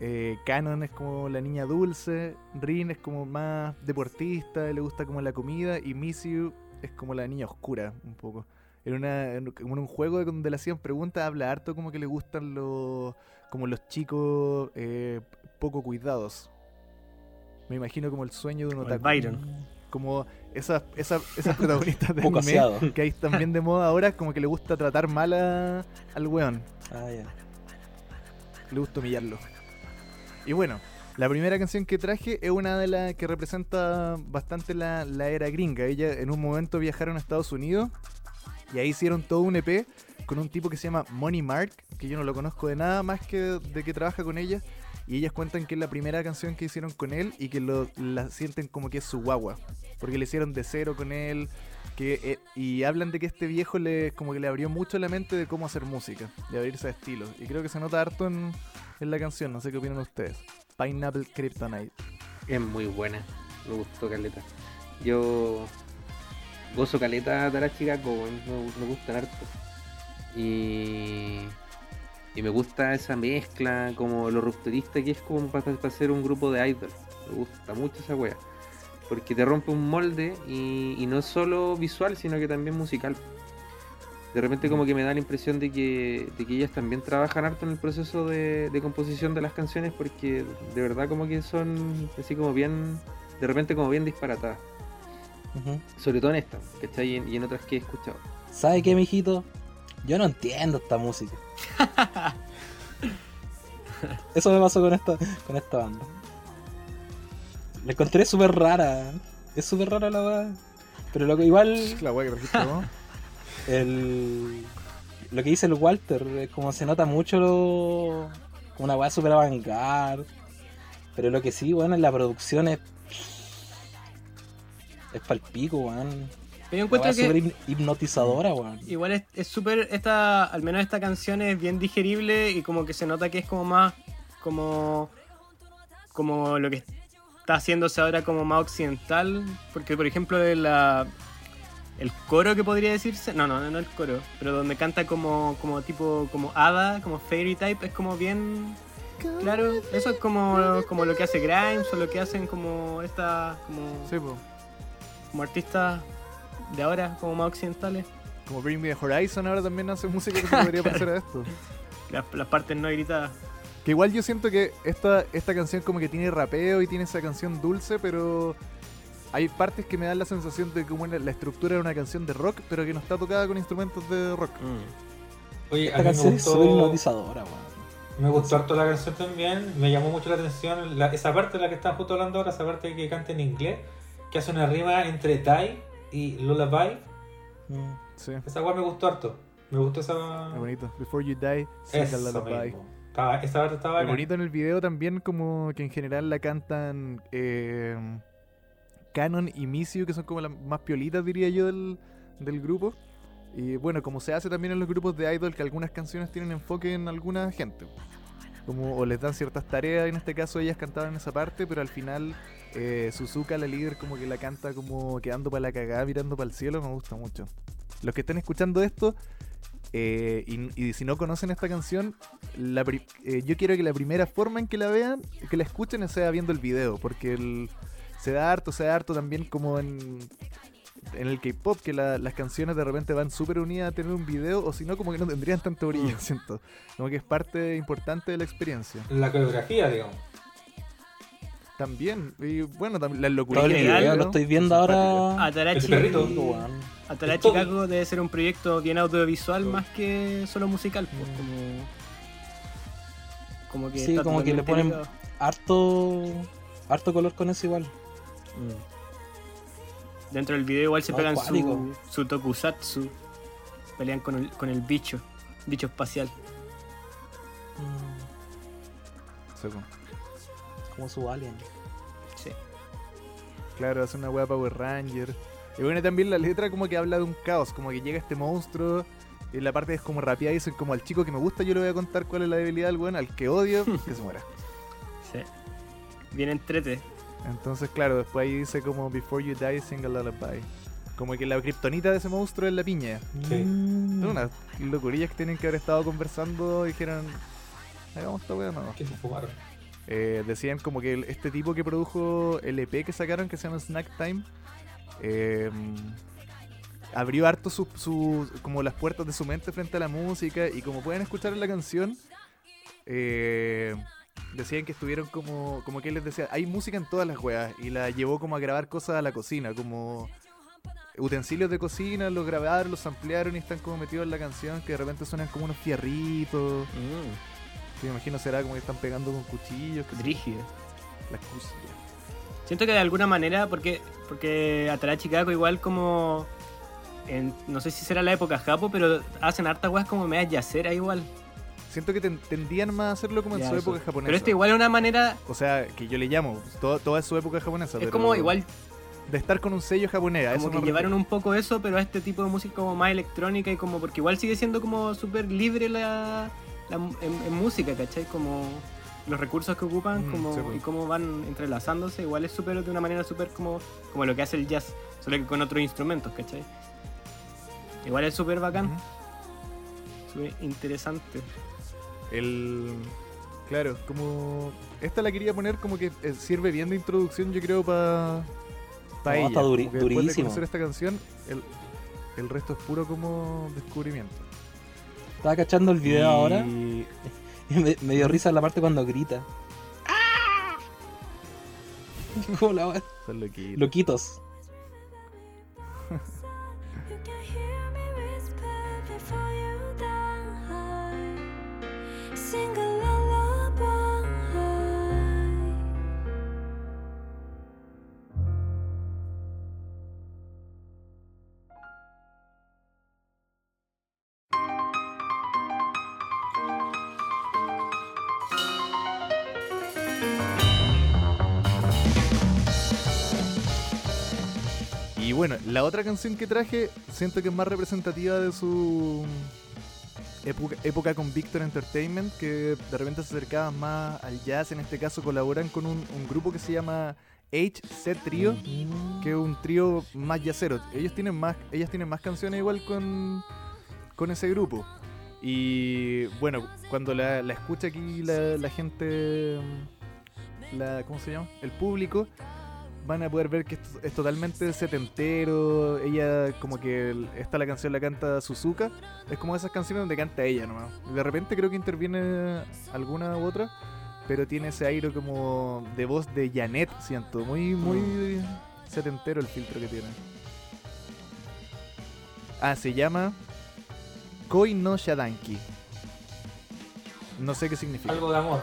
Eh, Canon es como la niña dulce. Rin es como más deportista, le gusta como la comida. Y Missiu es como la niña oscura, un poco. En, una, en un juego donde le hacían preguntas, habla harto como que le gustan los, como los chicos eh, poco cuidados. Me imagino como el sueño de un otaku.
Byron.
Como esas, esas, esas protagonistas de anime
aseado.
que ahí también de moda ahora, como que le gusta tratar mal a- al weón.
Ah, ya.
Le gusta humillarlo. Y bueno, la primera canción que traje es una de las que representa bastante la, la era gringa. Ella en un momento viajaron a Estados Unidos y ahí hicieron todo un EP con un tipo que se llama Money Mark, que yo no lo conozco de nada más que de que trabaja con ella. Y ellas cuentan que es la primera canción que hicieron con él y que lo, la sienten como que es su guagua. Porque le hicieron de cero con él. Que, eh, y hablan de que este viejo le como que le abrió mucho la mente de cómo hacer música, de abrirse a estilos. Y creo que se nota harto en, en la canción, no sé qué opinan ustedes. Pineapple Kryptonite.
Es muy buena. Me gustó Caleta. Yo gozo Caleta Tarachi Gakko, weón, me, me gustan harto. Y, y me gusta esa mezcla, como lo rupturista que es como para, para hacer un grupo de idol. Me gusta mucho esa wea. Porque te rompe un molde y, y no es solo visual, sino que también musical. De repente como que me da la impresión de que, de que ellas también trabajan harto en el proceso de, de composición de las canciones porque de verdad como que son así como bien, de repente como bien disparatadas. Sobre todo en esta, ¿cachai? Y en, y en otras que he escuchado.
¿Sabe qué, mijito? Yo no entiendo esta música. Eso me pasó con esta, con esta banda. La encontré súper rara. Es súper rara la weá. Pero lo que igual.
La weá que trajiste vos.
El lo que dice el Walter, es como se nota mucho lo, como una weá super avant Pero lo que sí, bueno, en la producción es. Es palpico, weón.
Yo encuentro
es
que
súper hip- hipnotizadora, weón.
igual es- súper, esta, al menos esta canción es bien digerible y como que se nota que es como más, como, como lo que está haciéndose ahora como más occidental. Porque por ejemplo de la, el coro que podría decirse, no, no, no el coro, pero donde canta como, como tipo, como hada, como fairy type, es como bien... Claro, eso es como, como lo que hace Grimes o lo que hacen como esta, como,
Sí,
como artistas de ahora, como más occidentales.
Como Bring Me the Horizon ahora también hace música que se podría parecer a esto.
Las, las partes no gritadas.
Que igual yo siento que esta, esta canción como que tiene rapeo y tiene esa canción dulce, pero hay partes que me dan la sensación de como la la estructura de una canción de rock, pero que no está tocada con instrumentos de rock.
Oye, a
Esta
me
canción es súper
gustó,
hipnotizadora, weón.
me gustó harto la canción también. Me llamó mucho la atención la- esa parte de la que están justo hablando ahora, esa parte que canta en inglés, que hace una rima entre Tai y Lullaby.
Mm.
Sí,
Esa weá me gustó harto. Me gustó esa.
es bonito. Before You Die, Sing a Lullaby.
mismo. Estaba- esa parte estaba
bonito en el video también como que en general la cantan eh, Canon y Missy, que son como las más piolitas diría yo del, del grupo. Y bueno, como se hace también en los grupos de idol, que algunas canciones tienen enfoque en alguna gente. Como, o les dan ciertas tareas, en este caso ellas cantaban esa parte, pero al final eh, Suzuka, la líder, como que la canta como quedando para la cagada, mirando para el cielo, me gusta mucho. Los que estén escuchando esto, eh, y, si no conocen esta canción, eh, yo quiero que la primera forma en que la vean, que la escuchen, sea viendo el video, porque el- se da harto, se da harto también como en, en el K-pop, que la- las canciones de repente van súper unidas a tener un video, o si no, como que no tendrían tanto brillo, siento. Como que es parte importante de la experiencia.
La coreografía, digamos.
También, y bueno, también las
Todo el
locurillas.
legal,
video
¿no?
lo estoy viendo ahora.
El
Atarachi. Atarachi
Todo.
Kako debe ser un proyecto bien audiovisual más que solo musical. Pues,
Mm.
como, como que
Sí, como que le ponen-. Harto. Harto color con eso igual.
Dentro del video igual se
No,
pegan su, su tokusatsu. Pelean con el, con el bicho. Bicho espacial.
Mm. Como su alien.
Sí.
Claro, hace una wea Power Ranger. Y bueno, también la letra como que habla de un caos, como que llega este monstruo. Y la parte es como rapeada y dicen como al chico que me gusta yo le voy a contar cuál es la debilidad del weón, al que odio, que se muera.
Sí. Bien entrete.
Entonces, claro, después ahí dice como Before you die, sing a lullaby. Como que la kriptonita de ese monstruo es la piña.
Sí.
Mm.
Son unas locurillas que tienen que haber estado conversando y dijeron, hagamos esta wea, no.
Que se fumaron.
Eh, decían como que este tipo que produjo el EP que sacaron, que se llama Snack Time, eh, abrió harto su, su- como las puertas de su mente frente a la música y como pueden escuchar en la canción, eh, decían que estuvieron como, como que él les decía, hay música en todas las weas y la llevó como a grabar cosas a la cocina, como utensilios de cocina, los grabaron, los ampliaron y están como metidos en la canción que de repente suenan como unos fierritos. Que me imagino será como que están pegando con cuchillos. Que. Las cuchillas.
Siento que de alguna manera, porque, porque Atarachi Kako igual como... en- no sé si será la época Japo, pero hacen hartas weas como medias yaceras igual.
Siento que ten- tendían más a hacerlo como en
Ya,
su
eso.
época japonesa.
Pero este igual es una manera...
O sea, que yo le llamo, todo- toda es su época japonesa.
Es
pero
como igual
De estar con un sello japonés. a
como
eso
que llevaron
refiero.
un poco eso, pero a este tipo de música como más electrónica y como porque igual sigue siendo como súper libre la, la- en, en música, ¿cachai? Como los recursos que ocupan
Mm,
como,
sí, pues.
y cómo van entrelazándose, igual es súper de una manera súper como, como lo que hace el jazz, solo que con otros instrumentos, ¿cachai? Igual es súper bacán,
Ujú.
súper interesante.
El. Claro, como. Esta la quería poner como que eh, sirve bien de introducción, yo creo, para. Pa
No,
ella.
está duri-
que después de
durísimo.
conocer esta canción, el, el resto es puro como descubrimiento.
Estaba cachando el video
Y-
ahora y me, me dio risa la parte cuando grita. Como la
Son loquitos.
Loquitos.
Bueno, la otra canción que traje siento que es más representativa de su época, época con Victor Entertainment, que de repente se acercaban más al jazz. En este caso colaboran con un, un grupo que se llama HC Trio, que es un trío más jazzero. Ellos tienen más, ellas tienen más canciones igual con, con ese grupo. Y bueno, cuando la, la escucha aquí la, la gente, la, ¿cómo se llama? El público, van a poder ver que esto es totalmente setentero. Ella, como que el- esta la canción la canta Suzuka. Es como esas canciones donde canta ella nomás. De repente creo que interviene alguna u otra. Pero tiene ese aire como de voz de Janet, siento. Muy, muy setentero el filtro que tiene. Ah, se llama Koi no Shadanki. No sé qué significa.
Algo de amor.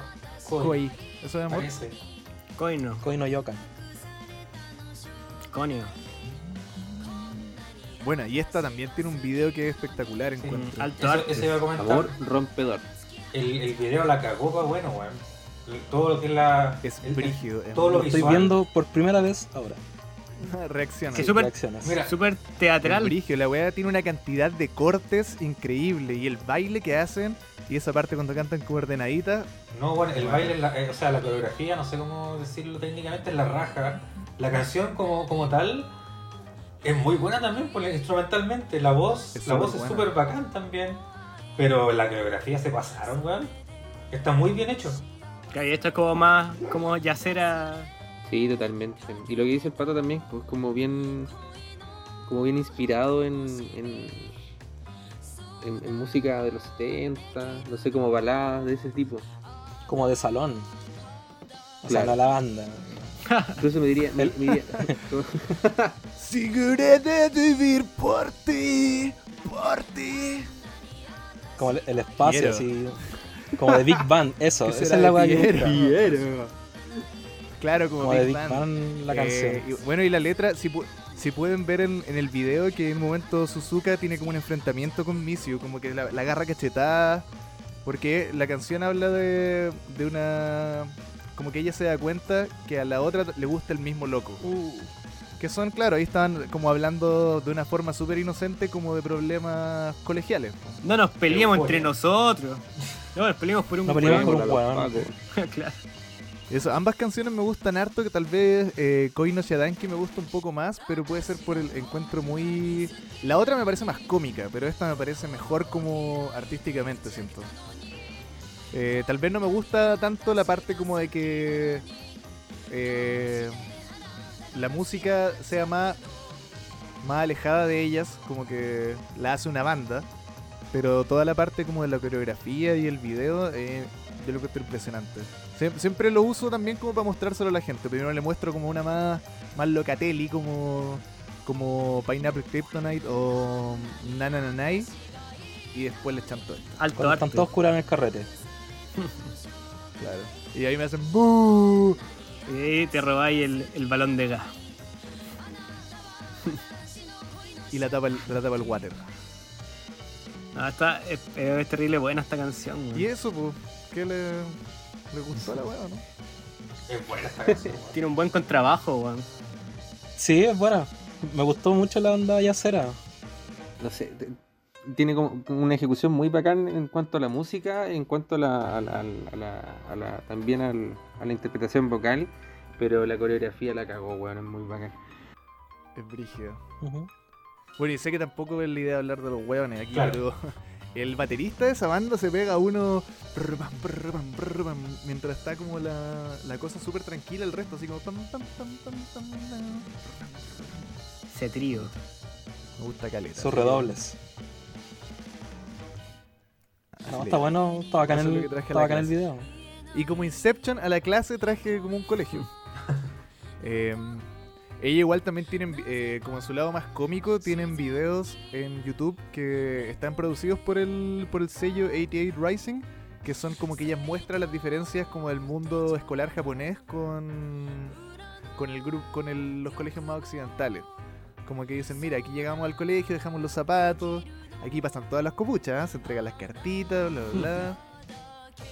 Koi.
Koi. ¿Eso de amor?
Parece.
Coino,
Koi no Yokan.
Bueno, y esta también tiene un video que es espectacular,
Sí.
encuentro.
Alto
Eso,
arte.
eso iba a comentar.
Amor rompedor.
El, el video la cagó, pues bueno, weón. Todo lo que es la.
Es
el- el-
brígido. es
todo lo
Estoy viendo por primera vez ahora.
Reacciona.
Sí, súper-
Reacciones.
Mira,
Súper
Es
teatral.
brígido, la weá tiene una cantidad de cortes increíble y el baile que hacen y esa parte cuando cantan como ordenadita,
No, bueno, el baile, la- eh, o sea, la coreografía, no sé cómo decirlo técnicamente, es la raja. La canción como, como tal es muy buena también, instrumentalmente. La voz,
Es
la voz
súper
es súper bacán también. Pero la coreografía se pasaron, weón. Está muy bien hecho.
Que esto es como más como yacera.
Sí, totalmente. Y lo que dice el pato también, pues como bien. como bien inspirado en. en, en- en música de los 70, no sé, como baladas de ese tipo.
Como de salón. O
Claro.
sea, no la banda.
Incluso me diría. me- me diría
de vivir por ti, por ti.
Como el, el espacio, así. Como de Big Bang, eso.
¿Qué
Esa es la weá.
Claro, como,
Como de
Big
Big
Bang.
Bang la
Eh,
canción.
y- bueno, y la letra, si, pu- si pueden ver en, en el video que en un momento Suzuka tiene como un enfrentamiento con Misio, como que la, la agarra cachetada, porque la canción habla de, de una... como que ella se da cuenta que a la otra le gusta el mismo loco. Que son, claro, ahí estaban como hablando de una forma súper inocente como de problemas colegiales.
No nos peleemos entre nosotros. No, nos peleemos por un
No por un hueón.
Paco.
claro.
Eso, ambas canciones me gustan harto, que tal vez eh, Koi no Shadanki me gusta un poco más, pero puede ser por el encuentro muy... La otra me parece más cómica, pero esta me parece mejor como artísticamente, siento. Eh, tal vez no me gusta tanto la parte como de que eh, la música sea más, más alejada de ellas, como que la hace una banda, pero toda la parte como de la coreografía y el video, eh, yo lo encuentro impresionante. Siem- Siempre lo uso también como para mostrárselo a la gente. Primero le muestro como una más, más locatelli, como, como Pineapple Kryptonite o Nana Nanai. Y después le echan todo esto.
Alto
Cuando están todos curados en el carrete.
Claro. Y ahí me hacen ¡Buu!
Y te robáis el, el balón de gas.
Y la tapa el, la tapa el water.
No, está, es, es terrible buena esta canción. weón.
Y eso, pues, ¿qué le, le gustó a la weá, no?
Es buena esta canción.
Tiene un buen contrabajo, weón.
Sí, es buena. Me gustó mucho la onda yacera.
no sé, tiene como una ejecución muy bacán en cuanto a la música, en cuanto a la, a la- a la- a la- también al- a la interpretación vocal, pero la coreografía la cagó, weón, es muy bacán.
Es brígido. Bueno, y sé que tampoco es la idea de hablar de los hueones aquí,
Claro.
pero el baterista de esa banda se pega a uno mientras está como la, la cosa súper tranquila, el resto así como.
Ese trío.
Me gusta caleta.
Sus redobles. No, está bueno, está bacán, el, está el video.
Y como Inception a la clase traje como un colegio. Eh, ella igual también tienen, eh, como en su lado más cómico, tienen videos en YouTube que están producidos por el, por el sello 88 Rising, que son como que ellas muestran las diferencias como del mundo escolar japonés con, con, el grupo, con el- los colegios más occidentales. Como que dicen, mira, aquí llegamos al colegio, dejamos los zapatos, aquí pasan todas las copuchas, ¿eh? se entregan las cartitas, bla, bla, bla.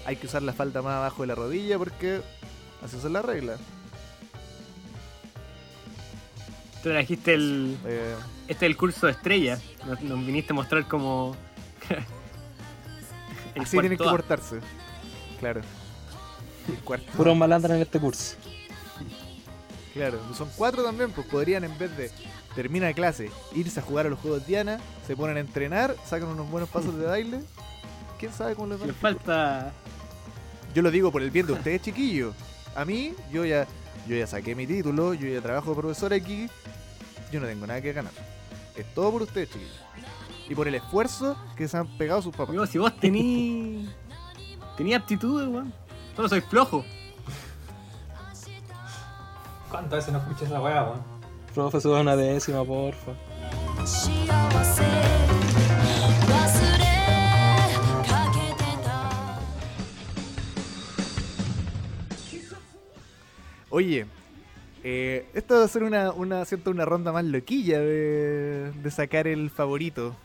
Hay que usar la falda más abajo de la rodilla porque así son las reglas.
Tú trajiste el.
Eh,
Este es el curso de estrella. Nos, nos viniste a mostrar como. el
así tienen que portarse. Claro. El cuarto.
Puros malandros en este curso.
Claro, son cuatro también, pues podrían en vez de termina de clase, irse a jugar a los juegos Diana, se ponen a entrenar, sacan unos buenos pasos de baile. ¿Quién sabe cómo les va?
Le falta.
Yo lo digo por el bien de ustedes, chiquillos. A mí, yo ya, yo ya saqué mi título, yo ya trabajo de profesor aquí. Yo no tengo nada que ganar. Es todo por ustedes, chiquillos. Y por el esfuerzo que se han pegado sus papás.
Amigo, si vos tení. Tenía aptitudes, weón. Solo soy flojo.
¿Cuántas veces no escuché esa weá, weón?
Profe, suba una décima, porfa.
Oye, eh, esto va a ser una, una, siento una ronda más loquilla de, de sacar el favorito,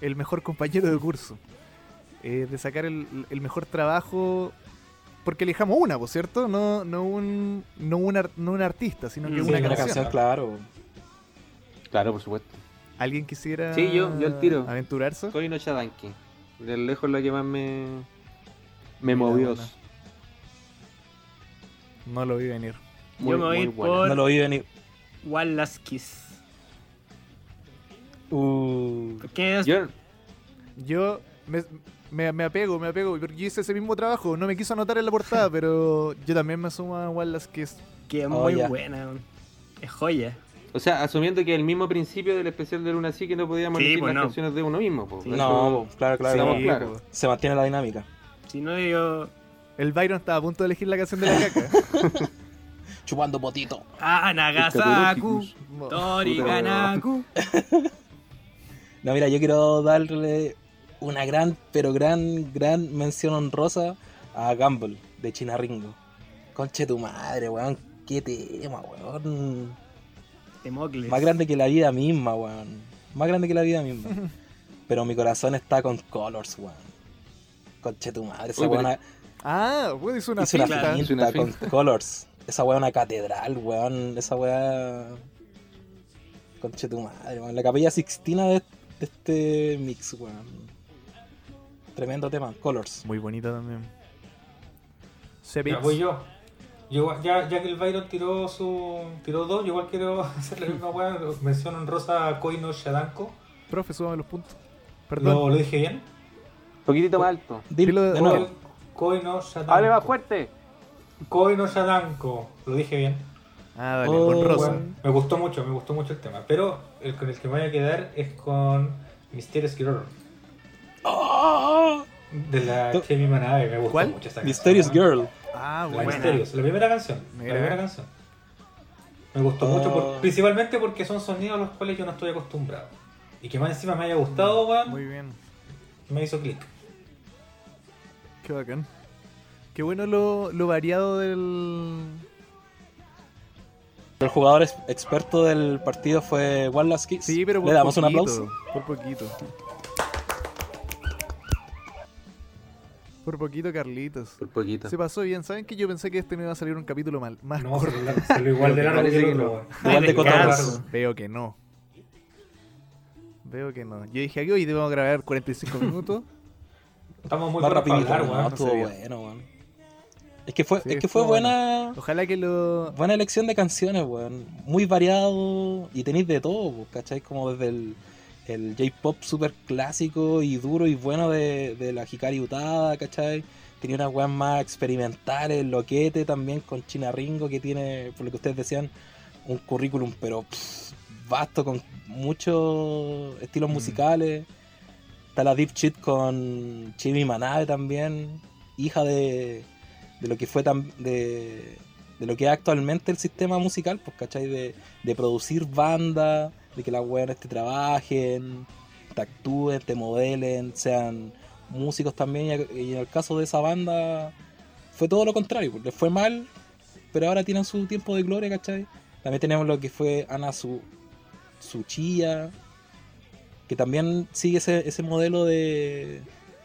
el mejor compañero de curso, eh, de sacar el, el mejor trabajo porque elijamos una, por cierto, no, no, un, no, un, ar- no un artista, sino que
Mm,
una,
sí,
una
canción.
canción, claro.
Claro, por supuesto.
¿Alguien quisiera
Sí, yo- yo al tiro.
aventurarse?
Soy no Shadanki. De lejos la que más me. Me
Mira,
movió.
buena. No lo vi venir.
Muy,
Yo me voy por-
No lo vi venir.
Wallace Kiss.
Uh,
¿Qué es?
Yo,
Yo me, me, me apego, me apego, porque yo hice ese mismo trabajo, no me quiso anotar en la portada, pero yo también me sumo a Wallace que es
Que es
Oh,
muy buena. Es joya.
o sea, asumiendo que el mismo principio del especial de Luna sí que no podíamos
Sí,
elegir
pues
las
no.
canciones de uno mismo.
Sí.
No, claro, claro.
Po.
Se mantiene la dinámica.
Si no, yo.
El Byron estaba a punto de elegir la canción de la caca.
Chupando potito.
Ah, Nagasaku. Toriganaku.
No, mira, yo quiero darle una gran, pero gran, gran mención honrosa a Gamble de China Ringo. Conche tu madre, weón. Qué tema, weón.
Temocles.
Más grande que la vida misma, weón. Más grande que la vida misma. Pero mi corazón está con Colors, weón. Conche tu madre, esa
Uy, pero-
weón
Ah, pues hizo una
hizo una
fiesta.
Hizo una
finta con Colors. Esa weá una catedral, weón. Esa weá. Conche tu madre, weón. La capilla Sixtina de, de este mix, weón. Tremendo tema, Colors.
Muy bonita también.
Ya
Sepix.
voy yo. Ya, ya que el Byron tiró su tiró dos, yo igual quiero hacer la misma weá. Mención honrosa a Koino Shadanko.
Profe, súbame los puntos. Perdón.
¿Lo, lo dije bien?
poquitito más alto.
Dilo
de-
de nuevo.
Koino Shadanko.
Hable más fuerte.
Koino Shadanko. Lo dije bien.
Ah, dale,
Oh,
honrosa.
Bueno, me gustó mucho, me gustó mucho el tema. Pero el con el que me voy a quedar es con Mysterious Girl.
¡Ah!
De la Chemi Manabe. Me gustó
¿Cuál?
mucho esta
Mysterious
canción.
Girl.
Ah,
La
bueno.
Mysterious, la primera canción.
Mira.
La primera canción. Me gustó mucho, por-
Oh.
principalmente porque son sonidos a los cuales yo no estoy acostumbrado. Y que más encima me haya gustado, weón,
Muy bien.
me hizo clic.
Qué bacán. Qué bueno lo, lo variado del.
El jugador ex- experto del partido fue Wallace Kiss.
Sí, pero por
Le damos un
poquito,
aplauso.
Por poquito. Por poquito, Carlitos.
Por poquito.
Se pasó bien. ¿Saben que yo pensé que este no iba a salir un capítulo mal, más
No,
corto?
salió, igual de largo que el otro.
Igual de.
Veo que no. Veo que no. Yo dije aquí hoy debemos grabar 45 minutos.
Estamos muy para hablar,
no estuvo bueno, weón. Es que fue,
Sí,
es que fue
bueno.
buena.
Ojalá que lo.
Buena elección de canciones, weón. Muy variado y tenéis de todo, pues, ¿cachai? Como desde el, el J-pop super clásico y duro y bueno de, de la Hikari Utada, ¿cachai? Tenía unas weas más experimentales, loquete también con China Ringo, que tiene, por lo que ustedes decían, un currículum, pero pff, vasto, con muchos estilos
Mm.
musicales. Está la Deep Shit con Chimi Manabe también, hija de, de lo que fue tan, de, de lo que es actualmente el sistema musical, pues, ¿cachai? De, de producir bandas, de que las weones te trabajen, te actúen, te modelen, sean músicos también. Y, en el caso de esa banda fue todo lo contrario, les fue mal, pero ahora tienen su tiempo de gloria, ¿cachai? También tenemos lo que fue Ana Su, Suchilla, que también sigue ese, ese modelo de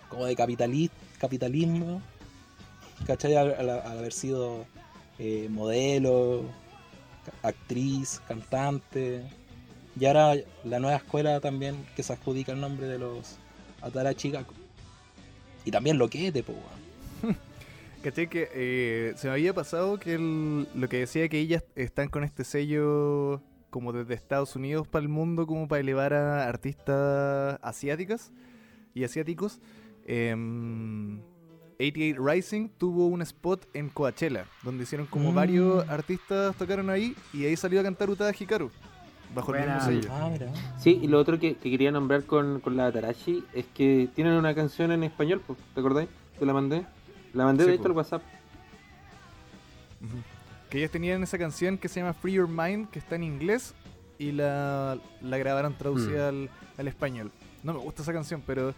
como de capitali- capitalismo, ¿cachai? Al haber sido eh, modelo, actriz, cantante. Y ahora la nueva escuela también que se adjudica el nombre de los Atarachi Gaku. Y también lo que es de.
¿Cachai? Que eh, se me había pasado que el- lo que decía que ellas están con este sello como desde Estados Unidos para el mundo, como para elevar a artistas asiáticas y asiáticos. Em, 88 Rising tuvo un spot en Coachella, donde hicieron como
Mm.
varios artistas tocaron ahí y ahí salió a cantar Utada Hikaru, bajo el mismo sello.
Ah, mira.
Sí, y lo otro que, que quería nombrar con, con la Atarashi es que tienen una canción en español, ¿te acordáis? Te la mandé. La mandé
Sí,
de hecho al WhatsApp.
Que ellos tenían esa canción que se llama Free Your Mind, que está en inglés, y la, la grabaron traducida al, al español. No me gusta esa canción, pero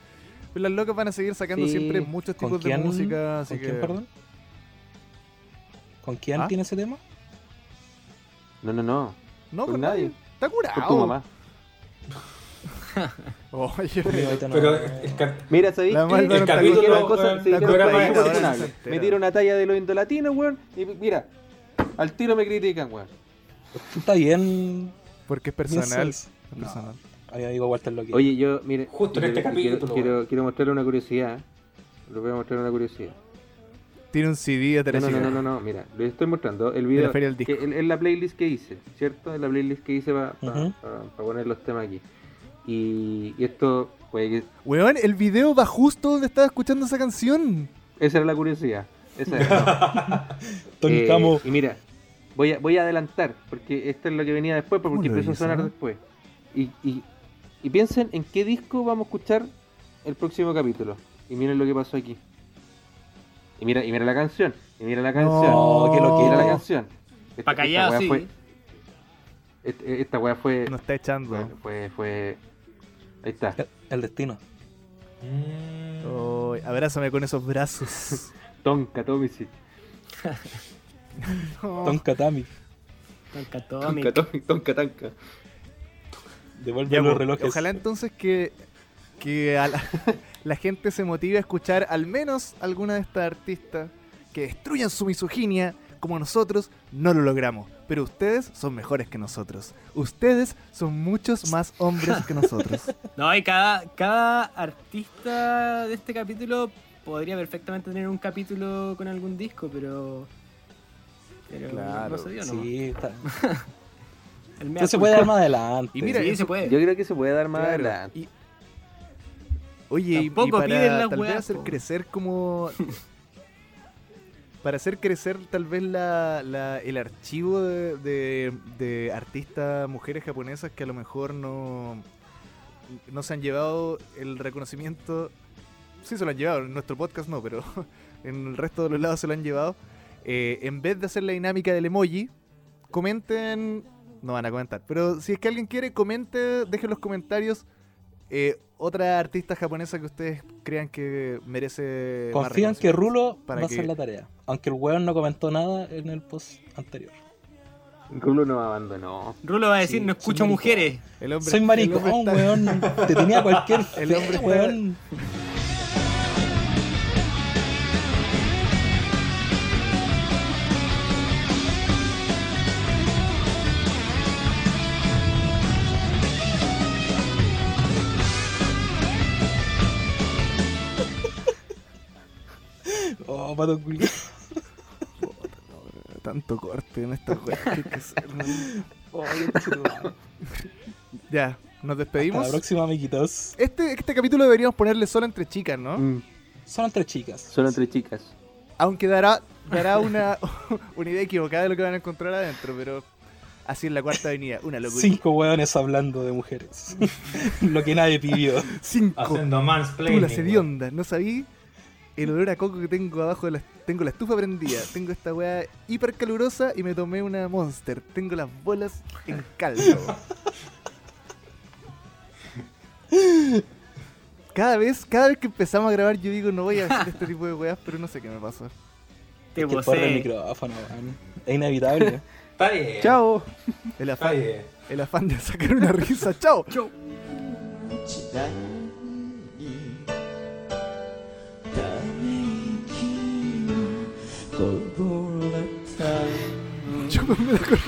pues las locas van a seguir sacando
Sí.
siempre muchos
¿Con
tipos de
quién?
música, así
¿Con
que...
quién, perdón? ¿Con quién
¿Ah?
tiene ese tema?
No, no, no.
No,
Con
con
nadie.
nadie. Está curado.
Con tu mamá.
Oye,
Pero el
Mira, ¿sabéis
La
qué?
Malva no
El
está
capítulo,
weón, programa
no
de
está
ahora
profesional.
se entera.
Me tiro una talla de los indolatinos, weón, y mira, al tiro me critican, weón.
Está bien.
porque es personal. es
No,
personal.
Ahí digo Walter lo que.
Oye, yo, mire,
Justo en este
quiero-
capítulo,
Quiero,
weón.
quiero mostrarle una curiosidad. Les voy a mostrar una curiosidad.
Tiene un CD de
No, no, no, no, no, no, mira, les estoy mostrando el
la
video.
Feria del Disco.
que es es la playlist que hice, ¿cierto? Es la playlist que hice para
Ujú.
poner los temas aquí. Y, y esto, puede que.
Weón, el video va justo donde estaba escuchando esa canción.
Esa era la curiosidad. Esa era.
Tony
Eh,
Camo.
Y mira, voy a, voy a adelantar, porque esto es lo que venía después, porque
¿Cómo lo
empezó a sonar
no?
después. Y, y, y piensen en qué disco vamos a escuchar el próximo capítulo. Y miren lo que pasó aquí. Y mira, y mira la canción. Y mira la canción.
No, que lo
y mira la canción. Esta,
Pa' callado,
esta
sí.
fue. Este- Esta weá fue.
Nos está echando.
Fue, fue. Ahí está.
El, el destino.
Mm.
Oh, abrázame con esos brazos.
Tonka.
Don Katami.
Tonka
Tonka. Tomic, Tonka Tanka.
Devuelve los
pues,
relojes.
Ojalá entonces que, que a la, la gente se motive a escuchar al menos alguna de estas artistas que destruyan su misoginia como nosotros no lo logramos. Pero ustedes son mejores que nosotros. Ustedes son muchos más hombres que nosotros.
No, y cada, cada artista de este capítulo podría perfectamente tener un capítulo con algún disco, pero. Pero
Claro,
no se dio, ¿no?
Sí, está. Se puede dar más adelante.
Y mira,
sí,
eso-
se puede.
Yo creo que se puede dar más
Claro,
adelante.
y- Oye, y, para
piden
tal vez hacer
po.
crecer como... para hacer crecer tal vez la, la- el archivo de, de- de artistas mujeres japonesas que a lo mejor no, no se han llevado el reconocimiento. Sí se lo han llevado, en nuestro podcast no, pero en el resto de los lados se lo han llevado. Eh, en vez de hacer la dinámica del emoji, comenten... No van a comentar, pero si es que alguien quiere, comente, dejen los comentarios eh, otra artista japonesa que ustedes crean que merece.
Confían que. Rulo
para
va a hacer la tarea. Aunque el weón no comentó nada en el post anterior.
Rulo nos abandonó.
Rulo va a decir:
Sí,
No escucho mujeres.
El hombre,
Soy
el
maricón,
hombre está-
weón. Te tenía cualquier
El
fe,
hombre está-
weón. Pato.
Tanto corte en esta weá que.
Oh.
Ya, nos
Hasta
despedimos.
la próxima, amiguitos.
Este, este capítulo deberíamos ponerle solo entre chicas, ¿no?
Mm,
Son entre chicas.
solo entre chicas.
Aunque dará, dará una, una idea equivocada de lo que van a encontrar adentro, pero así en la cuarta avenida. Una locura.
Cinco weones hablando de mujeres. Lo que nadie pidió.
Cinco.
Haciendo
Tú
mansplaining.
la
weón.
hedionda, ¿no sabí? El olor a coco que tengo abajo de la... Tengo la estufa prendida, tengo esta weá hiper calurosa y me tomé una Monster. Tengo las bolas en caldo. Cada vez, cada vez que empezamos a grabar yo digo no voy a hacer este tipo de weas, pero no sé qué me pasa.
Te
Que porre el micrófono. Es inevitable.
Está bien.
¡Chao!
El
Está
afán,
bien.
el afán de sacar una risa. ¡Chao!
Chau.
自分がこれ
ね。